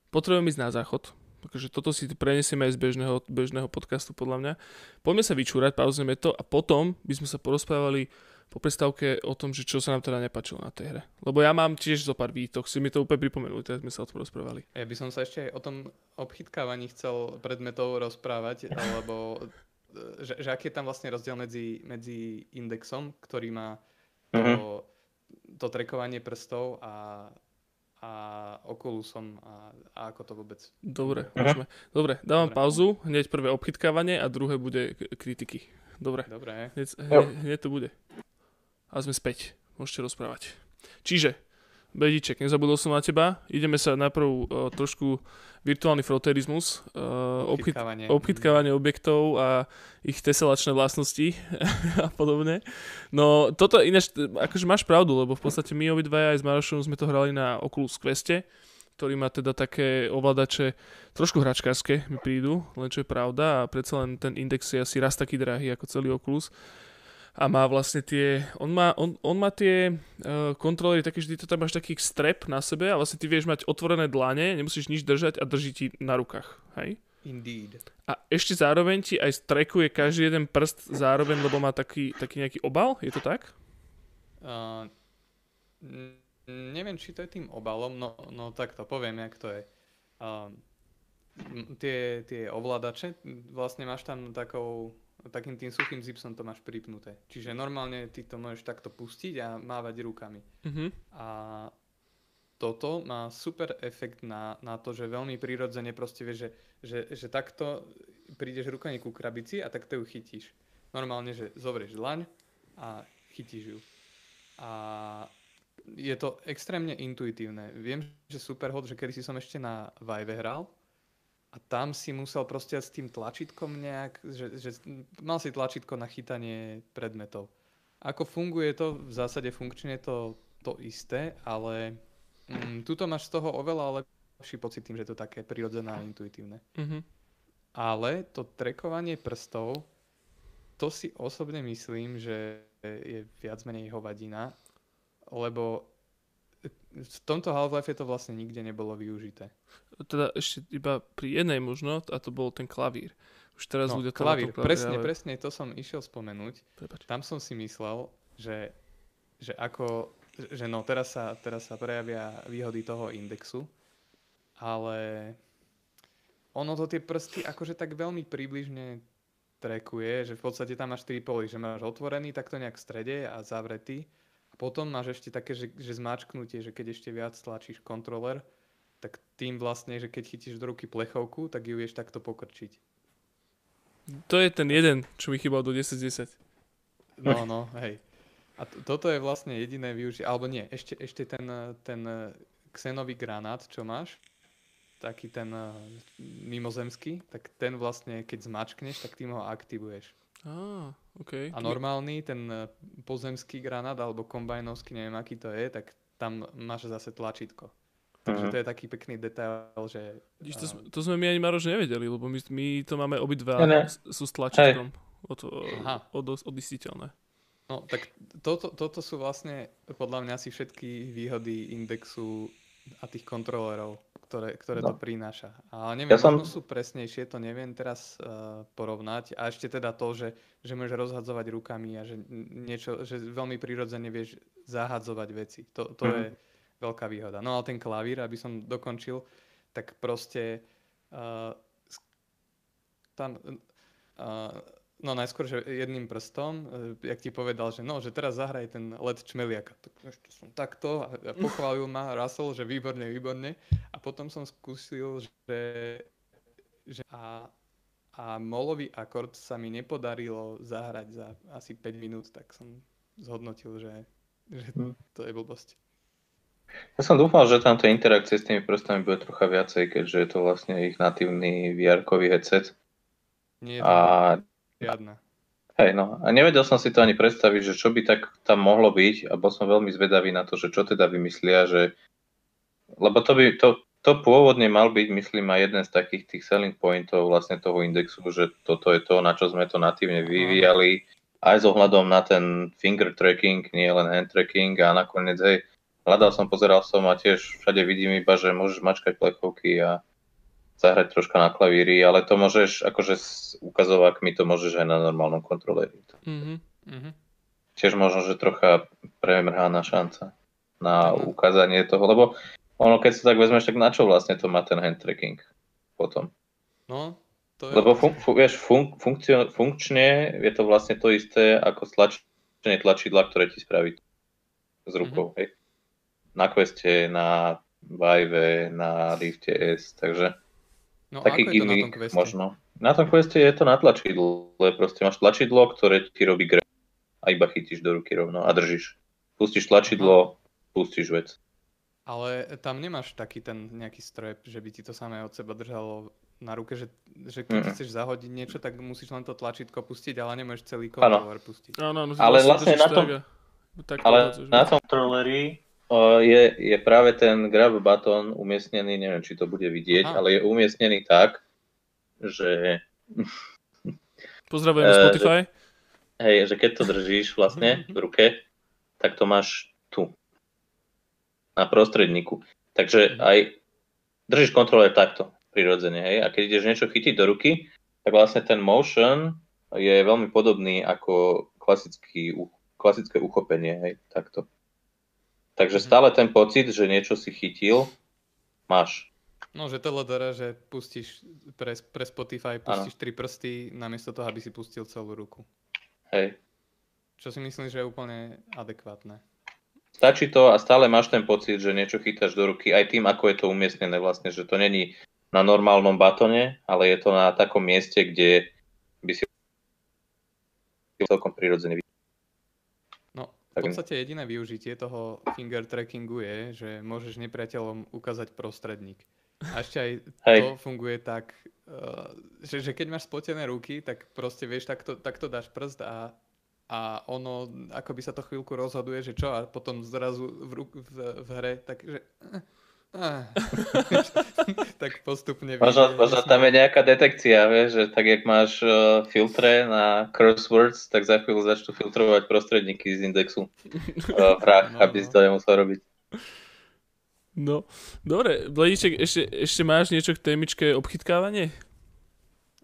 potrebujem ísť na záchod. Takže toto si prenesieme aj z bežného, bežného podcastu podľa mňa. Poďme sa vyčúrať, pauzujeme to a potom by sme sa porozprávali po prestávke o tom, že čo sa nám teda nepáčilo na tej hre. Lebo ja mám tiež zo pár výtok, si mi to úplne pripomenuli, teraz sme sa o tom rozprávali. Ja by som sa ešte aj o tom obchytkávaní chcel predmetov rozprávať, lebo že, že aký je tam vlastne rozdiel medzi, medzi indexom, ktorý má to, Mhm. to trekovanie prstov a, a Oculusom a, a ako to vôbec. Dobre, môžeme. Dobre, dávam Dobre. pauzu, hneď prvé obchytkávanie a druhé bude kritiky. Dobre, Dobre, hneď, hneď to bude. A sme späť, môžete rozprávať. Čiže, Bediček, nezabudol som na teba. Ideme sa najprv uh, trošku virtuálny froterizmus, uh, obchyt, obchytkávanie. obchytkávanie objektov a ich teselačné vlastnosti a podobne. No toto ináč, akože máš pravdu, lebo v podstate my obidvaja aj s Marošom sme to hrali na Oculus Queste, ktorý má teda také ovládače trošku hračkárske mi prídu, len čo je pravda a predsa len ten index je asi raz taký drahý ako celý Oculus a má vlastne tie, on má, on, on má tie uh, kontrolery také, že ty to tam máš taký strep na sebe a vlastne ty vieš mať otvorené dlane, nemusíš nič držať a drží ti na rukách, hej? Indeed. A ešte zároveň ti aj strekuje každý jeden prst zároveň, lebo má taký, taký nejaký obal, je to tak? Uh, n- neviem, či to je tým obalom, no, no tak to poviem, jak to je. Uh, tie, tie ovládače, vlastne máš tam takou, takým tým suchým zipsom to máš pripnuté. Čiže normálne ty to môžeš takto pustiť a mávať rukami. Mhm. A toto má super efekt na, na to, že veľmi prirodzene proste vieš, že, že, že takto prídeš rukami ku krabici a takto ju chytíš. Normálne, že zovrieš dlaň a chytíš ju. A je to extrémne intuitívne. Viem, že Superhot, že kedy si som ešte na Vive hral a tam si musel proste s tým tlačítkom nejak, že, že mal si tlačítko na chytanie predmetov. Ako funguje to? V zásade funkčne je to to isté, ale mm, tuto máš z toho oveľa lepší pocit tým, že je to také prirodzené a intuitívne. Mhm. Ale to trekovanie prstov, to si osobne myslím, že je viac menej hovadina, lebo v tomto Half-Life to vlastne nikde nebolo využité. Teda ešte iba pri jednej možno, a to bol ten klavír. Už teraz No, ľudia klavír, tom presne, ale- presne, to som išiel spomenúť. Prepač. Tam som si myslel, že, že ako, že no teraz sa, teraz sa prejavia výhody toho indexu, ale ono to tie prsty akože tak veľmi približne trekuje, že v podstate tam máš 4 poly, že máš otvorený takto nejak v strede a zavretý potom máš ešte také, že, že zmáčknutie, že keď ešte viac tlačíš kontroler, tak tým vlastne, že keď chytíš do ruky plechovku, tak ju vieš takto pokrčiť. To je ten jeden, čo mi chýbal do 10-10. No, no, hej. A t- toto je vlastne jediné využitie, alebo nie, ešte, ešte ten, ten xenový granát, čo máš, taký ten eh, mimozemský, tak ten vlastne, keď zmačkneš, tak tým ho aktivuješ. Á, OK. A normálny, ten eh, pozemský granát, alebo kombajnovský, neviem aký to je, tak tam máš zase tlačítko. Takže Mhm. to je taký pekný detail, že... Vidíš, to, sme, to sme my ani Maroš nevedeli, lebo my, my to máme obidva Ne, ne. s- sú s tlačítkom. od, Aha. od, odistiteľné. No, tak toto, toto sú vlastne podľa mňa si všetky výhody indexu a tých kontrolerov, ktoré, ktoré no. to prináša. A neviem, ja som... sú presnejšie, to neviem teraz uh, porovnať. A ešte teda to, že, že môžeš rozhadzovať rukami a že, niečo, že veľmi prirodzene vieš zahadzovať veci. To, to mm. je veľká výhoda. No ale ten klavír, aby som dokončil, tak proste uh, tam uh, No najskôr, že jedným prstom, e, jak ti povedal, že no, že teraz zahraj ten let čmeliaka. Tak ešte som takto a pochválil ma Russell, že výborne, výborne. A potom som skúsil, že, že a, a molový akord sa mi nepodarilo zahrať za asi 5 minút, tak som zhodnotil, že, že hm. to je blbosť. Ja som dúfal, že tamto interakcie s tými prstami bude trocha viacej, keďže je to vlastne ich natívny VR-kový headset. Nie, a Žiadna. Hej, no. A nevedel som si to ani predstaviť, že čo by tak tam mohlo byť a bol som veľmi zvedavý na to, že čo teda vymyslia, že lebo to by, to, to pôvodne mal byť, myslím, aj jeden z takých tých selling pointov vlastne toho indexu, že toto je to, na čo sme to natívne vyvíjali, aj s ohľadom na ten finger tracking, nie len hand tracking a nakoniec, hej, hľadal som, pozeral som a tiež všade vidím iba, že môžeš mačkať plechovky a zahrať troška na klavíri, ale to môžeš, akože s ukazovakmi to môžeš aj na normálnom kontroleri. Mm-hmm. Tiež možno, že trocha premrhaná šanca na mm-hmm. ukázanie toho, lebo ono, keď sa tak vezmeš, tak na čo vlastne to má ten hand tracking potom? No, to je... Lebo fun, fun, vieš, fun, funkcio, funkčne je to vlastne to isté ako stlačenie tlačidla, ktoré ti spraví s rukou, mm-hmm. hej? Na Queste, na Vive, na Lifte S, takže No taký ako je to na tom queste? Možno. Na tom queste je to na tlačidle. Proste máš tlačidlo, ktoré ti robí gre a iba chytíš do ruky rovno a držíš. Pustíš tlačidlo, Aha. pustíš vec. Ale tam nemáš taký ten nejaký strep, že by ti to samé od seba držalo na ruke, že, že keď mm. chceš zahodiť niečo, tak musíš len to tlačítko pustiť, ale nemôžeš celý kontroler pustiť. Áno, no, ale vlastne na tom, tak, ale na tom kontroleri je, je práve ten grab button umiestnený, neviem, či to bude vidieť, Aha. ale je umiestnený tak, že... Pozdravujeme Spotify. Že, hej, že keď to držíš vlastne v ruke, tak to máš tu, na prostredníku. Takže mhm. aj držíš kontroler takto, prirodzene, hej, a keď ideš niečo chytiť do ruky, tak vlastne ten motion je veľmi podobný ako klasický, klasické uchopenie, hej, takto. Takže mhm. stále ten pocit, že niečo si chytil, máš. No, že to LDR, že pustíš pre, pre Spotify, pustíš ano. tri prsty, namiesto toho, aby si pustil celú ruku. Hej. Čo si myslím, že je úplne adekvátne. Stačí to a stále máš ten pocit, že niečo chytáš do ruky, aj tým, ako je to umiestnené vlastne, že to není na normálnom batone, ale je to na takom mieste, kde by si celkom prirodzene v podstate jediné využitie toho finger trackingu je, že môžeš nepriateľom ukázať prostredník. A ešte aj Hej. to funguje tak, uh, že, že keď máš spotené ruky, tak proste vieš, takto, takto dáš prst a, a ono, ako by sa to chvíľku rozhoduje, že čo a potom zrazu v, v, v hre, takže Ah. tak postupne... Možno, možno tam je nejaká detekcia, vieš, že tak jak máš uh, filtre na crosswords, tak za chvíľu začnú filtrovať prostredníky z indexu uh, hrách, no, aby no. si to nemusel robiť. No, dobre, Bledíček, ešte, ešte máš niečo k témičke obchytkávanie?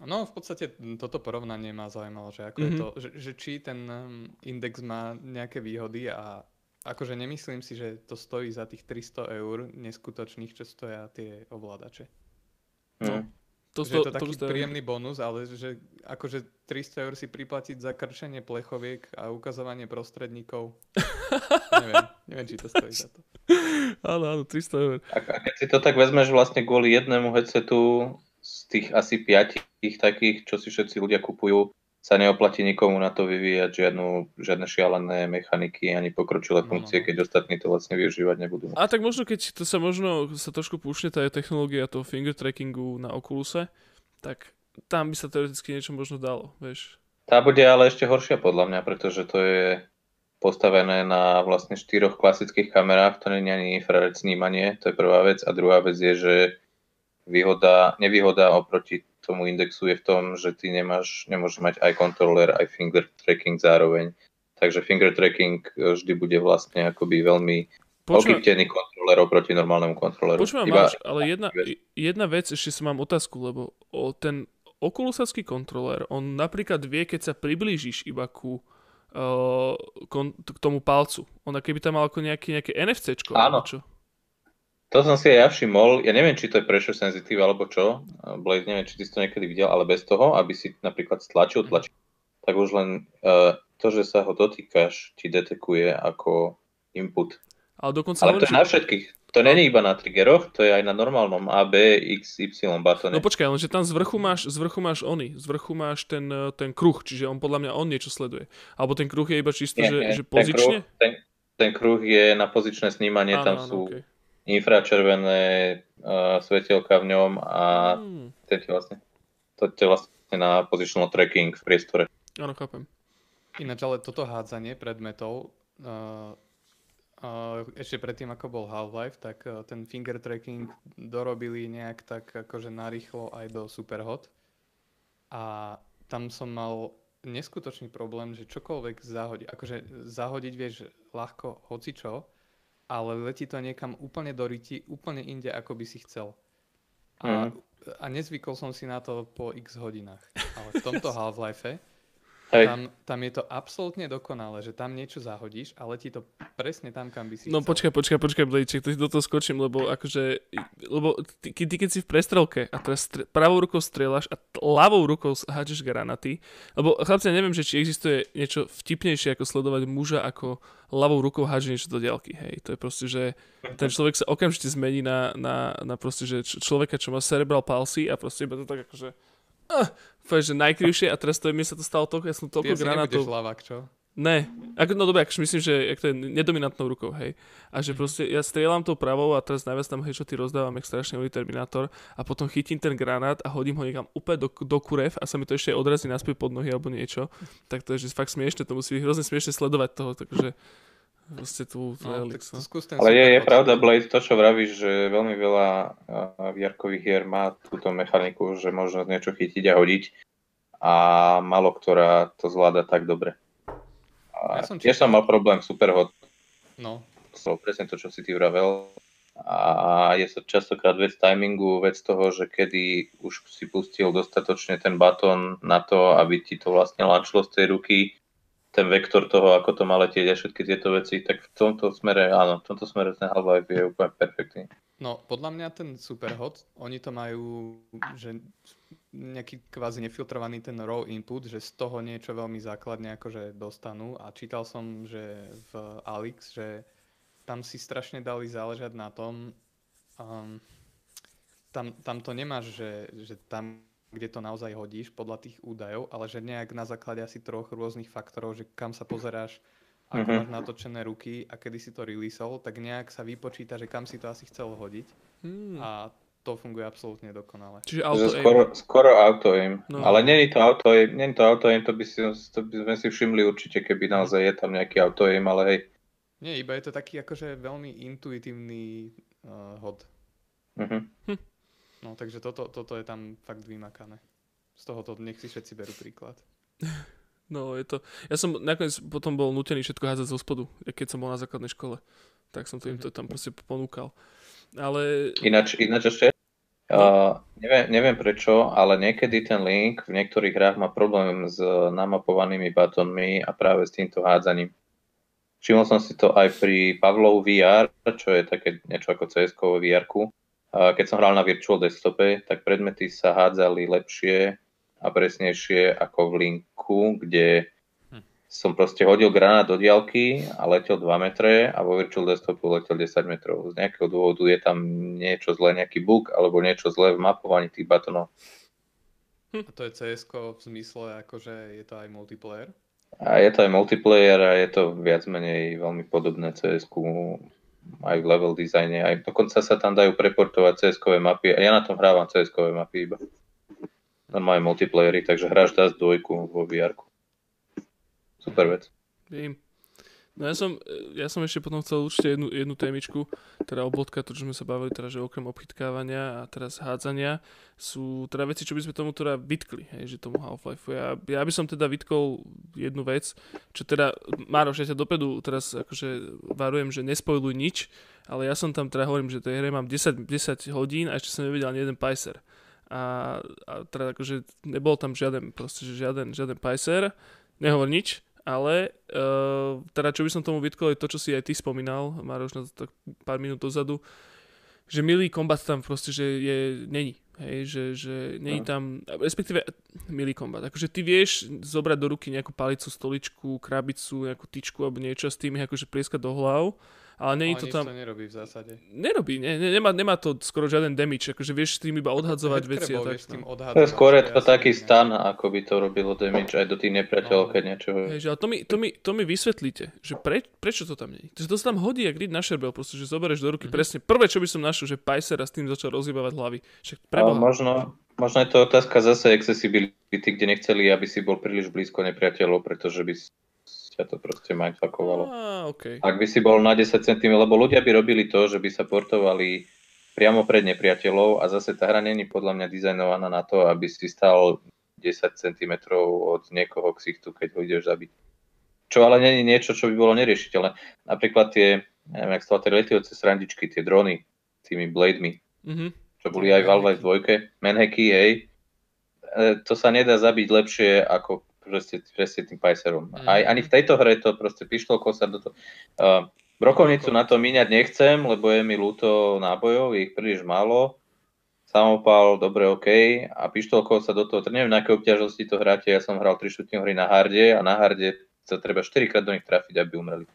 No, v podstate toto porovnanie ma zaujímalo, že, ako mm-hmm. je mhm. to, že, že či ten um, index má nejaké výhody a Akože nemyslím si, že to stojí za tých 300 eur neskutočných, čo stoja tie ovládače. No. To, že je to taký to príjemný bonus, ale že akože 300 eur si priplatiť za krčenie plechoviek a ukazovanie prostredníkov. neviem, neviem, či to stojí za to. Áno, áno, 300 eur. A keď si to tak vezmeš vlastne kvôli jednému headsetu z tých asi piatich takých, čo si všetci ľudia kupujú, sa neoplatí nikomu na to vyvíjať žiadnu, žiadne šialené mechaniky ani pokročilé no, funkcie, no, keď ostatní to vlastne využívať nebudú. A tak možno, keď to sa možno sa trošku púšne tá technológia toho finger trackingu na Oculuse, tak tam by sa teoreticky niečo možno dalo, vieš. Tá bude ale ešte horšia podľa mňa, pretože to je postavené na vlastne štyroch klasických kamerách, to nie je ani infrared snímanie, to je prvá vec. A druhá vec je, že výhoda, nevýhoda oproti tomu indexu je v tom, že ty nemáš, nemôžeš mať aj controller, aj finger tracking zároveň. Takže finger tracking vždy bude vlastne akoby veľmi Počúva... okyptený kontroler oproti normálnemu kontroleru. Počúvam, Iba... máš, ale jedna, jedna vec, ešte som mám otázku, lebo o ten okulusacký kontroler, on napríklad vie, keď sa priblížiš iba ku uh, kon, k tomu palcu. On keby tam mal ako nejaké, nejaké NFCčko. Áno. Čo? To som si aj ja všimol. Ja neviem, či to je pressure sensitive alebo čo. Blade, neviem, či ty si to niekedy videl, ale bez toho, aby si napríklad stlačil tlačí, tak už len uh, to, že sa ho dotýkaš, ti detekuje ako input. Ale, dokonca ale to je na všetkých. To no. není iba na triggeroch, to je aj na normálnom A, B, X, Y batone. No počkaj, lenže tam z vrchu máš, z vrchu máš ony, z vrchu máš ten, ten kruh, čiže on podľa mňa on niečo sleduje. Alebo ten kruh je iba čisto, nie, že, nie. že pozične? Ten kruh, ten, ten kruh je na pozičné snímanie, áno, tam áno, sú okay. Infračervené uh, svetielka v ňom a to je vlastne, to je vlastne na positional tracking v priestore. Áno, chápem. Ináč ale toto hádzanie predmetov uh, ešte predtým, ako bol Half-Life, tak e, ten finger tracking dorobili nejak tak akože narýchlo aj do Superhot. A tam som mal neskutočný problém, že čokoľvek zahodiť, akože zahodiť vieš ľahko hocičo, ale letí to niekam úplne do ryti, úplne inde, ako by si chcel. A, mm. a nezvykol som si na to po x hodinách. Ale v tomto Half-Life Hej. Tam, tam je to absolútne dokonalé, že tam niečo zahodíš a letí to presne tam, kam by si No chcel. počkaj, počkaj, počkaj, Blejček, to si do toho skočím, lebo akože, lebo ty, ty keď si v prestrelke a teraz stre, pravou rukou strieľaš a t- ľavou rukou hádžeš granaty, lebo chlapci, ja neviem, že či existuje niečo vtipnejšie ako sledovať muža, ako ľavou rukou hádže niečo do diaľky, hej. To je proste, že ten človek sa okamžite zmení na, na, na proste, že človeka, čo má cerebral palsy a proste iba to tak akože uh, že najkrivšie a teraz to mi sa to stalo toľko, ja som toľko Ty granátov. Ty lavák, čo? Ne, ako, no dobre, akože myslím, že ak to je nedominantnou rukou, hej. A že mhm. proste ja strieľam tou pravou a teraz najviac tam headshoty rozdávam, jak strašne hodí Terminátor a potom chytím ten granát a hodím ho niekam úplne do, do kurev a sa mi to ešte odrazí naspäť pod nohy alebo niečo. Tak to je že fakt smiešne, to musí byť hrozne smiešne sledovať toho, takže Proste no, Elix, no. Ale je, je pravda, Blade, to čo vravíš, že veľmi veľa vr hier má túto mechaniku, že možno niečo chytiť a hodiť a malo ktorá to zvláda tak dobre. A ja som, tiež som mal problém Superhot. No. To presne to, čo si ty vravel. A je to častokrát vec timingu, vec toho, že kedy už si pustil dostatočne ten batón na to, aby ti to vlastne lančilo z tej ruky ten vektor toho, ako to má letieť a všetky tieto veci, tak v tomto smere, áno, v tomto smere ten Half-Life je úplne perfektný. No, podľa mňa ten Superhot, oni to majú, že nejaký kvázi nefiltrovaný ten raw input, že z toho niečo veľmi základne akože dostanú a čítal som, že v Alix, že tam si strašne dali záležať na tom, um, tam, tam to nemáš, že, že tam kde to naozaj hodíš podľa tých údajov, ale že nejak na základe asi troch rôznych faktorov, že kam sa pozeráš, ako mm-hmm. máš natočené ruky a kedy si to releaseol, tak nejak sa vypočíta, že kam si to asi chcel hodiť. Mm. A to funguje absolútne dokonale. Čiže auto aim. Skoro, skoro auto aim. No. Ale není to auto aim, není to auto aim, to by, si, to by sme si všimli určite, keby naozaj je tam nejaký auto aim, ale hej. Nie, iba je to taký akože veľmi intuitívny uh, hod. Uh-huh. Hm. No takže toto, toto je tam fakt vymakané. Z tohoto nech si všetci berú príklad. No je to... Ja som nakoniec potom bol nutený všetko hádzať zo spodu, keď som bol na základnej škole. Tak som to im to tam proste ponúkal. Ale... Ináč, ináč ešte, no. uh, neviem, neviem prečo, ale niekedy ten link v niektorých hrách má problém s namapovanými batónmi a práve s týmto hádzaním. Všimol som si to aj pri Pavlov VR, čo je také niečo ako cs vr keď som hral na virtual desktope, tak predmety sa hádzali lepšie a presnejšie ako v linku, kde hm. som proste hodil granát do diálky a letel 2 metre a vo virtual desktopu letel 10 metrov. Z nejakého dôvodu je tam niečo zlé, nejaký bug alebo niečo zlé v mapovaní tých batonov. A to je cs v zmysle, akože je to aj multiplayer? A je to aj multiplayer a je to viac menej veľmi podobné cs aj v level dizajne, aj dokonca sa tam dajú preportovať cs mapy. A ja na tom hrávam cs mapy iba. Normálne multiplayery, takže hráš dá dvojku vo vr Super vec. Vím. No ja som, ja som ešte potom chcel určite jednu, jednu témičku, teda obvodka, to, čo sme sa bavili, teda, že okrem obchytkávania a teraz hádzania, sú teda veci, čo by sme tomu teda vytkli, hej, že tomu Half-Life. Ja, ja by som teda vytkol jednu vec, čo teda, Mároš, ja ťa dopredu teraz akože varujem, že nespojluj nič, ale ja som tam teda hovorím, že tej hre mám 10, 10 hodín a ešte som nevedel ani jeden pajser. A, a teda akože nebol tam žiaden, proste, že žiaden, žiaden pajser, nehovor nič, ale uh, teda čo by som tomu vytkol je to, čo si aj ty spomínal, Maroš, na to tak pár minút dozadu, že milý kombat tam proste, že je, není. Hej, že, že není no. tam, respektíve milý kombat. Akože ty vieš zobrať do ruky nejakú palicu, stoličku, krabicu, nejakú tyčku alebo niečo s tým akože prieskať do hlav ale není to tam... to nerobí v zásade. Nerobí, ne, ne, nemá, nemá to skoro žiaden damage, akože vieš s tým iba odhadzovať veci a tak. Tým no. To je skôr je to taký stan, ako by to robilo damage aj do tých nepriateľov, no. keď niečo... Hej, ale to mi, to, mi, to mi vysvetlíte, že pre, prečo to tam nie je. To sa tam hodí, ak na šerbel, proste, že zoberieš do ruky mm-hmm. presne. Prvé, čo by som našiel, že Pajser a s tým začal rozhýbavať hlavy. Však preboha. možno, možno je to otázka zase accessibility, kde nechceli, aby si bol príliš blízko nepriateľov, pretože by ťa to proste mindfuckovalo. Ah, okay. Ak by si bol na 10 cm, lebo ľudia by robili to, že by sa portovali priamo pred nepriateľov a zase tá hra není podľa mňa dizajnovaná na to, aby si stal 10 cm od niekoho ksichtu, keď ho ideš zabiť. Čo ale není niečo, čo by bolo neriešiteľné. Napríklad tie, neviem, jak sa tie letujúce srandičky, tie drony, tými blademi, mm-hmm. čo boli aj v Half-Life 2, manhacky, hej, e, to sa nedá zabiť lepšie ako proste, presne tým pajserom. Mm. Aj, ani v tejto hre to proste pištolkou sa do toho... Uh, brokovnicu na to míňať nechcem, lebo je mi ľúto nábojov, je ich príliš málo. Samopal, dobre, OK. A pištolkou sa do toho, neviem, na aké obťažnosti to hráte, ja som hral 3 šutní hry na harde a na harde sa treba 4 krát do nich trafiť, aby umreli.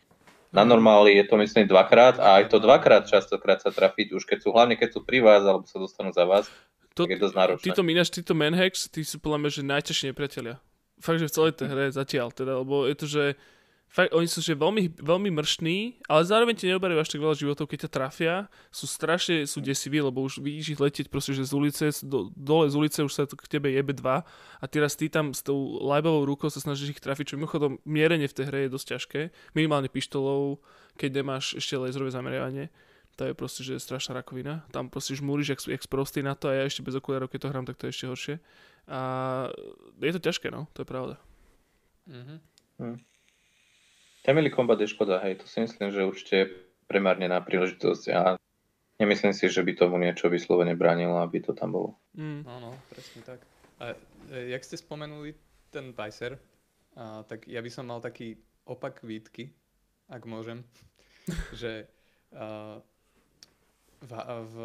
Na normáli je to myslím dvakrát a aj to dvakrát častokrát sa trafiť, už keď sú, hlavne keď sú pri vás alebo sa dostanú za vás, to, tak je dosť náročné. Títo míňaš, títo manhacks, tí sú podľa mňa, že najťažšie nepriatelia fakt, že v celej tej hre zatiaľ, teda, lebo je to, že fakt, oni sú že veľmi, veľmi mrštní, ale zároveň ti neoberajú až tak veľa životov, keď ťa trafia, sú strašne, sú desiví, lebo už vidíš ich letieť proste, že z ulice, do, dole z ulice už sa k tebe jebe dva a teraz ty tam s tou lajbovou rukou sa snažíš ich trafiť, čo mimochodom mierenie v tej hre je dosť ťažké, minimálne pištolou, keď nemáš ešte laserové zameriavanie to je proste, že je strašná rakovina. Tam proste žmúriš, jak, jak sprostý na to a ja ešte bez okulárov, keď to hrám, tak to je ešte horšie. A je to ťažké, no, to je pravda. Mm-hmm. Hm. Family Combat je škoda, hej, to si myslím, že určite je premárnená príležitosť a nemyslím si, že by tomu niečo vyslovene bránilo, aby to tam bolo. Mm. Áno, presne tak. A e, jak ste spomenuli ten Vicer, a, tak ja by som mal taký opak výtky, ak môžem, že a, v, v,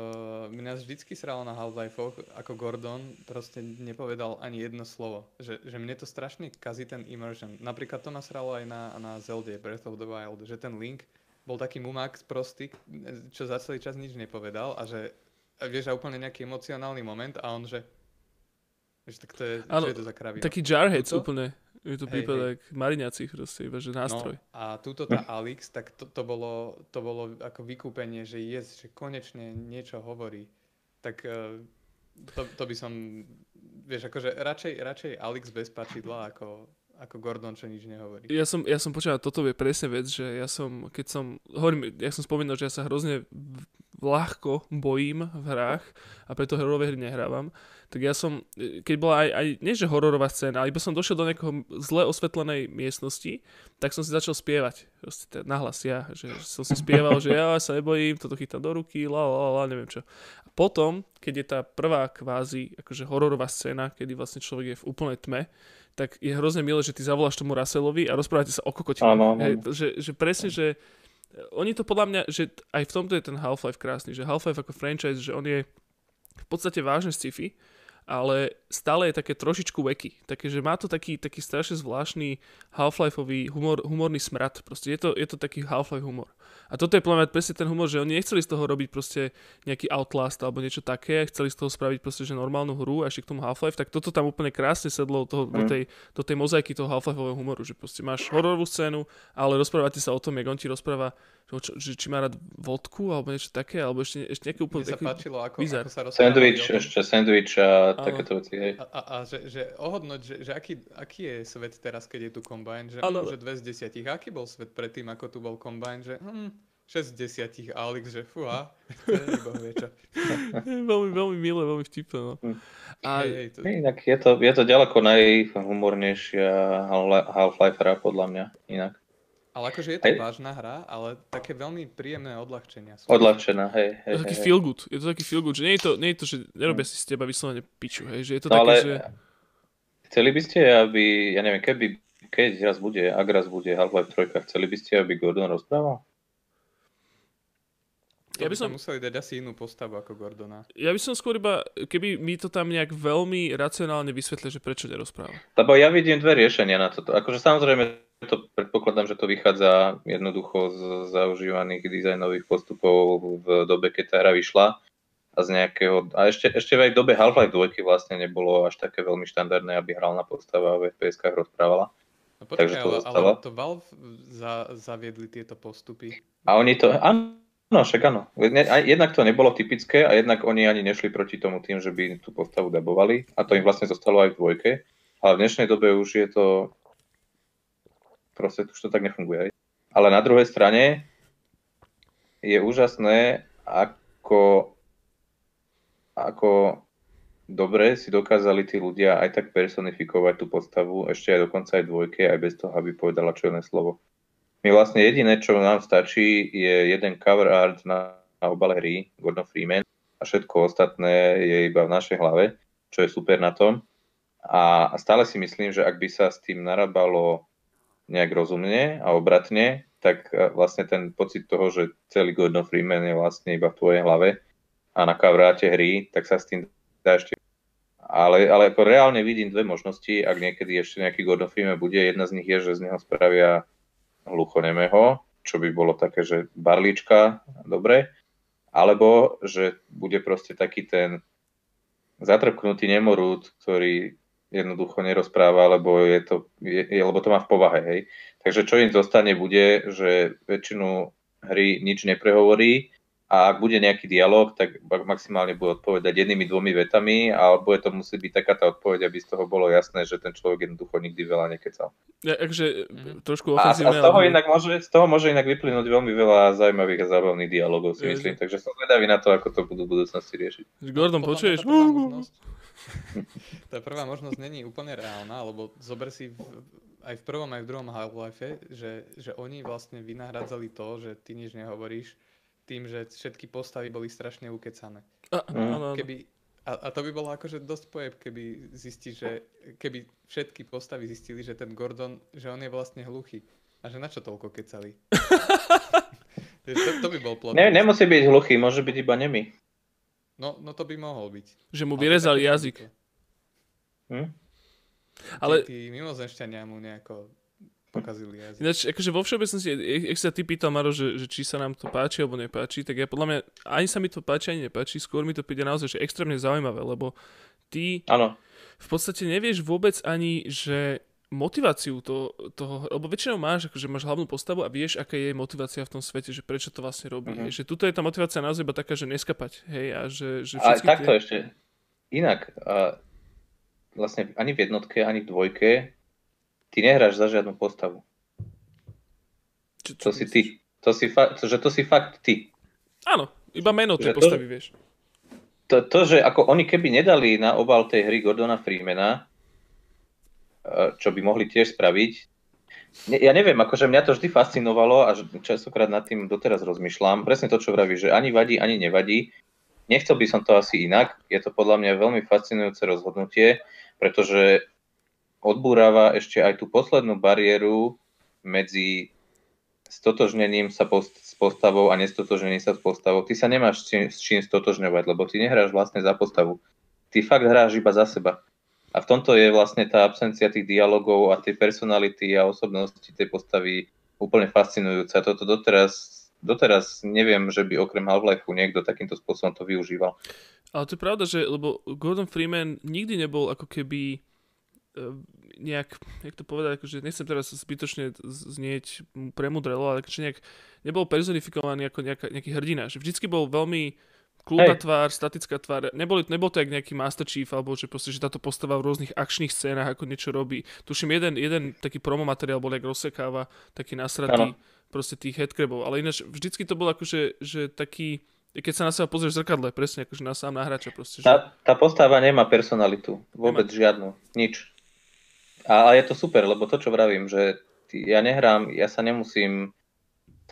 mňa vždycky sralo na Half-Life, ako Gordon proste nepovedal ani jedno slovo. Že, že mne to strašne kazí ten immersion. Napríklad to nasralo aj na, na Zelda Breath of the Wild, že ten Link bol taký mumák prostý, čo za celý čas nič nepovedal a že vieš, a úplne nejaký emocionálny moment a on že Vieš, tak to je, ano, čo je to za kravina? Taký jarheads úplne. Je to prípad hey. mariňacích proste, iba že nástroj. No, a túto tá Alix, tak to, to, bolo, to bolo ako vykúpenie, že je, že konečne niečo hovorí. Tak uh, to, to by som, vieš, akože radšej, radšej Alex bez pačidla ako, ako Gordon, čo nič nehovorí. Ja som, ja som počúval, toto je presne vec, že ja som, keď som, hovorím, ja som spomínal, že ja sa hrozne ľahko bojím v hrách a preto hororové hry nehrávam tak ja som, keď bola aj, aj nie že hororová scéna, ale iba som došiel do nejakého zle osvetlenej miestnosti, tak som si začal spievať, proste nahlas ja, že som si spieval, že ja sa nebojím, toto chytám do ruky, la, la, la, neviem čo. A potom, keď je tá prvá kvázi, akože hororová scéna, kedy vlastne človek je v úplnej tme, tak je hrozne milé, že ty zavoláš tomu Russellovi a rozprávate sa o kokotine. Že, že presne, že oni to podľa mňa, že aj v tomto je ten Half-Life krásny, že Half-Life ako franchise, že on je v podstate vážne sci-fi, ale stále je také trošičku veky. Takže že má to taký, taký strašne zvláštny Half-Lifeový humor, humorný smrad. Proste je to, je to taký Half-Life humor. A toto je podľa mňa presne ten humor, že oni nechceli z toho robiť proste nejaký Outlast alebo niečo také, chceli z toho spraviť proste že normálnu hru a ešte k tomu Half-Life, tak toto tam úplne krásne sedlo toho, do, mm. tej, do tej mozaiky toho Half-Lifeového humoru, že proste máš hororovú scénu, ale rozprávate sa o tom, jak on ti rozpráva že, že či má rád vodku alebo niečo také, alebo ešte, ešte nejaké úplne Mne sa páčilo, ako, ako sa Sandwich, ešte sandwich A- takéto veci, hej. A, a, a že, že ohodnoť, že, že aký, aký je svet teraz, keď je tu Combine, že, Ale- ano. že 2 z 10. Aký bol svet predtým, ako tu bol Combine, že hm, 6 z 10. A Alex, že čo. veľmi, veľmi milé, veľmi vtipné. No. Hm. A Hej, hej, to, Inak je to, je to ďaleko najhumornejšia Half- Half-Life hra podľa mňa, inak. Ale akože je to Hej. vážna hra, ale také veľmi príjemné odľahčenia sú. Odľahčená, hej. hej, je to taký feel good. Je to taký feel good, že nie je to, nie je to že nerobia si z teba vyslovene piču, hej, že je to No také, ale že... chceli by ste, aby, ja neviem, keby, keď raz bude, ak raz bude Half-Life 3, chceli by ste, aby Gordon rozprával? Ja by som- museli dať asi inú postavu ako Gordona. Ja by som skôr iba, keby mi to tam nejak veľmi racionálne vysvetlil, že prečo nerozpráva. Lebo ja vidím dve riešenia na toto. Akože samozrejme, to predpokladám, že to vychádza jednoducho z zaužívaných dizajnových postupov v dobe, keď tá hra vyšla. A z nejakého, a ešte, ešte aj v dobe Half-Life 2 vlastne nebolo až také veľmi štandardné, aby hral na postava a v FPS-kách rozprávala. No Takže počkaj, to ale, ale to Valve za, zaviedli tieto postupy. A oni to, áno, však áno. Jednak to nebolo typické a jednak oni ani nešli proti tomu tým, že by tú postavu dabovali. A to im vlastne zostalo aj v dvojke. Ale v dnešnej dobe už je to... Proste už to tak nefunguje. Ale na druhej strane je úžasné, ako, ako dobre si dokázali tí ľudia aj tak personifikovať tú postavu, ešte aj dokonca aj dvojke, aj bez toho, aby povedala čo len slovo. My vlastne jediné, čo nám stačí, je jeden cover art na, na obale hry, Gordon Freeman, a všetko ostatné je iba v našej hlave, čo je super na tom. A, stále si myslím, že ak by sa s tým narábalo nejak rozumne a obratne, tak e, vlastne ten pocit toho, že celý Gordon Freeman je vlastne iba v tvojej hlave a na kavráte hry, tak sa s tým dá ešte ale, ale ako reálne vidím dve možnosti, ak niekedy ešte nejaký Gordon Freeman bude. Jedna z nich je, že z neho spravia hluchonemého, čo by bolo také, že barlička, dobre, alebo že bude proste taký ten zatrpknutý nemorút, ktorý jednoducho nerozpráva, lebo, je to, je, je- lebo to má v povahe. Hej. Takže čo im zostane bude, že väčšinu hry nič neprehovorí a ak bude nejaký dialog, tak maximálne bude odpovedať jednými, dvomi vetami a bude to musieť byť taká tá odpoveď, aby z toho bolo jasné, že ten človek jednoducho nikdy veľa nekecal. Ja, takže Mhm. trošku A, a ofenzívne. z, toho ale- inak môže, z toho môže inak vyplynúť veľmi veľa zaujímavých a zábavných dialogov, si Je, myslím. Takže som zvedavý na to, ako to budú v budúcnosti riešiť. Gordon, počuješ? Tá prvá, možnosť, není úplne reálna, lebo zober si v, aj v prvom, aj v druhom Half-Life, že, že oni vlastne vynahradzali to, že ty nič nehovoríš, tým, že všetky postavy boli strašne ukecané. A, Mm. Keby, a, a to by bolo akože dosť pojeb, keby zistí, že keby všetky postavy zistili, že ten Gordon, že on je vlastne hluchý. A že na čo toľko kecali? To, to by bol plot. Ne, nemusí byť hluchý, môže byť iba nemý. No, no to by mohol byť. Že mu vyrezali jazyk. Hm? Ale Tí, tí mimozemšťania mu nejako pokazili jazyk. Ináč, akože vo všeobecnosti, ak ak sa ty pýtal, Maro, že, že či sa nám to páči alebo nepáči, tak ja podľa mňa ani sa mi to páči, ani nepáči, skôr mi to príde naozaj že extrémne zaujímavé, lebo ty Áno. v podstate nevieš vôbec ani, že motiváciu to, toho, lebo väčšinou máš, akože máš hlavnú postavu a vieš, aká je motivácia v tom svete, že prečo to vlastne robí. Mm-hmm. Že tuto je tá motivácia naozaj iba taká, že neskapať, hej, a že, že A všetky takto tie... ešte. Inak, a vlastne ani v jednotke, ani v dvojke ty nehráš za žiadnu postavu. Čo, čo To si myslíš? ty. To si fa- to, že to si fakt ty. Áno, iba meno tej Že to- postavy, vieš. To, to, že ako oni keby nedali na obal tej hry Gordona Freemana, čo by mohli tiež spraviť, ja neviem, akože mňa to vždy fascinovalo a častokrát nad tým doteraz rozmýšľam. Presne to, čo vraví, že ani vadí, ani nevadí. Nechcel by som to asi inak. Je to podľa mňa veľmi fascinujúce rozhodnutie, pretože odbúrava ešte aj tú poslednú bariéru medzi stotožnením sa post- s postavou a nestotožnením sa s postavou. Ty sa nemáš s čím stotožňovať, lebo ty nehráš vlastne za postavu. Ty fakt hráš iba za seba. A v tomto je vlastne tá absencia tých dialogov a tej personality a osobnosti tej postavy úplne fascinujúca. Toto doteraz, doteraz neviem, že by okrem Half-Life niekto takýmto spôsobom to využíval. Ale to je pravda, že lebo Gordon Freeman nikdy nebol ako keby eh, nejak, jak to povedať, akože nechcem teraz zbytočne znieť premudrelo, ale akože nejak nebol personifikovaný ako nejaká, nejaký hrdina. Že vždycky bol veľmi kľudná Hej. tvár, statická tvár. Neboli, nebol to jak nejaký Master Chief, alebo že proste, že táto postava v rôznych akčných scénach ako niečo robí. Tuším, jeden, jeden taký promo materiál bol, jak rozsekáva, taký nasratý, Áno. proste tých headcrabov. Ale ináč, vždycky to bol akože, že taký, keď sa na seba pozrieš v zrkadle, presne akože na sám na hráča proste. Že... Tá, tá postava nemá personalitu. Vôbec žiadnu. Nič. A, a je to super, lebo to, čo vravím, že ja nehrám, ja sa nemusím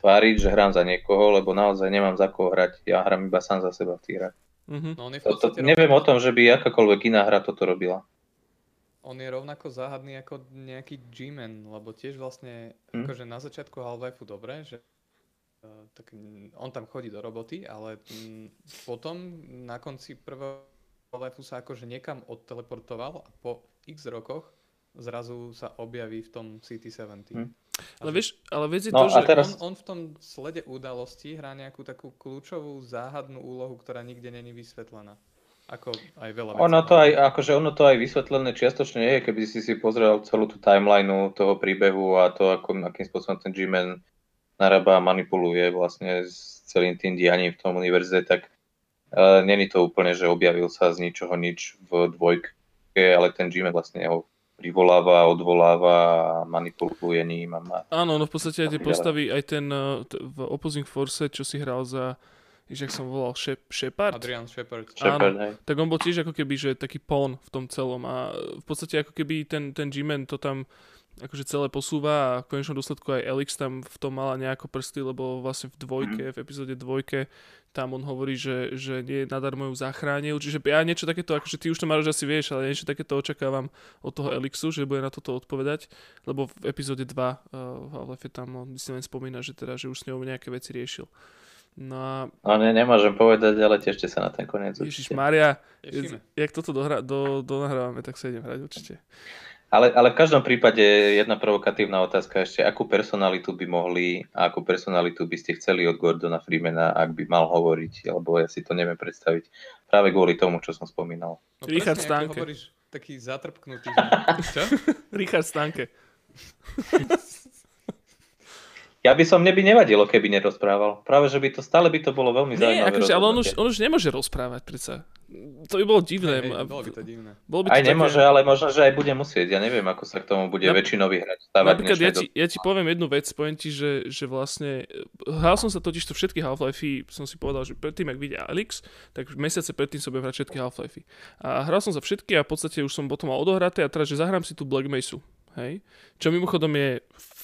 tváriť, že hrám za niekoho, lebo naozaj nemám za koho hrať. Ja hrám iba sám za seba v tých hrách. Mhm. No To, to, neviem o tom, že by akákoľvek iná hra toto robila. on je rovnako záhadný ako nejaký G-Man, lebo tiež vlastne, Hm. akože na začiatku Half-Life dobre, že uh, tak mm, on tam chodí do roboty, ale mm, potom na konci prvého Half-Life sa akože niekam odteleportoval a po x rokoch zrazu sa objaví v tom CT-70. Hm. Ale vieš, ale vieš No to, že... teraz- On, on v tom slede udalostí hrá nejakú takú kľúčovú záhadnú úlohu, ktorá nikde není vysvetlená. Ako aj veľa. Ono to aj, akože ono to aj vysvetlené čiastočne je, keby si si pozrel celú tú timelineu toho príbehu a to, ako, akým spôsobom ten G-Man narába a manipuluje vlastne s celým tým dianím v tom univerze, tak uh, není to úplne, že objavil sa z ničoho nič v dvojke, ale ten G-Man vlastne ho privoláva, odvoláva a manipuluje ním a má... Áno, no v podstate aj tie postavy, aj ten t- v Opposing Force, čo si hral za, vieš, jak som volal, Shep- Shepard? Adrian Shepard. Shepard, hej. tak on bol tiež ako keby, že taký pawn v tom celom a v podstate ako keby ten, ten G-Man to tam akože celé posúva a v konečnom dôsledku aj Elix tam v tom mala nejako prsty, lebo vlastne v dvojke, v epizóde dvojke tam on hovorí, že, že nie nadarmo ju zachránil, čiže ja niečo takéto, akože ty už to Maroš asi vieš, ale niečo takéto očakávam od toho Elixu, že bude na toto odpovedať, lebo v epizóde 2 uh, v Half-Life tam on si len spomína, že teda, že už s ňou nejaké veci riešil. No a No ne, nemôžem povedať, ale tešte sa na ten koniec. Ježiš. Maria, jak toto dohra, do, donahrávame, tak sa idem hrať určite. Ale, ale v každom prípade jedna provokatívna otázka ešte, akú personalitu by mohli a akú personalitu by ste chceli od Gordona Freemana, ak by mal hovoriť, lebo ja si to neviem predstaviť práve kvôli tomu, čo som spomínal. No Richard presne, Stanke. hovoríš, taký zatrpknutý. Čo? Richard Stanke. Ja by som, mne by nevadilo, keby nerozprával. Práve, že by to stále by to bolo veľmi Nie, zaujímavé. akože, ale on už, on už nemôže rozprávať predsa. To by bolo divné. Hej, A- bolo by to divné. bolo by to Aj nemôže, také... ale možno, že aj bude musieť. Ja neviem, ako sa k tomu bude Nap- väčšinový hráč stávať. v Napríklad ja ti, ja ti poviem jednu vec, poviem ti, že, že vlastne hral som sa totiž to všetky Half-Life, som si povedal, že predtým, ak vidia Alex, tak mesiace predtým som budem hrať všetky Half-Life. A hral som sa všetky a v podstate už som potom mal odohraté a teraz, že zahrám si tú Black Mesa. Hej? Čo mimochodom je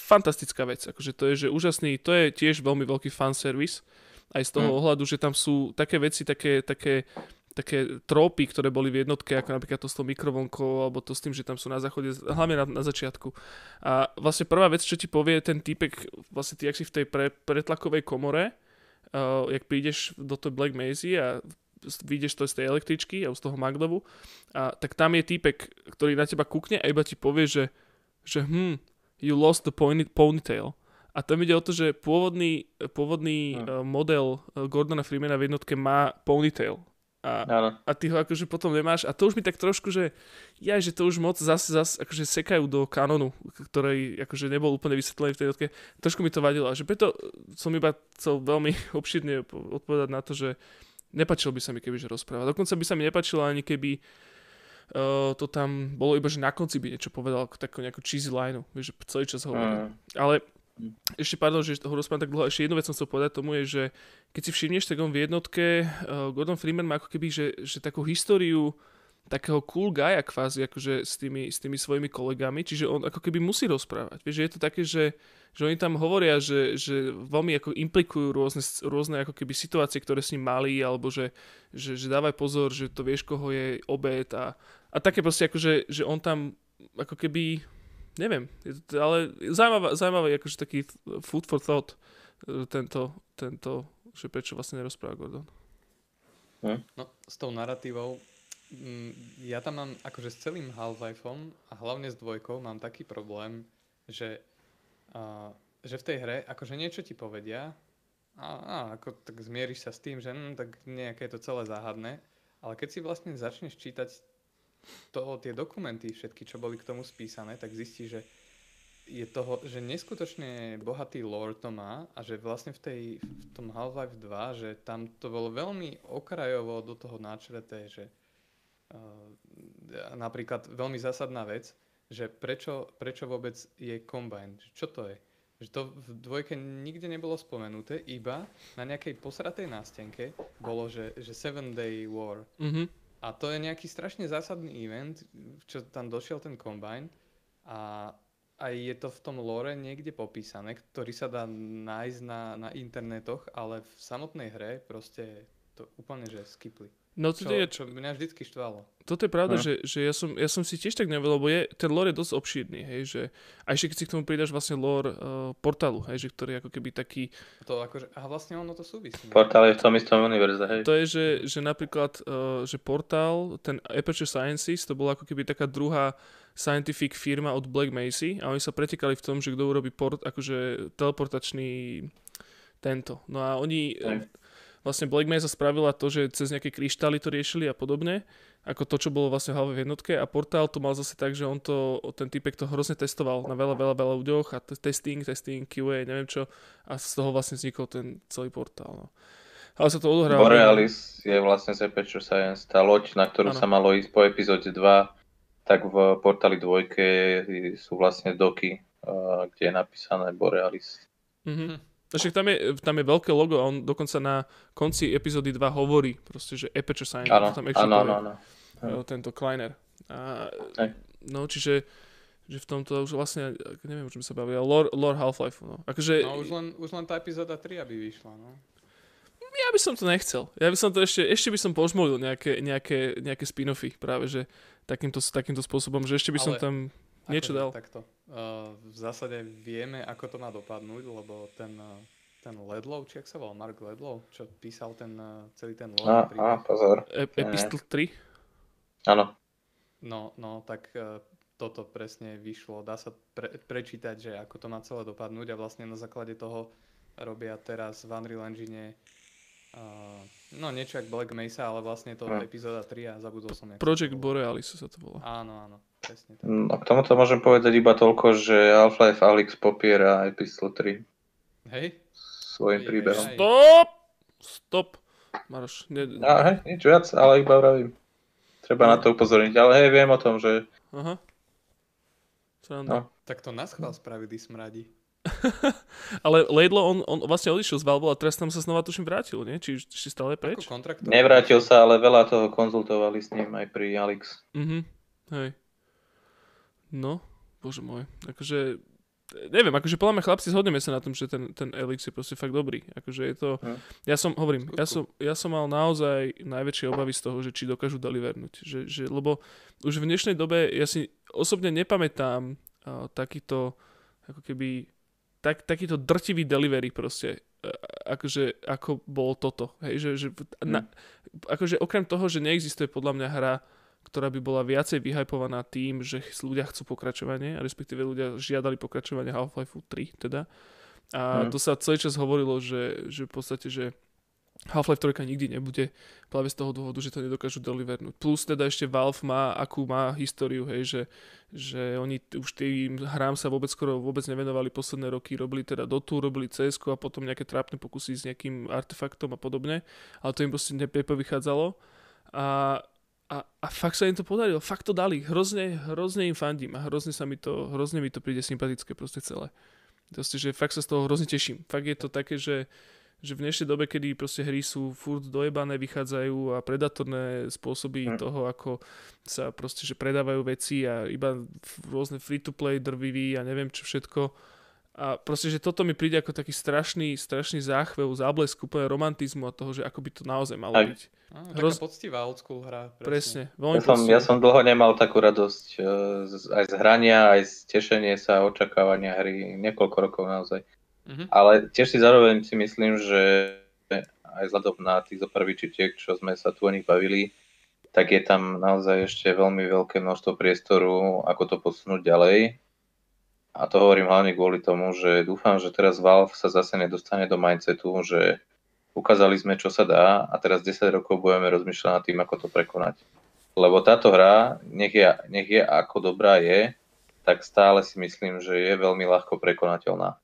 fantastická vec. Akože to je, že úžasný, to je tiež veľmi veľký fanservice. Aj z toho Mm. ohľadu, že tam sú také veci, také, také také trópy, ktoré boli v jednotke, ako napríklad to s tou mikrovlnkou, alebo to s tým, že tam sú na záchode, hlavne na, na začiatku. A vlastne prvá vec, čo ti povie ten typek, vlastne ty, ak si v tej pre, pretlakovej komore, uh, jak prídeš do tej Black Mazy a vyjdeš to z tej električky a z toho maglevu, a, tak tam je týpek, ktorý na teba kúkne a iba ti povie, že, že hm, you lost the pony, ponytail. A tam ide o to, že pôvodný, pôvodný uh, model uh, Gordona Freemana v jednotke má ponytail. A, Áno. a ty ho akože potom nemáš. A to už mi tak trošku, že ja, že to už moc zase zas, akože sekajú do kanonu, ktorý akože nebol úplne vysvetlený v tej jednotke. Trošku mi to vadilo. A že preto som iba chcel veľmi obširne odpovedať na to, že nepačilo by sa mi, keby že rozpráva. Dokonca by sa mi nepačilo ani keby uh, to tam bolo iba, že na konci by niečo povedal, ako takú nejakú cheesy line, vieš, že celý čas hovorí. Mm. Ale Mm. ešte, pardon, že ho rozprávam tak dlho, ešte jednu vec som chcel povedať tomu je, že keď si všimneš, tak on v jednotke, uh, Gordon Freeman má ako keby, že, že takú históriu takého cool guya kvázi, akože s tými, s tými svojimi kolegami, čiže on ako keby musí rozprávať. Vieš, že je to také, že, že oni tam hovoria, že, že veľmi ako implikujú rôzne, rôzne ako keby situácie, ktoré s ním mali, alebo že, že, že dávaj pozor, že to vieš, koho je obed a, a také proste akože, že on tam ako keby neviem, ale zaujímavý, zaujímavý akože taký food for thought e, tento, tento že prečo vlastne nerozpráva Gordon. No, s tou narratívou, mm, ja tam mám, akože s celým Half-Lifeom a hlavne s dvojkou mám taký problém, že, a, že v tej hre, akože niečo ti povedia a, a ako tak zmieríš sa s tým, že hm, tak nejaké je to celé záhadné, ale keď si vlastne začneš čítať to, tie dokumenty všetky, čo boli k tomu spísané, tak zistíš, že je toho, že neskutočne bohatý lore to má a že vlastne v, tej, v tom Half-Life 2, že tam to bolo veľmi okrajovo do toho náčreté, že uh, napríklad veľmi zásadná vec, že prečo, prečo vôbec je Combine, čo to je. Že to v dvojke nikde nebolo spomenuté, iba na nejakej posratej nástenke bolo, že, že Seven Day War. Mhm. A to je nejaký strašne zásadný event, čo tam došiel ten Combine a aj je to v tom lore niekde popísané, ktorý sa dá nájsť na, na internetoch, ale v samotnej hre proste to úplne, že skipli. No Čo, to je, čo mňa vždycky štvalo. toto je pravda, Hm. že, že ja, som, ja som si tiež tak nevedel, lebo je, ten lore je dosť obšírny, hej, že a ešte keď si k tomu pridáš vlastne lore uh, portálu, hej, že ktorý je ako keby taký, To akože, a vlastne ono to súvisí. no. Portál je v tom istom univerze, hej. to je, že, že napríklad, uh, že portál, ten Aperture Sciences, to bola ako keby taká druhá scientific firma od Black Macy a oni sa pretekali v tom, že kto urobí port, akože teleportačný tento. No a oni, Hej. Vlastne Black Mesa spravila to, že cez nejaké kryštály to riešili a podobne, ako to, čo bolo vlastne Halve v jednotke a portál to mal zase tak, že on to, ten typek to hrozne testoval na veľa, veľa, veľa ľuďoch a testing, testing, QA, neviem čo a z toho vlastne vznikol ten celý portál. No. Ale sa to odohralo. Borealis je vlastne z Aperture Science, tá loď, na ktorú Áno. sa malo ísť po epizóde 2, tak v portáli dvojke sú vlastne doky, uh, kde je napísané Borealis. Mhm. Však tam je, tam je veľké logo a on dokonca na konci epizódy 2 hovorí proste, že Aperture Science. Áno, to tam áno, áno, áno. Tento Kleiner. A, Hej. no, čiže že v tomto už vlastne, neviem, o čom sa bavia, lore, lore Half-Life. No. Akože, No už len, už len tá epizóda 3, aby vyšla, no. ja by som to nechcel. Ja by som to ešte, ešte by som požmolil nejaké, nejaké, nejaké spin-offy práve, že takýmto, takýmto spôsobom, že ešte by som Ale- tam niečo dal. Takto. Uh, v zásade vieme, ako to má dopadnúť, lebo ten, uh, ten Ledlow, či ak sa volal Mark Ledlow, čo písal ten, uh, celý ten Á, lore á, pozor. E- Epistle 3. Áno. No, no, tak uh, toto presne vyšlo. Dá sa pre, prečítať, že ako to má celé dopadnúť a vlastne na základe toho robia teraz v Unreal Engine uh, no niečo jak Black Mesa, ale vlastne to Hm. epizóda 3 a zabudol som. Project. Borealis sa to volá. Áno, áno, presne tak. No, k tomuto môžem povedať iba toľko, že Half-Life Alyx popiera Epistle 3 Hej? svojim príbehom. Stop! Stop! Maroš, ne, A hej, nič viac, ale iba vravím. Treba na to upozorniť, ale hej, viem o tom, že aha. Sranda. No. Tak to nás chval spravili smradi. Ale Laidlaw, on, on vlastne odišiel z Valve a teraz tam sa znova tuším vrátil, nie? Či či stále je preč? Nevrátil sa, ale veľa toho konzultovali s ním aj pri Alex. Mhm, hej. No, bože môj. Akože, neviem, akože podľa mňa chlapci zhodneme sa na tom, že ten, ten Elix je proste fakt dobrý. Akože je to, Hm. ja som, hovorím, ja som, ja som mal naozaj najväčšie obavy z toho, že či dokážu delivernúť. Že, že, lebo už v dnešnej dobe, ja si osobne nepamätám uh, takýto, ako keby, tak, takýto drtivý delivery proste, akože, ako bolo toto. Hej, že, že, na, akože okrem toho, že neexistuje podľa mňa hra, ktorá by bola viacej vyhypovaná tým, že ľudia chcú pokračovanie, respektíve ľudia žiadali pokračovanie Half-Life 3 teda. A Mhm. to sa celý čas hovorilo, že, že v podstate, že Half-Life 3 nikdy nebude práve z toho dôvodu, že to nedokážu delivernúť. Plus teda ešte Valve má, akú má históriu, hej, že, že oni už tým hrám sa vôbec skoro vôbec nevenovali posledné roky, robili teda Dotu, robili cs a potom nejaké trápne pokusy s nejakým artefaktom a podobne, ale to im proste nevychádzalo. A a, a fakt sa im to podarilo, fakt to dali, hrozne, hrozne im fandím a hrozne sa mi to, hrozne mi to príde sympatické proste celé. Proste, že fakt sa z toho hrozne teším. Fakt je to také, že, že v dnešnej dobe, kedy proste hry sú furt dojebané, vychádzajú a predatorné spôsoby Hm. toho, ako sa proste, že predávajú veci a iba rôzne free-to-play drvivý a neviem čo všetko. A proste, že toto mi príde ako taký strašný, strašný záchvev, záblesk úplne romantizmu a toho, že ako by to naozaj malo Aj. byť. Á, Taká poctivá old school hra. Presne. Ja Veľmi som, poctivé. ja som dlho nemal takú radosť e, z- aj z hrania, aj z tešenie sa, očakávania hry, niekoľko rokov naozaj. Mhm. Ale tiež si zároveň si myslím, že aj vzhľadom na tých vyčitiek, čo sme sa tu o nich bavili, tak je tam naozaj ešte veľmi veľké množstvo priestoru, ako to posunúť ďalej. A to hovorím hlavne kvôli tomu, že dúfam, že teraz Valve sa zase nedostane do mindsetu, že ukázali sme, čo sa dá a teraz 10 rokov budeme rozmýšľať nad tým, ako to prekonať. Lebo táto hra, nech je, nech je ako dobrá je, tak stále si myslím, že je veľmi ľahko prekonateľná.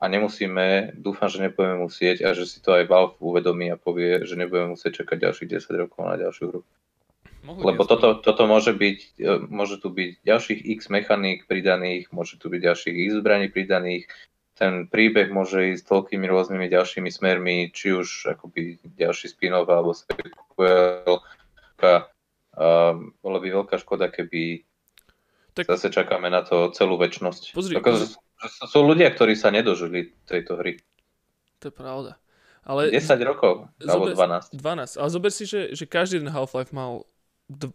A nemusíme, dúfam, že nebudeme musieť a že si to aj Valve uvedomí a povie, že nebudeme musieť čakať ďalších 10 rokov na ďalšiu hru. Mohli Lebo toto, toto môže byť, e, môže tu byť ďalších x mechaník pridaných, môže tu byť ďalších x zbraní pridaných, ten príbeh môže ísť toľkými rôznymi ďalšími smermi, či už akoby ďalší spin-off alebo sequel. Um, bola by veľká škoda, keby Tak- zase čakáme na to celú väčnosť. Pozri, pozri. Sú ľudia, ktorí sa nedožili tejto hry. To je pravda. Ale 10 rokov, alebo zober- 12. 12. Ale zober si, že, že každý jeden Half-Life mal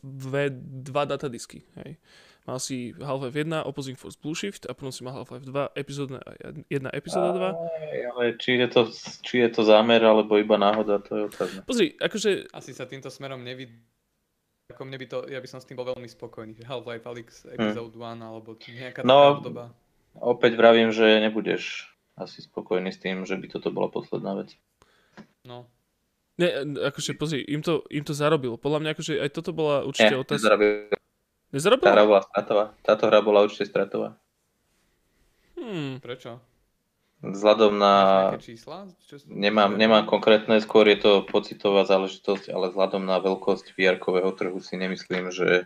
dve, dva datadisky. Hej. Mal si Half-Life 1, Opposing Force Blue Shift a potom si mal Half-Life 2, epizódna, jedna epizóda 2. Aj, Ale či je, to, či je to zámer, alebo iba náhoda, to je otázne. Pozri, akože Asi sa týmto smerom nevidí. Ako mne by to, ja by som s tým bol veľmi spokojný. Half-Life Alyx Episode 1 alebo nejaká No, taká obdoba. Opäť vravím, že nebudeš asi spokojný s tým, že by toto bola posledná vec. No. Ne, akože pozri, im to, im to zarobilo. Podľa mňa akože aj toto bola určite Nie, otázka. nezarobili. Tá Nezarobilo? hra bola stratová. Táto hra bola určite stratová. Hmm. Prečo? Vzhľadom na... Čísla? Čo, Nemám, nemám konkrétne, skôr je to pocitová záležitosť, ale vzhľadom na veľkosť vr trhu si nemyslím, že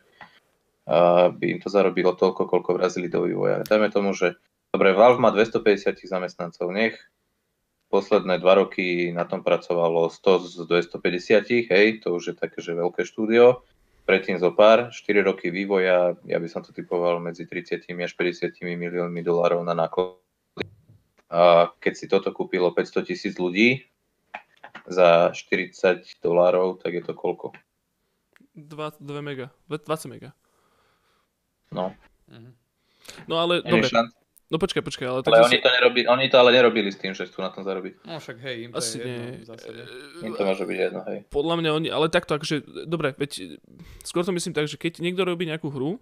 uh, by im to zarobilo toľko, koľko vrazili do vývoja. Dajme tomu, že dobre, Valve má 250 zamestnancov, nech posledné dva roky na tom pracovalo 100 z 250, hej, to už je také, že veľké štúdio. Predtým zo pár, 4 roky vývoja, ja by som to typoval medzi 30 až 50 miliónmi dolárov na náklad a keď si toto kúpilo 500 tisíc ľudí za 40 dolárov, tak je to koľko? 2, 2 mega. 20 mega. No, Mhm. No ale, dobre. je šanc. No počkaj, počkaj, ale tak Ale oni to, nerobili, oni to ale nerobili s tým, že chcú na tom zarobiť. No však hej, im to Asi je jedno nie. zásade. Im to môže byť jedno, hej. Podľa mňa oni, ale takto, akože, dobre, veď skôr to myslím tak, že keď niekto robí nejakú hru,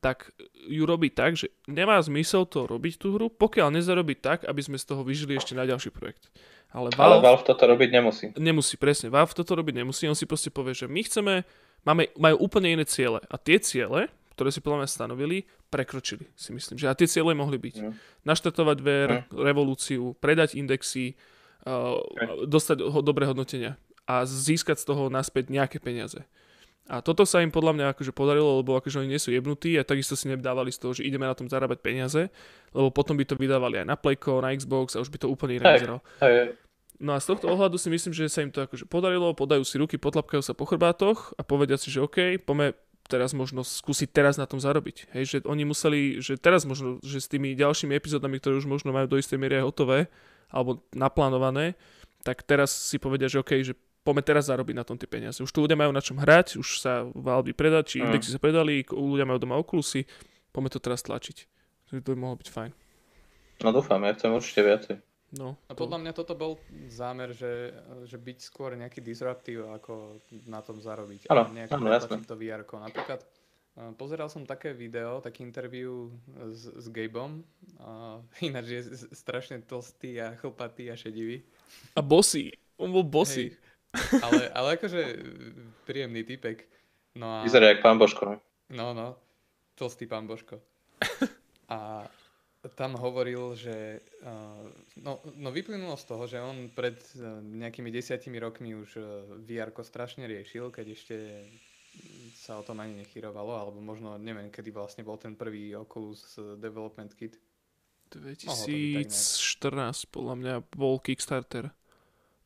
tak ju robí tak, že nemá zmysel to robiť tú hru, pokiaľ nezarobí tak, aby sme z toho vyžili ešte na ďalší projekt. Ale Ale Valve, Valve toto robiť nemusí. nemusí, presne, Valve toto robiť nemusí, on si proste povie, že my chceme, máme, majú úplne iné ciele a tie ciele, ktoré si podľa mňa stanovili, prekročili, si myslím. Že a tie ciele mohli byť Mm. naštartovať VR, revolúciu, predať indexy, uh, dostať ho, dobré hodnotenia a získať z toho naspäť nejaké peniaze. A toto sa im podľa mňa akože podarilo, lebo akože oni nie sú jebnutí a takisto si nedávali z toho, že ideme na tom zarábať peniaze, lebo potom by to vydávali aj na Playko, na Xbox a už by to úplne Hej. vyzeralo. No a z tohto ohľadu si myslím, že sa im to akože podarilo, podajú si ruky, potlapkajú sa po chrbátoch a povedia si, že OK, poďme teraz možno skúsiť teraz na tom zarobiť. Hej, že oni museli, že teraz možno, že s tými ďalšími epizódami, ktoré už možno majú do istej miery aj hotové, alebo naplánované, tak teraz si povedia, že OK, že poďme teraz zarobiť na tom tie peniaze. Už tu ľudia majú na čom hrať, už sa Valve predať, či Mm. indexy sa predali, ľudia majú doma Oculusy, poďme to teraz tlačiť. To by mohlo byť fajn. no dúfam, ja chcem určite viacej. No, A podľa mňa toto bol zámer, že, že byť skôr nejaký disruptív, ako na tom zarobiť. Áno, áno, pretlačiť to vr Napríklad uh, pozeral som také video, taký interview s, s Gabeom. Uh, ináč je strašne tlstý a chlpatý a šedivý. A bossy. On bol bossy. Hej. Ale, ale akože príjemný typek. No a... Vyzerá jak pán Božko. no. No, no. Tlstý pán Božko. A tam hovoril, že uh, no, no vyplynulo z toho, že on pred uh, nejakými desiatimi rokmi už uh, vr strašne riešil, keď ešte sa o tom ani nechyrovalo, alebo možno neviem, kedy vlastne bol ten prvý Oculus Development Kit. 2014 podľa mňa bol Kickstarter.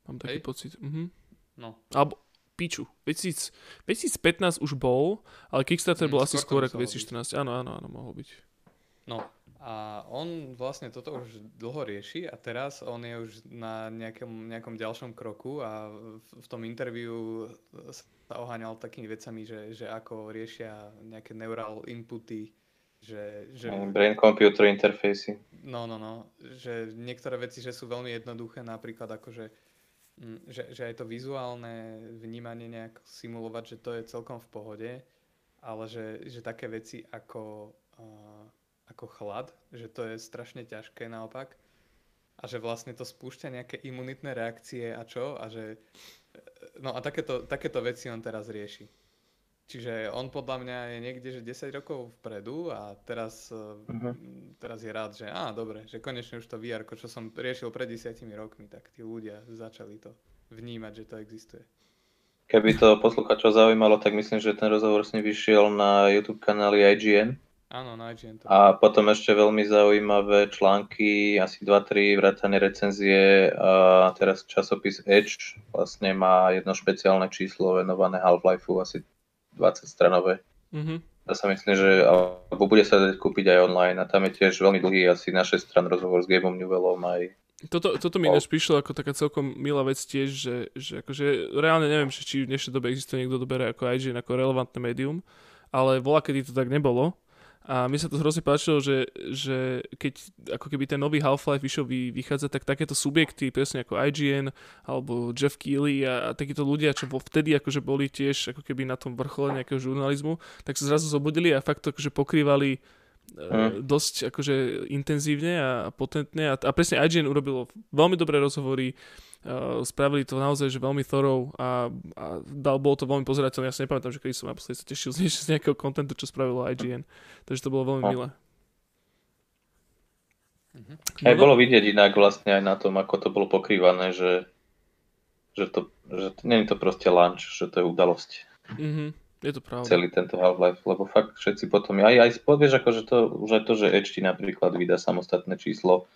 Mám taký Hej. pocit. Mhm. No, Alebo piču. 2000, 2015 už bol, ale Kickstarter Mm, bol asi skôr ako muselo 2014. Áno, áno, áno, mohol byť. no. A on vlastne toto už dlho rieši a teraz on je už na nejakom, nejakom ďalšom kroku a v, v tom interviu sa oháňal takými vecami, že, že ako riešia nejaké neural inputy, že, že Brain computer interfejsy. No, no, no. Že niektoré veci, že sú veľmi jednoduché, napríklad akože, mm, že, že aj to vizuálne vnímanie nejak simulovať, že to je celkom v pohode, ale že, že také veci ako, uh, ako chlad, že to je strašne ťažké naopak a že vlastne to spúšťa nejaké imunitné reakcie a čo a že no a takéto, takéto veci on teraz rieši. Čiže on podľa mňa je niekde, že 10 rokov vpredu a teraz, uh-huh. teraz je rád, že á, dobre, že konečne už to VR, čo som riešil pred 10 rokmi, tak tí ľudia začali to vnímať, že to existuje. Keby to posluchačov zaujímalo, tak myslím, že ten rozhovor s ním vyšiel na YouTube kanáli IGN. Áno, na IGN. To a potom ešte veľmi zaujímavé články, asi 2-3 vrátane recenzie. A teraz časopis Edge vlastne má jedno špeciálne číslo venované Half-Lifeu, asi 20 stranové. Mm-hmm. Ja sa myslím, že alebo bude sa dať kúpiť aj online a tam je tiež veľmi dlhý, asi na 6 stran rozhovor s Gabeom Newellom aj toto, toto mi ináč prišlo ako taká celkom milá vec tiež, že, že akože reálne neviem, či v dnešnej dobe existuje niekto, kto bere ako IGN ako relevantné médium, ale bola, kedy to tak nebolo a mi sa to hrozne páčilo, že, že keď ako keby ten nový Half-Life vyšiel vy, vychádza, tak takéto subjekty, presne ako IGN alebo Jeff Keighley a, a takíto ľudia, čo vo vtedy akože boli tiež ako keby na tom vrchole nejakého žurnalizmu, tak sa zrazu zobudili a fakt to akože pokrývali mm. dosť akože intenzívne a potentne a, a presne IGN urobilo veľmi dobré rozhovory, spravili to naozaj, že veľmi thorough a, a dal, bolo to veľmi pozerateľné. Ja si nepamätám, že kedy som naposledy sa tešil z, z nejakého kontentu, čo spravilo IGN. Takže to bolo veľmi no. milé. Mhm. Aj no, bolo vidieť inak vlastne aj na tom, ako to bolo pokrývané, že, že to, že to, nie je to proste lunch, že to je udalosť. Mm-hmm. Je to pravda. Celý tento Half-Life, lebo fakt všetci potom, aj, aj povieš, ako, že to, už aj to, že Edge napríklad vydá samostatné číslo,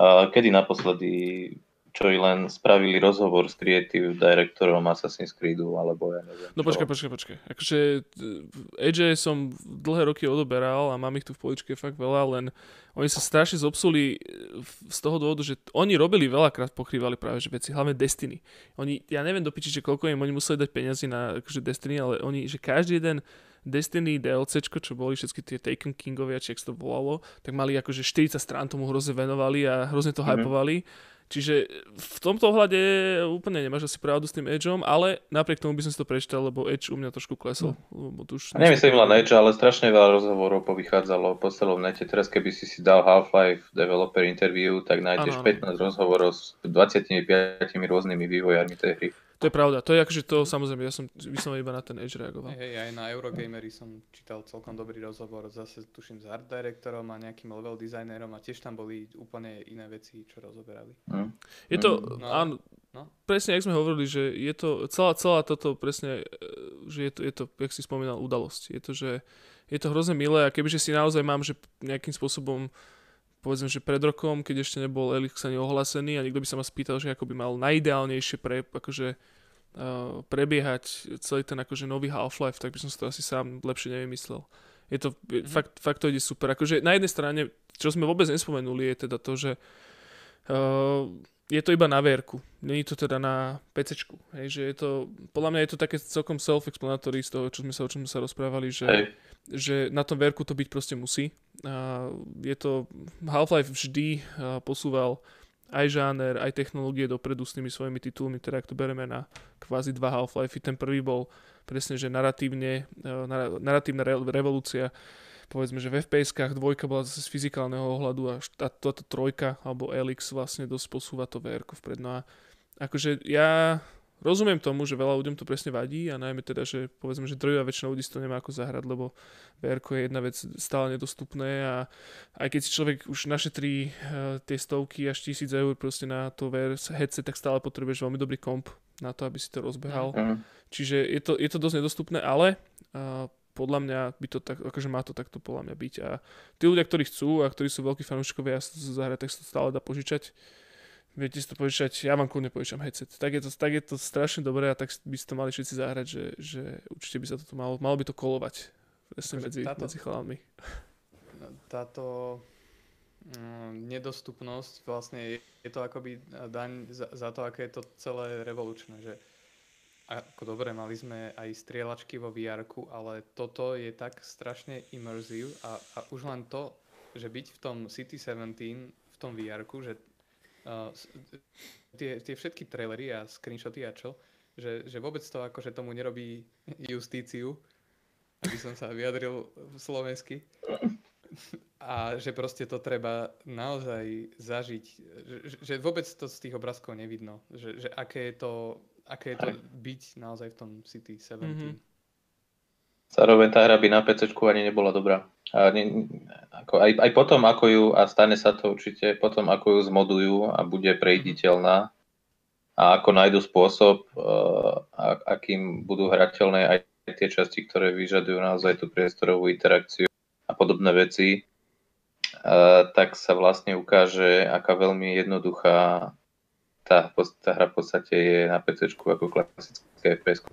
a kedy naposledy čo i len spravili rozhovor s creative directorom Assassin's Creedu, alebo ja neviem. No počkaj, počkaj, počkaj. Akože AJ som dlhé roky odoberal a mám ich tu v poličke fakt veľa, len oni sa strašne zobsuli z toho dôvodu, že oni robili veľakrát, pokrývali práve že veci, hlavne Destiny. Oni, ja neviem dopičiť, že koľko im oni museli dať peniazy na akože Destiny, ale oni, že každý jeden Destiny DLC, čo boli všetky tie Taken Kingovia, či to volalo, tak mali akože 40 strán tomu hrozne venovali a hrozne to mm-hmm. hypovali Čiže v tomto ohľade úplne nemáš asi pravdu s tým Edgeom, ale napriek tomu by som si to prečítal, lebo Edge u mňa trošku klesol. No. Lebo už Nemyslím len Edge, ale strašne veľa rozhovorov povychádzalo po celom nete. Teraz keby si si dal Half-Life developer interview, tak nájdeš ano, 15 rozhovorov s 25 rôznymi vývojármi tej hry. To je pravda, to je akože to samozrejme, ja som vyslovene iba na ten Edge reagoval. Hej, aj na Eurogamery som čítal celkom dobrý rozhovor, zase tuším s art directorom a nejakým level designerom a tiež tam boli úplne iné veci, čo rozoberali. Mm. Je to, mm. no, áno, no? presne, jak sme hovorili, že je to, celá, celá toto presne, že je to, je to, jak si spomínal, udalosť. Je to, že je to hrozne milé a kebyže si naozaj mám, že nejakým spôsobom povedzme, že pred rokom, keď ešte nebol Elix ani ohlasený a niekto by sa ma spýtal, že ako by mal najideálnejšie pre, akože, uh, prebiehať celý ten akože nový Half-Life, tak by som si to asi sám lepšie nevymyslel. Je to, mm-hmm. fakt, fakt to ide super. Akože na jednej strane, čo sme vôbec nespomenuli, je teda to, že uh, je to iba na vierku. Není to teda na PC. Hej, že je to, podľa mňa je to také celkom self-explanatory z toho, čo sme sa, o čom sme sa rozprávali, že, že na tom vierku to byť proste musí. A je to, Half-Life vždy posúval aj žáner, aj technológie dopredu s tými svojimi titulmi, teda ak to bereme na kvázi dva Half-Life. Ten prvý bol presne, že naratívne, naratívna revolúcia povedzme, že v FPS-kách dvojka bola zase z fyzikálneho ohľadu a táto trojka alebo Elix vlastne dosť posúva to VR vpred. No a akože ja rozumiem tomu, že veľa ľuďom to presne vadí a najmä teda, že povedzme, že drvivá väčšina ľudí si to nemá ako zahrať, lebo VR je jedna vec stále nedostupné a aj keď si človek už našetrí uh, tie stovky až tisíc eur proste na to VR headset, tak stále potrebuješ veľmi dobrý komp na to, aby si to rozbehal. Mm-hmm. Čiže je to, je to dosť nedostupné, ale uh, podľa mňa by to tak, akože má to takto podľa mňa byť. A tí ľudia, ktorí chcú a ktorí sú veľkí fanúšikovia zahrať, tak sa to stále dá požičať. Viete si to požičať, ja vám kľudne požičam headset. Tak je, to, tak je to strašne dobré a tak by ste to mali všetci zahrať, že, že určite by sa toto malo, malo by to kolovať presne akože medzi, táto, medzi chalánmi. Táto mm, nedostupnosť vlastne je, je to akoby daň za, za to, aké je to celé revolučné, že ako dobre, mali sme aj strieľačky vo vr ale toto je tak strašne immersive a, a už len to, že byť v tom City 17 v tom vr že uh, tie, tie všetky trailery a screenshoty a čo, že, že vôbec to akože tomu nerobí justíciu, aby som sa vyjadril slovensky. A že proste to treba naozaj zažiť, že, že vôbec to z tých obrázkov nevidno, že, že aké je to aké je to byť naozaj v tom City 17. Mm-hmm. Zároveň tá hra by na PC ani nebola dobrá. A ne, ako aj, aj potom, ako ju, a stane sa to určite, potom ako ju zmodujú a bude prejditeľná a ako nájdu spôsob, uh, akým budú hrateľné aj tie časti, ktoré vyžadujú naozaj tú priestorovú interakciu a podobné veci, uh, tak sa vlastne ukáže, aká veľmi jednoduchá tá, tá hra v podstate je na PC ako klasické FPS.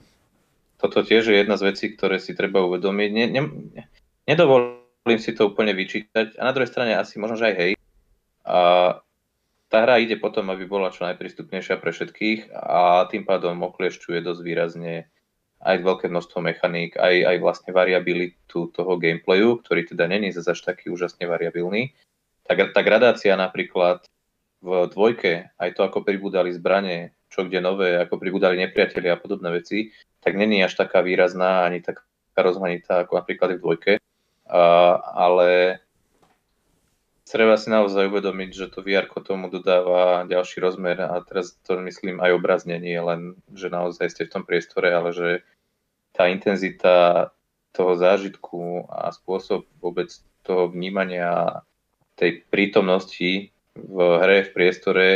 Toto tiež je jedna z vecí, ktoré si treba uvedomiť. Ne, ne, nedovolím si to úplne vyčítať. A na druhej strane asi možno, že aj hej. A tá hra ide potom, aby bola čo najprístupnejšia pre všetkých a tým pádom okliešťuje dosť výrazne aj veľké množstvo mechaník, aj, aj vlastne variabilitu toho gameplayu, ktorý teda není zase až taký úžasne variabilný. Tak tá gradácia napríklad v dvojke, aj to, ako pribudali zbranie, čo kde nové, ako pribudali nepriatelia a podobné veci, tak není až taká výrazná ani taká rozmanitá ako napríklad v dvojke. A, ale treba si naozaj uvedomiť, že to VR tomu dodáva ďalší rozmer a teraz to myslím aj obrazne, nie len, že naozaj ste v tom priestore, ale že tá intenzita toho zážitku a spôsob vôbec toho vnímania tej prítomnosti v hre, v priestore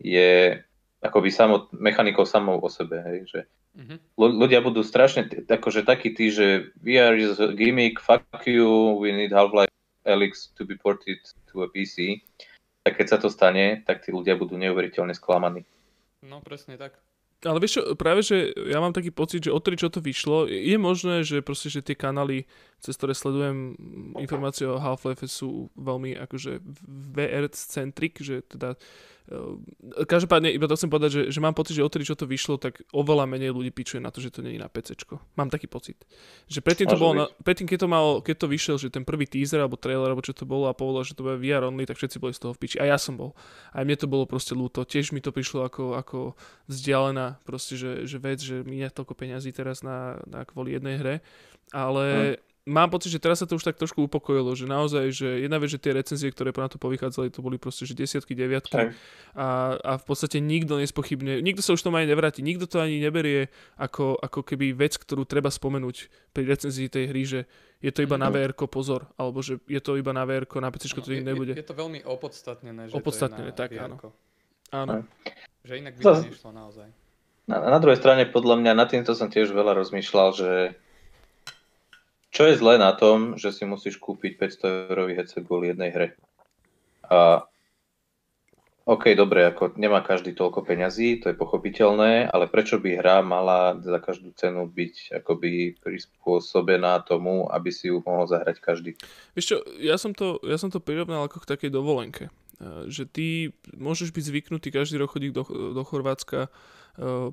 je akoby samot, mechanikou samou o sebe, hej, že Mm-hmm. Ľudia budú strašne, akože takí tí, že VR is a gimmick, fuck you, we need Half-Life Alyx to be ported to a PC. Tak keď sa to stane, tak tí ľudia budú neuveriteľne sklamaní. No presne tak. Ale vieš čo, práve, že ja mám taký pocit, že odtedy, čo to vyšlo, je možné, že proste, že tie kanály, cez ktoré sledujem informácie o Half-Life sú veľmi akože VR-centric, že teda každopádne, iba to chcem povedať, že, že mám pocit, že odtedy, čo to vyšlo, tak oveľa menej ľudí pičuje na to, že to není na PC. Mám taký pocit. Že predtým to bolo, na, predtým keď to, malo, keď to vyšiel, že ten prvý teaser alebo trailer, alebo čo to bolo a povedal, že to bude VR only, tak všetci boli z toho v piči. A ja som bol. A mne to bolo proste ľúto. Tiež mi to prišlo ako, ako vzdialená proste, že, že vec, že mi toľko peňazí teraz na, na kvôli jednej hre. Ale, hm mám pocit, že teraz sa to už tak trošku upokojilo, že naozaj, že jedna vec, že tie recenzie, ktoré na to povychádzali, to boli proste, že desiatky, deviatky a, a v podstate nikto nespochybne, nikto sa už tomu ani nevráti, nikto to ani neberie ako, ako keby vec, ktorú treba spomenúť pri recenzii tej hry, že je to iba mm-hmm. na VR, pozor, alebo že je to iba na VR, na PC no, to je, nebude. Je, je to veľmi opodstatnené, že opodstatnené, to je na tak, VR. áno. áno. Že inak by to nešlo naozaj. Na, na druhej strane, podľa mňa, nad týmto som tiež veľa rozmýšľal, že čo je zlé na tom, že si musíš kúpiť 500 eurový headset kvôli jednej hre? A OK, dobre, ako nemá každý toľko peňazí, to je pochopiteľné, ale prečo by hra mala za každú cenu byť akoby prispôsobená tomu, aby si ju mohol zahrať každý? Vieš čo, ja som to, ja som to prirovnal ako k takej dovolenke. Že ty môžeš byť zvyknutý každý rok chodiť do, do Chorvátska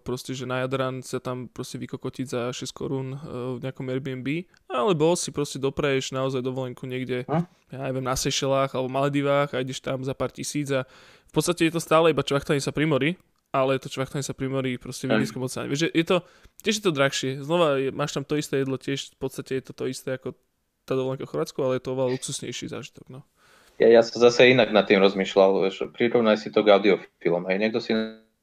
proste, že na Jadran sa tam proste vykokotiť za 6 korún v nejakom Airbnb, alebo si proste dopraješ naozaj dovolenku niekde, hm? ja neviem, na Seychellách alebo Maledivách a ideš tam za pár tisíc a v podstate je to stále iba čvachtanie sa pri mori, ale to čvachtanie sa pri mori proste v Indickom oceáne. Vieš, je to, tiež je to drahšie. Znova je, máš tam to isté jedlo, tiež v podstate je to to isté ako tá dovolenka v Chorvátsku, ale je to oveľa luxusnejší zážitok. No. Ja, ja som zase inak nad tým rozmýšľal, že prirovnaj si to k audiofilom. Hej, niekto si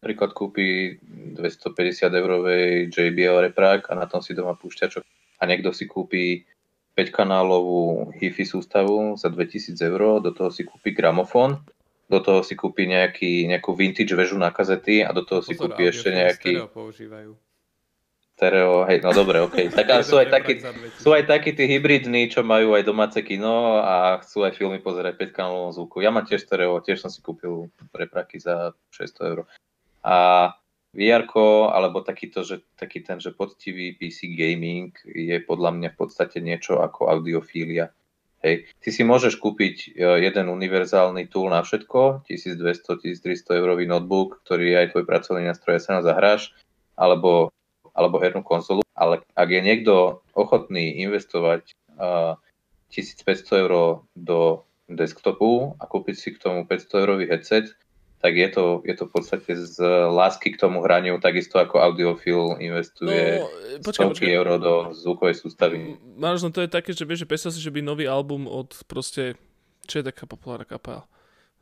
napríklad kúpi 250 eurovej JBL reprák a na tom si doma púšťa čo. A niekto si kúpi 5 kanálovú HIFI sústavu za 2000 eur, do toho si kúpi gramofón, do toho si kúpi nejaký, nejakú vintage väžu na kazety a do toho si Pozor, kúpi ešte nejaký... Stereo používajú. Stereo, hej, no dobre, ok. Tak sú aj, takí, sú aj takí tí hybridní, čo majú aj domáce kino a chcú aj filmy pozerať 5 kanálovom zvuku. Ja mám tiež stereo, tiež som si kúpil prepraky za 600 eur. A vr alebo takýto, že, taký ten, že poctivý PC gaming je podľa mňa v podstate niečo ako audiofília. Hej. Ty si môžeš kúpiť e, jeden univerzálny tool na všetko, 1200-1300 eurový notebook, ktorý je aj tvoj pracovný nástroj, sa na zahráš, alebo, alebo hernú konzolu, ale ak je niekto ochotný investovať uh, 1500 eur do desktopu a kúpiť si k tomu 500 eurový headset, tak je to, je to v podstate z lásky k tomu hraniu, takisto ako audiofil investuje no, počkaj, počkaj. euro do zvukovej sústavy. Možno to je také, že vieš, že predstav si, že by nový album od proste, čo je taká populárna kapela?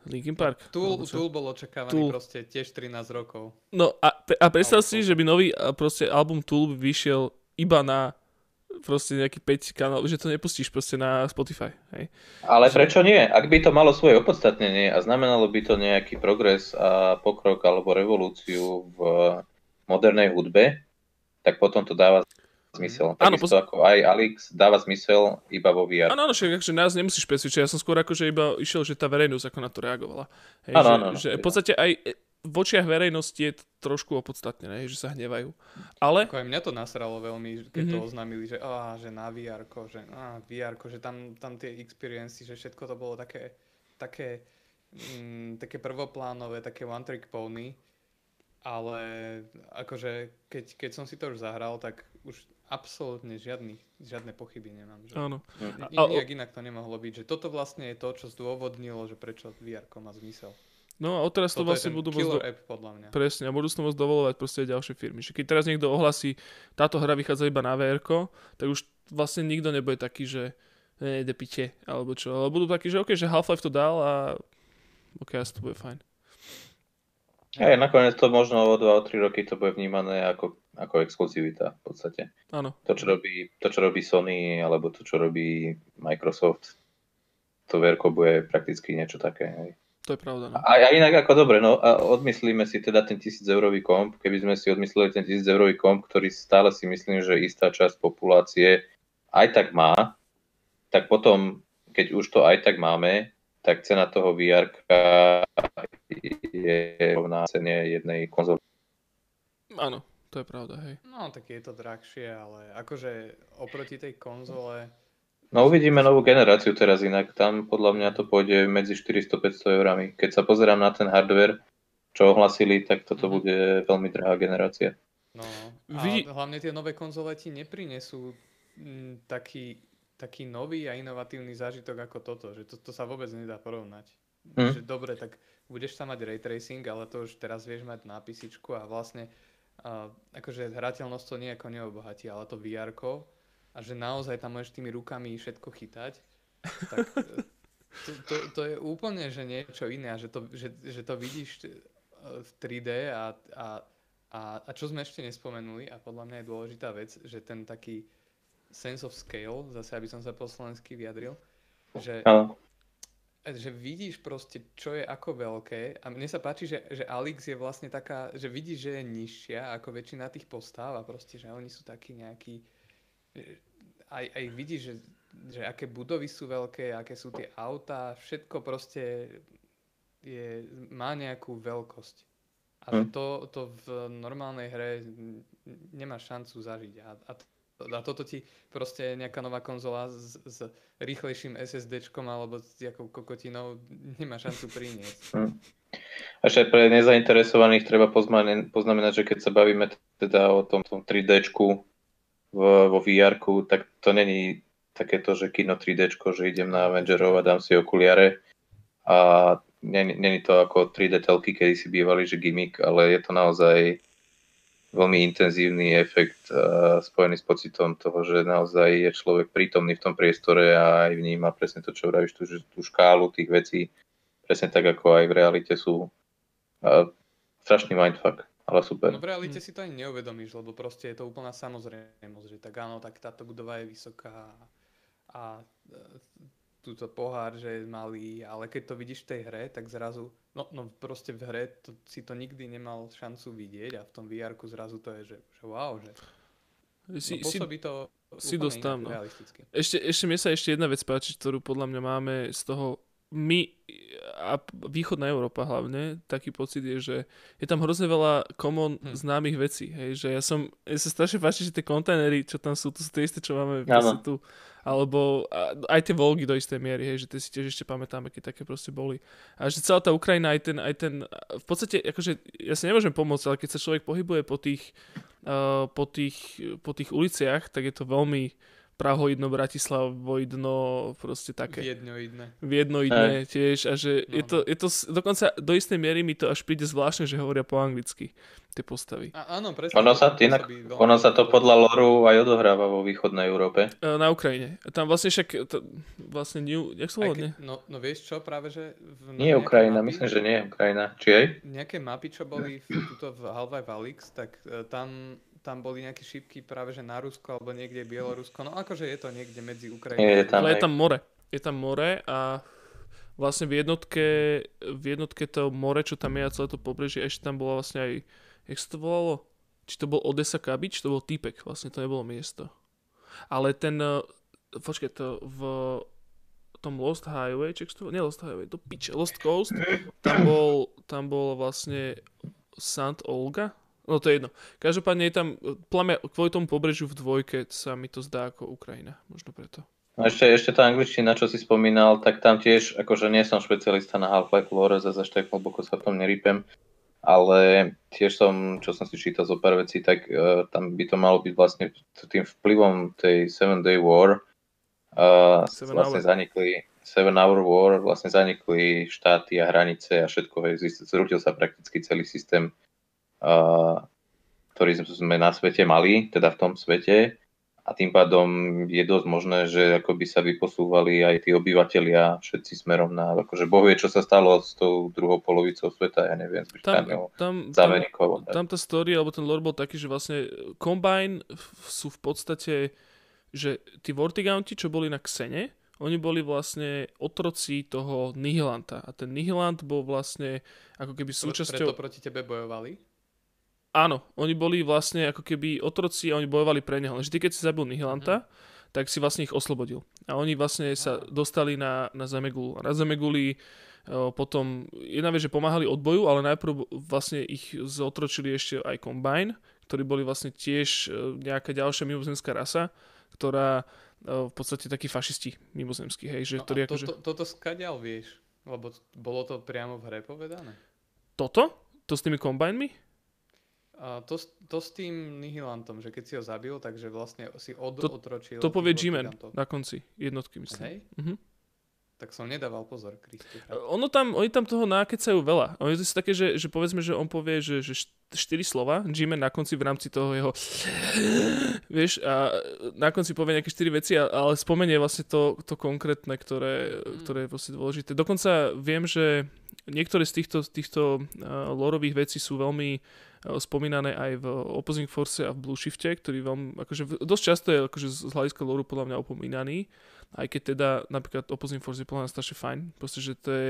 Linkin Park? Tool, Tool bol očakávaný Tool. proste tiež 13 rokov. No a, a predstav si, že by nový proste album Tool vyšiel iba na proste nejaký 5 kanál, že to nepustíš proste na Spotify. Hej. Ale prečo nie? Ak by to malo svoje opodstatnenie a znamenalo by to nejaký progres a pokrok alebo revolúciu v modernej hudbe, tak potom to dáva zmysel. Áno, pos... ako aj Alex dáva zmysel iba vo VR. Áno, áno, však akože nás nemusíš presvedčiť. Ja som skôr akože iba išiel, že tá verejnosť ako na to reagovala. Hej, áno, že, áno, že v podstate aj v očiach verejnosti je to trošku opodstatnené, že sa hnevajú. Ale... Ako aj mňa to nasralo veľmi, keď mm-hmm. to mhm. oznámili, že, á, že na VR, že á, VR, že tam, tam tie experiency, že všetko to bolo také, také, mm, také prvoplánové, také one trick pony, ale akože keď, keď som si to už zahral, tak už absolútne žiadny, žiadne pochyby nemám. Že Áno. I, nijak inak to nemohlo byť, že toto vlastne je to, čo zdôvodnilo, že prečo VR má zmysel. No a odteraz to vlastne budú môcť... Do... app, podľa mňa. Presne, a budú to môcť dovolovať proste aj ďalšie firmy. Že keď teraz niekto ohlasí, táto hra vychádza iba na VR, tak už vlastne nikto nebude taký, že ne, ide piče, alebo čo. Ale budú takí, že OK, že Half-Life to dal a OK, asi to bude fajn. Hej, nakoniec to možno o 2 3 roky to bude vnímané ako, ako exkluzivita v podstate. Áno. To čo, robí, to, čo robí Sony, alebo to, čo robí Microsoft, to verko bude prakticky niečo také. Hej. To je pravda. No. A, a inak ako dobre, no a odmyslíme si teda ten 1000 eurový komp, keby sme si odmysleli ten 1000 eurový komp, ktorý stále si myslím, že istá časť populácie aj tak má, tak potom, keď už to aj tak máme, tak cena toho VR je rovná cene jednej konzoly. Áno, to je pravda, hej. No, tak je to drahšie, ale akože oproti tej konzole No uvidíme novú generáciu teraz inak. Tam podľa mňa to pôjde medzi 400-500 eurami. Keď sa pozerám na ten hardware, čo ohlasili, tak toto mm-hmm. bude veľmi drahá generácia. No, a Vy... hlavne tie nové konzole ti neprinesú m, mm, taký, taký nový a inovatívny zážitok ako toto, že to, to sa vôbec nedá porovnať. Mm. Že dobre, tak budeš tam mať ray tracing, ale to už teraz vieš mať na písičku a vlastne uh, akože hrateľnosť to nejako neobohatí, ale to vr a že naozaj tam môžeš tými rukami všetko chytať, tak to, to, to je úplne že niečo iné a že to, že, že to vidíš e, v 3D a, a, a, a čo sme ešte nespomenuli a podľa mňa je dôležitá vec, že ten taký sense of scale, zase aby som sa po slovensky vyjadril, že, že vidíš proste, čo je ako veľké a mne sa páči, že, že Alex je vlastne taká, že vidíš, že je nižšia ako väčšina tých postáv a proste, že oni sú takí nejakí aj, aj vidíš, že, že aké budovy sú veľké, aké sú tie autá, všetko proste je, má nejakú veľkosť. A hm. to, to v normálnej hre nemá šancu zažiť. A, a, to, a toto ti proste nejaká nová konzola s, s rýchlejším SSDčkom alebo s nejakou kokotinou nemá šancu priniesť. Hm. Ešte pre nezainteresovaných treba poznamenať, že keď sa bavíme teda o tom, tom 3Dčku, vo vr tak to není takéto, že kino 3D, že idem na Avengerov a dám si okuliare a není to ako 3D telky, kedy si bývali, že gimmick, ale je to naozaj veľmi intenzívny efekt uh, spojený s pocitom toho, že naozaj je človek prítomný v tom priestore a aj vníma presne to, čo vravíš, tú, tú škálu tých vecí, presne tak, ako aj v realite sú. Uh, strašný mindfuck ale super. No v realite hm. si to ani neuvedomíš, lebo proste je to úplná samozrejmosť, že tak áno, tak táto budova je vysoká a túto pohár, že je malý, ale keď to vidíš v tej hre, tak zrazu, no, no proste v hre to, si to nikdy nemal šancu vidieť a v tom vr zrazu to je, že, že wow, že si, no, pôsobí si, to si dostám, no. Ešte, ešte mi sa ešte jedna vec páči, ktorú podľa mňa máme z toho my a východná Európa hlavne, taký pocit je, že je tam hrozne veľa common hm. známych vecí, hej, že ja som, ja sa strašne páči, že tie kontajnery, čo tam sú, to sú tie isté, čo máme tu, alebo aj tie Volgy do istej miery, hej, že tie si tiež ešte pamätáme, keď také proste boli. A že celá tá Ukrajina, aj ten, aj ten, v podstate, akože ja sa nemôžem pomôcť, ale keď sa človek pohybuje po tých, uh, po tých, po tých uliciach, tak je to veľmi, Prahoidno, Bratislavoidno, proste také. Viednoidné. Viednoidné tiež a že no, je, to, je to, dokonca do istej miery mi to až príde zvláštne, že hovoria po anglicky tie postavy. A, áno, presne. Ono sa, inak, ono sa to podľa loru aj odohráva vo východnej Európe. E, na Ukrajine. Tam vlastne však, to, vlastne New, jak sa volá, no, no vieš čo, práve že... V, nie je Ukrajina, mapy, myslím, že nie je Ukrajina. Či aj? Nejaké mapy, čo boli v, tuto v Half-Life Alyx, tak uh, tam tam boli nejaké šípky práve že na Rusko alebo niekde Bielorusko. No akože je to niekde medzi Ukrajinou. Je tam, Ale je tam more. Je tam more a vlastne v jednotke, v jednotke to more, čo tam je a celé to pobrežie, ešte tam bola vlastne aj, jak sa to volalo? Či to bol Odessa Kabič, to bol týpek, vlastne to nebolo miesto. Ale ten, eh, počkaj, to v tom Lost Highway, či to, nie Lost Highway, to piče, Lost Coast, tam bol, tam bol vlastne Sant Olga, no to je jedno. Každopádne je tam, plame, kvôli tomu pobrežiu v dvojke sa mi to zdá ako Ukrajina, možno preto. No ešte, ešte tá angličtina, čo si spomínal, tak tam tiež, akože nie som špecialista na Half-Life lore, zase až tak hlboko sa v tom nerýpem, ale tiež som, čo som si čítal zo pár vecí, tak uh, tam by to malo byť vlastne tým vplyvom tej Seven Day War, uh, Seven vlastne Hour. zanikli Seven Hour War, vlastne zanikli štáty a hranice a všetko, hej, zrútil sa prakticky celý systém, ktorý sme na svete mali, teda v tom svete a tým pádom je dosť možné, že ako by sa vyposúvali aj tí obyvateľia všetci smerom na, akože boh vie, čo sa stalo s tou druhou polovicou sveta, ja neviem, s Tam, Britániou, tam, tam, Záverníkov. tam tá story, alebo ten lore bol taký, že vlastne Combine sú v podstate, že tí Vortigaunti, čo boli na Xene, oni boli vlastne otroci toho Nihilanta. A ten Nihilant bol vlastne ako keby súčasťou... Preto proti tebe bojovali? Áno, oni boli vlastne ako keby otroci a oni bojovali pre neho. Lenže ty, keď si zabil Nihilanta, tak si vlastne ich oslobodil. A oni vlastne sa dostali na, na Zemegulu. A na Zemeguli o, potom, jedna vec, že pomáhali odboju, ale najprv vlastne ich zotročili ešte aj Combine, ktorí boli vlastne tiež e, nejaká ďalšia mimozemská rasa, ktorá e, v podstate takí fašisti mimozemskí, hej, že No ktorí a to, akože... to, toto skadial vieš? Lebo bolo to priamo v hre povedané. Toto? To s tými Combinemi? A to, s- to s tým Nihilantom, že keď si ho zabil, takže vlastne si od, To- otročil... To povie G-Man na konci jednotky, myslím. Hej? Mhm. Tak som nedával pozor, Kristi. Ono tam, oni tam toho nákecajú veľa. Oni to sú také, že, že povedzme, že on povie, že, že št- štyri slova, G-Man na konci v rámci toho jeho vieš, a na konci povie nejaké štyri veci, ale spomenie vlastne to, to konkrétne, ktoré, ktoré je vlastne dôležité. Dokonca viem, že niektoré z týchto, týchto uh, lorových vecí sú veľmi spomínané aj v Opposing Force a v Blue Shifte, ktorý veľmi, akože dosť často je akože z hľadiska loru podľa mňa opomínaný, aj keď teda napríklad Opposing Force je podľa mňa strašne fajn, proste, že to je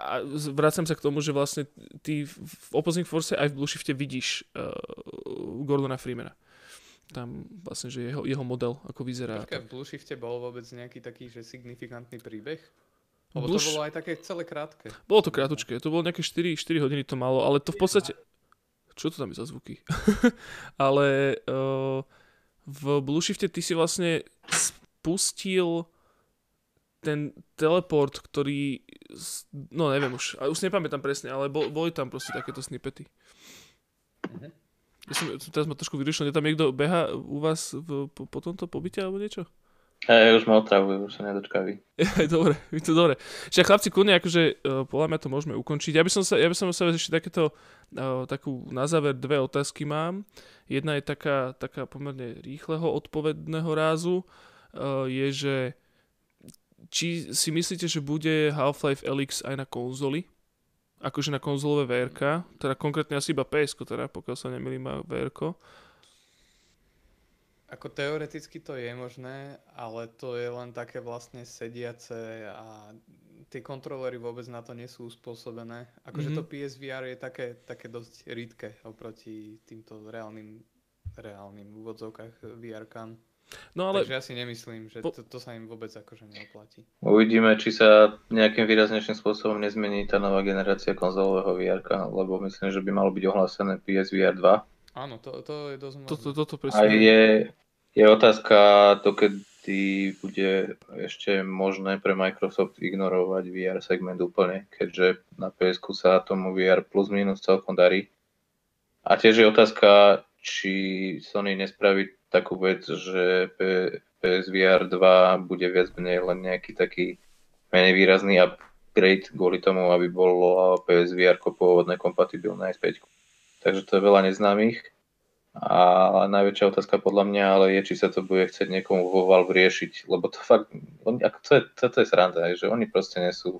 a z- vracam sa k tomu, že vlastne ty v Opposing Force aj v Blue Shifte vidíš uh, Gordona Freemana. Tam vlastne, že jeho, jeho model, ako vyzerá. Počkaj, v Blue Shifte bol vôbec nejaký taký, že signifikantný príbeh? Lebo Blue to bolo aj také celé krátke. Bolo to krátučké, to bolo nejaké 4, 4 hodiny to malo, ale to v podstate... Čo to tam je za zvuky? ale uh, v Blue Shifte ty si vlastne spustil ten teleport, ktorý... No neviem už, už nepamätám presne, ale bol, boli tam proste takéto snippety. Ja som, teraz ma trošku vyrušil, je tam niekto beha u vás v, po, po tomto pobyte alebo niečo? Hej, už ma otravujú, už sa nedočkaví. Aj dobre, je to dobre. Čiže chlapci, kľudne, akože uh, podľa mňa to môžeme ukončiť. Ja by som sa, ja by som sa ešte takéto, uh, takú na záver dve otázky mám. Jedna je taká, taká pomerne rýchleho odpovedného rázu. Uh, je, že či si myslíte, že bude Half-Life Alyx aj na konzoli? Akože na konzolové VRK? Teda konkrétne asi iba ps teda pokiaľ sa nemýlim má VRK. Ako teoreticky to je možné, ale to je len také vlastne sediace a tie kontrolery vôbec na to nie sú uspôsobené. Akože Mhm. to PSVR je také, také dosť rídke oproti týmto reálnym, reálnym úvodzovkách VR-kam. No ale Takže ja si nemyslím, že po- to, to sa im vôbec akože neoplatí. Uvidíme, či sa nejakým výraznejším spôsobom nezmení tá nová generácia konzolového VR, lebo myslím, že by malo byť ohlásené PSVR 2. Áno, to, to je dosť možné. toto, toto A presne. je, je otázka, dokedy bude ešte možné pre Microsoft ignorovať VR segment úplne, keďže na ps sa tomu VR plus minus celkom darí. A tiež je otázka, či Sony nespraví takú vec, že PSVR 2 bude viac menej len nejaký taký menej výrazný upgrade kvôli tomu, aby bolo PSVR pôvodné kompatibilné aj s 5. Takže to je veľa neznámych. A najväčšia otázka podľa mňa ale je, či sa to bude chcieť niekomu vo Valve riešiť, lebo to fakt, on, to, je, to, to je sranda, že oni proste nie sú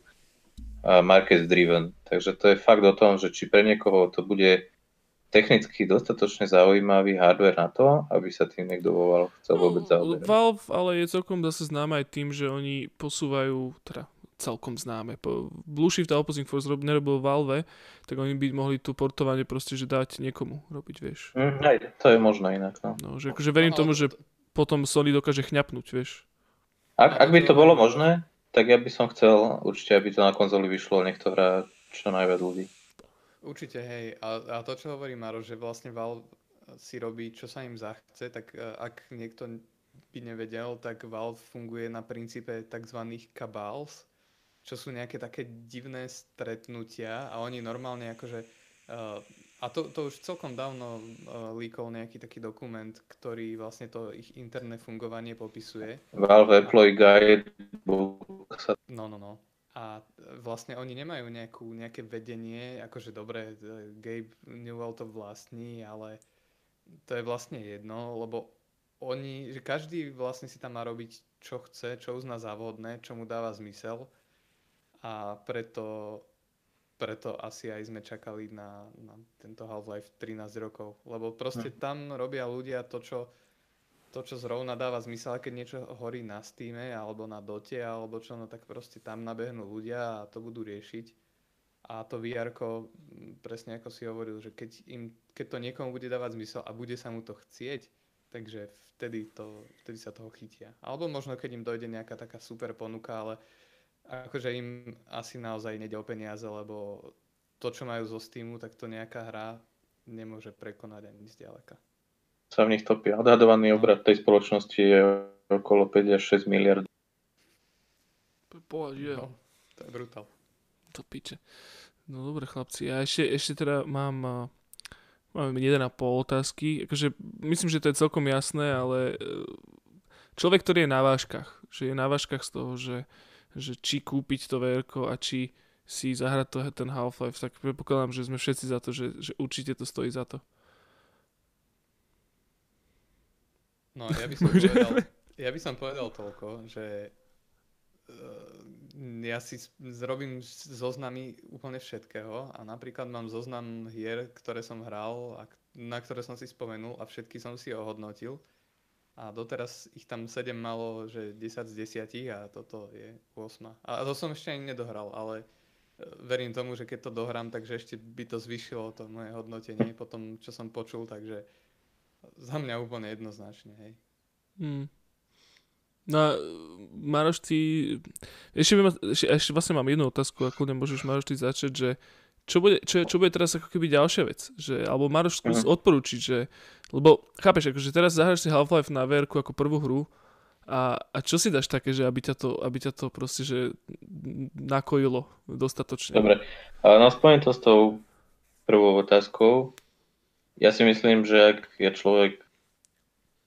market driven, takže to je fakt o tom, že či pre niekoho to bude technicky dostatočne zaujímavý hardware na to, aby sa tým niekto vo Valve chcel vôbec No, zaoberať. Valve ale je celkom zase známe aj tým, že oni posúvajú, teda celkom známe. Po Blue Shift a Opposing Force rob, nerobil Valve, tak oni by mohli tu portovanie proste, že dať niekomu robiť, vieš. Mm, aj, to je možné inak. No. No, že akože verím No, tomu, že to- potom Sony dokáže chňapnúť, vieš. Ak, ak by to bolo možné, tak ja by som chcel určite, aby to na konzoli vyšlo, nech to hrá čo najviac ľudí. Určite, hej. A, a to, čo hovorí Maro, že vlastne Valve si robí, čo sa im zachce, tak e, ak niekto by nevedel, tak Valve funguje na princípe tzv. cabals, čo sú nejaké také divné stretnutia a oni normálne akože... Uh, a to, to už celkom dávno uh, líkol nejaký taký dokument, ktorý vlastne to ich interné fungovanie popisuje. Valve Employee Guide book sa No, no, no. A vlastne oni nemajú nejakú, nejaké vedenie, akože dobre, e, Gabe Newell to vlastní, ale to je vlastne jedno, lebo oni, že každý vlastne si tam má robiť, čo chce, čo uzná za vhodné, čo mu dáva zmysel a preto, preto asi aj sme čakali na, na tento Half-Life 13 rokov, lebo proste tam robia ľudia to, čo to, čo zrovna dáva zmysel, keď niečo horí na Steam alebo na Dote alebo čo, no tak proste tam nabehnú ľudia a to budú riešiť. A to vr presne ako si hovoril, že keď, im, keď to niekomu bude dávať zmysel a bude sa mu to chcieť, takže vtedy, to, vtedy sa toho chytia. Alebo možno keď im dojde nejaká taká super ponuka, ale akože im asi naozaj nejde o peniaze, lebo to, čo majú zo Steamu, tak to nejaká hra nemôže prekonať ani zďaleka. sa v nich topí. Odhadovaný obrad tej spoločnosti je okolo 5 až 6 miliard. Že No, to je brutál. To piče. No dobre chlapci, ja ešte, ešte teda mám, mám jeden a pol otázky. Akože, myslím, že to je celkom jasné, ale e, človek, ktorý je na váškach, že je na váškach z toho, že, že či kúpiť to VR a či si zahrať to, ten Half-Life, tak predpokladám, že sme všetci za to, že, že určite to stojí za to. No ja by som povedal, ja by som povedal toľko, že uh, ja si zrobím zoznamy úplne všetkého a napríklad mám zoznam hier, ktoré som hral a na ktoré som si spomenul a všetky som si ohodnotil. A doteraz ich tam 7 malo, že 10 z 10 a toto je 8. A to som ešte ani nedohral, ale e, verím tomu, že keď to dohrám, takže ešte by to zvýšilo to moje hodnotenie po tom, čo som počul, takže za mňa úplne jednoznačne, hej. Hmm. No Maroš, ty... Ešte, by ma, ešte, ešte vlastne mám jednu otázku, ako kľudne môžeš Maroš ty začať, že čo bude, čo, čo bude teraz ako keby ďalšia vec? Že, alebo Maroš skús Mhm. odporúčiť, že... Lebo chápeš, akože teraz zahráš si Half-Life na VR ako prvú hru a, a čo si dáš také, že aby ťa to, aby ťa to proste, že nakojilo dostatočne? Dobre, no spojím to s tou prvou otázkou. Ja si myslím, že ak je človek,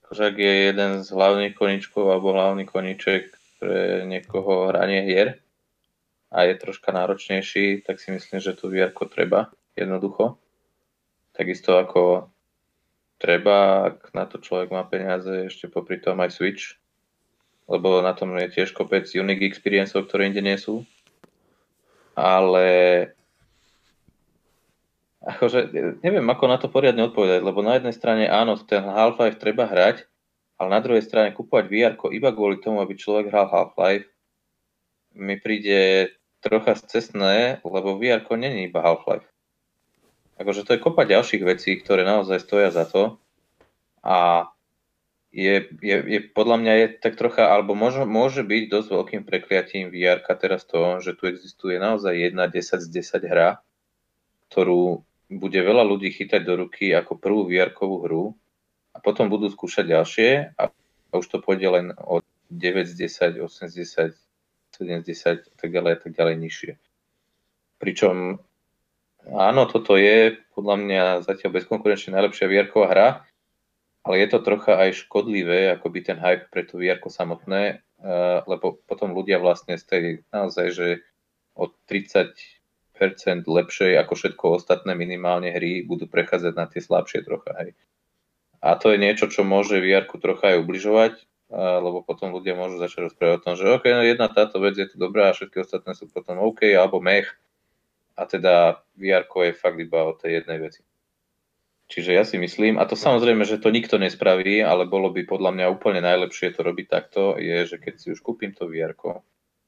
akože ak je jeden z hlavných koničkov alebo hlavný koniček pre niekoho hranie hier a je troška náročnejší, tak si myslím, že to VR treba jednoducho. Takisto ako treba, ak na to človek má peniaze, ešte popri tom aj Switch, lebo na tom je tiež kopec unique experience, ktoré inde nie sú. Ale akože neviem, ako na to poriadne odpovedať, lebo na jednej strane áno, ten Half-Life treba hrať, ale na druhej strane kúpovať VR iba kvôli tomu, aby človek hral Half-Life, mi príde trocha cestné, lebo VR není iba Half-Life. Akože to je kopa ďalších vecí, ktoré naozaj stoja za to a je, je, je podľa mňa je tak trocha, alebo môže, môže byť dosť veľkým prekliatím VR teraz to, že tu existuje naozaj jedna 10 z 10 hra, ktorú bude veľa ľudí chytať do ruky ako prvú vr hru a potom budú skúšať ďalšie a, už to pôjde len od 9 z 10, 8 z 10, 7 z 10 a tak ďalej a tak ďalej nižšie. Pričom áno, toto je podľa mňa zatiaľ bezkonkurenčne najlepšia vr hra, ale je to trocha aj škodlivé, akoby ten hype pre to VR samotné, uh, lebo potom ľudia vlastne z tej naozaj, že od 30% lepšej ako všetko ostatné minimálne hry budú prechádzať na tie slabšie trocha. Hej. A to je niečo, čo môže VR trocha aj ubližovať, lebo potom ľudia môžu začať rozprávať o tom, že OK, no jedna táto vec je tu dobrá a všetky ostatné sú potom OK alebo mech. A teda VR je fakt iba o tej jednej veci. Čiže ja si myslím, a to samozrejme, že to nikto nespraví, ale bolo by podľa mňa úplne najlepšie to robiť takto, je, že keď si už kúpim to VR,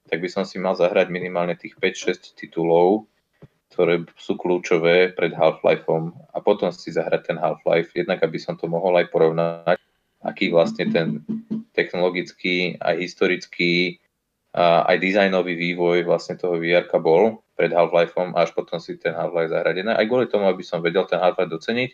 tak by som si mal zahrať minimálne tých 5-6 titulov, ktoré sú kľúčové pred Half-Lifeom a potom si zahrať ten Half-Life, jednak aby som to mohol aj porovnať, aký vlastne ten technologický, aj historický, aj dizajnový vývoj vlastne toho VR bol pred Half-Lifeom a až potom si ten Half-Life zahrať. Aj kvôli tomu, aby som vedel ten Half-Life doceniť,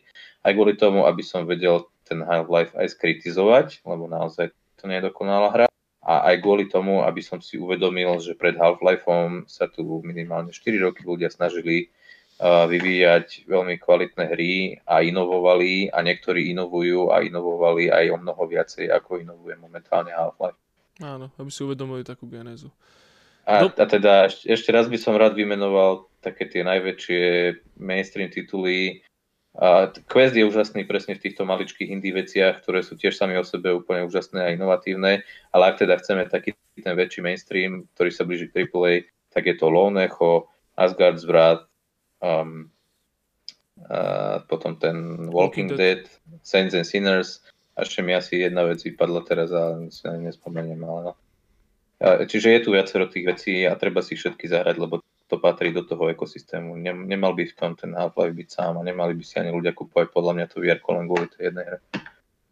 aj kvôli tomu, aby som vedel ten Half-Life aj skritizovať, lebo naozaj to nie je dokonalá hra. A aj kvôli tomu, aby som si uvedomil, že pred Half-Lifeom sa tu minimálne 4 roky ľudia snažili vyvíjať veľmi kvalitné hry a inovovali a niektorí inovujú a inovovali aj o mnoho viacej, ako inovuje momentálne Half-Life. Áno, aby si uvedomili takú genézu. A, a teda ešte, ešte raz by som rád vymenoval také tie najväčšie mainstream tituly. A Quest je úžasný presne v týchto maličkých indie veciach, ktoré sú tiež sami o sebe úplne úžasné a inovatívne, ale ak teda chceme taký ten väčší mainstream, ktorý sa blíži k AAA, tak je to Lone Echo, Asgard's Wrath, um, a potom ten Walking, Walking Dead, Dead, Saints and Sinners, a ešte mi asi jedna vec vypadla teraz, ale si na nespomeniem, ale no. Čiže je tu viacero tých vecí a treba si všetky zahrať, lebo to patrí do toho ekosystému. Nemal by v tom ten Half-Life byť sám a nemali by si ani ľudia kúpovať podľa mňa to VR len kvôli tej jednej hre.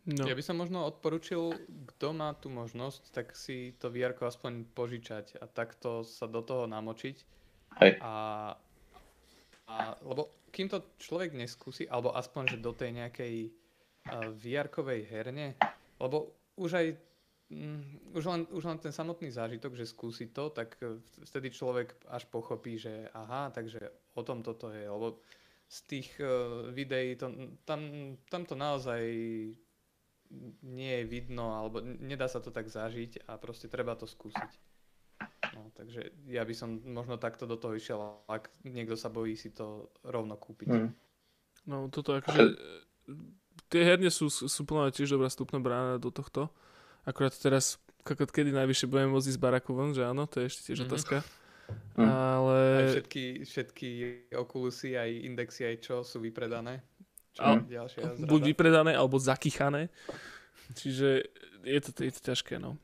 No. Ja by som možno odporučil, kto má tú možnosť, tak si to VR aspoň požičať a takto sa do toho namočiť. Hej. A, a, lebo kým to človek neskúsi, alebo aspoň, že do tej nejakej uh, vr herne, lebo už aj Mm, už len, už len ten samotný zážitok, že skúsi to, tak e, vtedy človek až pochopí, že aha, takže o tom toto je, lebo z tých uh, videí to, tam, tam to naozaj nie je vidno, alebo nedá sa to tak zažiť a proste treba to skúsiť. No, takže ja by som možno takto do toho išiel, ak niekto sa bojí si to rovno kúpiť. Mm. No toto akože, e, tie herne sú, sú plná tiež dobrá stupná brána do tohto. Akurát teraz, kakot, kedy najvyššie budeme môcť ísť z baraku von, že áno, to je ešte tiež mm-hmm. otázka. Mm. Ale... Aj všetky, všetky Oculusy, aj Indexy, aj čo sú vypredané. Čo Al, buď vypredané, alebo zakychané. Čiže je to, je to ťažké, no.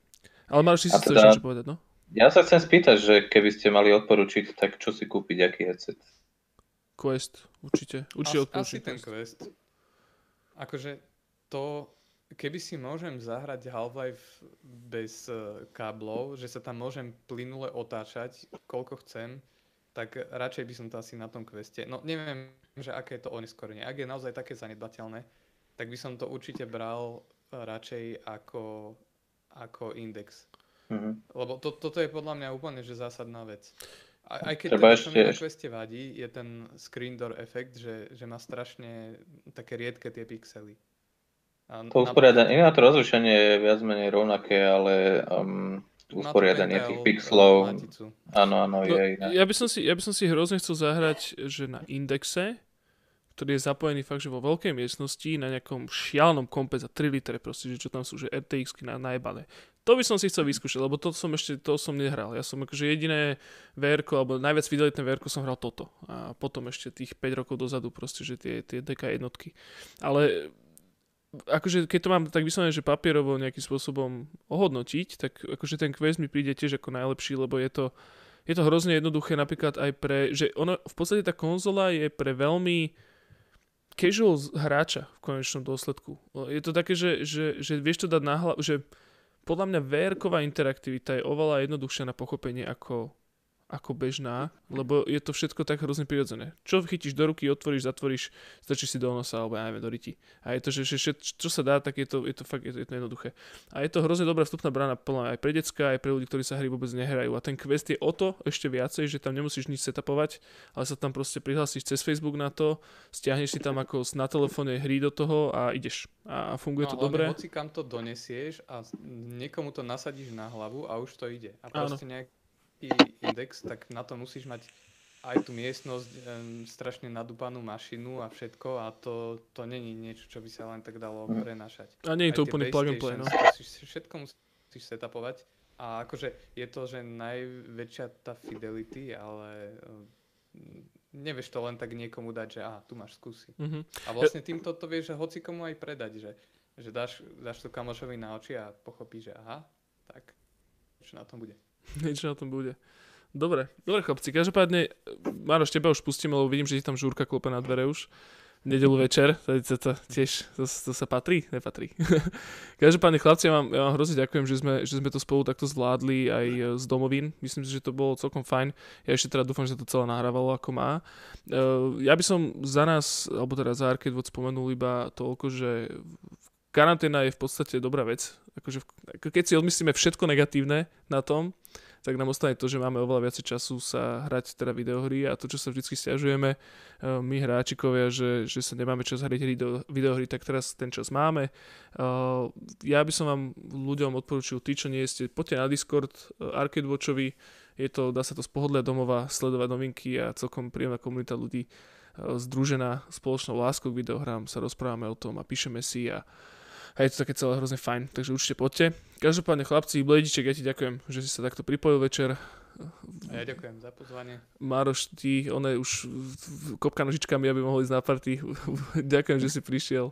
Ale Maroš, si si teda, chceš povedať, no? Ja sa chcem spýtať, že keby ste mali odporučiť, tak čo si kúpiť, aký headset? Quest, určite. Určite As, Asi ten Quest. Akože to keby si môžem zahrať Half-Life bez uh, káblov, že sa tam môžem plynule otáčať, koľko chcem, tak radšej by som to asi na tom kveste. No neviem, že aké je to oneskorenie. Ak je naozaj také zanedbateľné, tak by som to určite bral uh, radšej ako, ako index. Mm-hmm. Lebo to, toto je podľa mňa úplne že zásadná vec. Aj, aj keď Treba teda ešte... na queste vadí, je ten screen door efekt, že, že má strašne také riedke tie pixely. A to usporiadanie, na to rozlišenie je viac menej rovnaké, ale um, usporiadanie tých pixelov, áno, áno, no, je iné. Ja by, som si, ja by som si hrozne chcel zahrať, že na indexe, ktorý je zapojený fakt, že vo veľkej miestnosti na nejakom šialnom kompe za 3 litre, proste, že čo tam sú, že RTX na najebané. To by som si chcel vyskúšať, lebo to som ešte, to som nehral. Ja som akože jediné VR, alebo najviac fidelitné VR som hral toto. A potom ešte tých 5 rokov dozadu proste, že tie, tie DK jednotky. Ale akože keď to mám tak vyslovene, že papierovo nejakým spôsobom ohodnotiť, tak akože ten quest mi príde tiež ako najlepší, lebo je to, je to hrozne jednoduché napríklad aj pre, že ono, v podstate tá konzola je pre veľmi casual hráča v konečnom dôsledku. Je to také, že, že, že vieš to dať na hlavu, že podľa mňa vr interaktivita je oveľa jednoduchšia na pochopenie ako ako bežná, lebo je to všetko tak hrozne prirodzené. Čo chytíš do ruky, otvoríš, zatvoríš, stačí si do nosa, alebo ja neviem, do ryti. A je to, že, že, že čo sa dá, tak je to, je to fakt je to, je to jednoduché. A je to hrozne dobrá vstupná brána plná aj pre decka, aj pre ľudí, ktorí sa hry vôbec nehrajú. A ten quest je o to ešte viacej, že tam nemusíš nič setupovať, ale sa tam proste prihlásiš cez Facebook na to, stiahneš si tam ako na telefóne hry do toho a ideš. A funguje no, to dobre. Hoci kam to donesieš a niekomu to nasadíš na hlavu a už to ide. A proste nejak index, tak na to musíš mať aj tú miestnosť, um, strašne nadúpanú mašinu a všetko a to, to není niečo, čo by sa len tak dalo mhm. prenašať. A nie je to úplne plug and play, no. Všetko musíš setupovať a akože je to, že najväčšia tá fidelity, ale nevieš to len tak niekomu dať, že a tu máš skúsi. Mhm. A vlastne týmto to vieš že hoci komu aj predať, že, že dáš, dáš to kamošovi na oči a pochopí, že aha, tak čo na tom bude. Niečo na tom bude. Dobre, dobre chlapci, každopádne, Maroš, teba už pustíme, lebo vidím, že ti tam žúrka klope na dvere už. Nedelu večer, to, to, to tiež, to, to sa patrí? Nepatrí. každopádne chlapci, ja vám, ja vám hrozne ďakujem, že sme, že sme to spolu takto zvládli aj e, z domovín. Myslím si, že to bolo celkom fajn. Ja ešte teda dúfam, že to celé nahrávalo ako má. Uh, ja by som za nás, alebo teda za Arcade spomenul iba toľko, že karanténa je v podstate dobrá vec. Akože, keď si odmyslíme všetko negatívne na tom, tak nám ostane to, že máme oveľa viacej času sa hrať teda videohry a to, čo sa vždy stiažujeme eh, my hráčikovia, že, že sa nemáme čas hrať videohry, tak teraz ten čas máme. Eh, ja by som vám ľuďom odporúčil, tí, čo nie ste, poďte na Discord eh, Arcade Watchovi, je to, dá sa to z pohodlia domova sledovať novinky a celkom príjemná komunita ľudí združená spoločnou láskou k videohrám, sa rozprávame o tom a píšeme si a a je to také celé hrozne fajn, takže určite poďte. Každopádne chlapci, Blediček, ja ti ďakujem, že si sa takto pripojil večer. A ja ďakujem za pozvanie. Mároš, ty, on je už kopka nožičkami, aby mohol ísť na party. ďakujem, že si prišiel.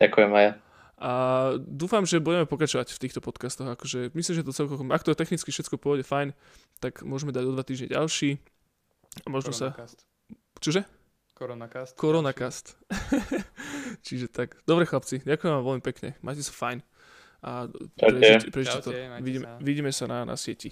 Ďakujem aj ja. A dúfam, že budeme pokračovať v týchto podcastoch. Akože myslím, že to celkom, ak to technicky všetko pôjde fajn, tak môžeme dať o dva týždne ďalší. A možno sa... Čože? Koronakast. Koronakast. Čiže tak. Dobre chlapci, ďakujem vám veľmi pekne. Majte sa fajn. A prežite, prežite to. Vidíme, vidíme sa na, na sieti.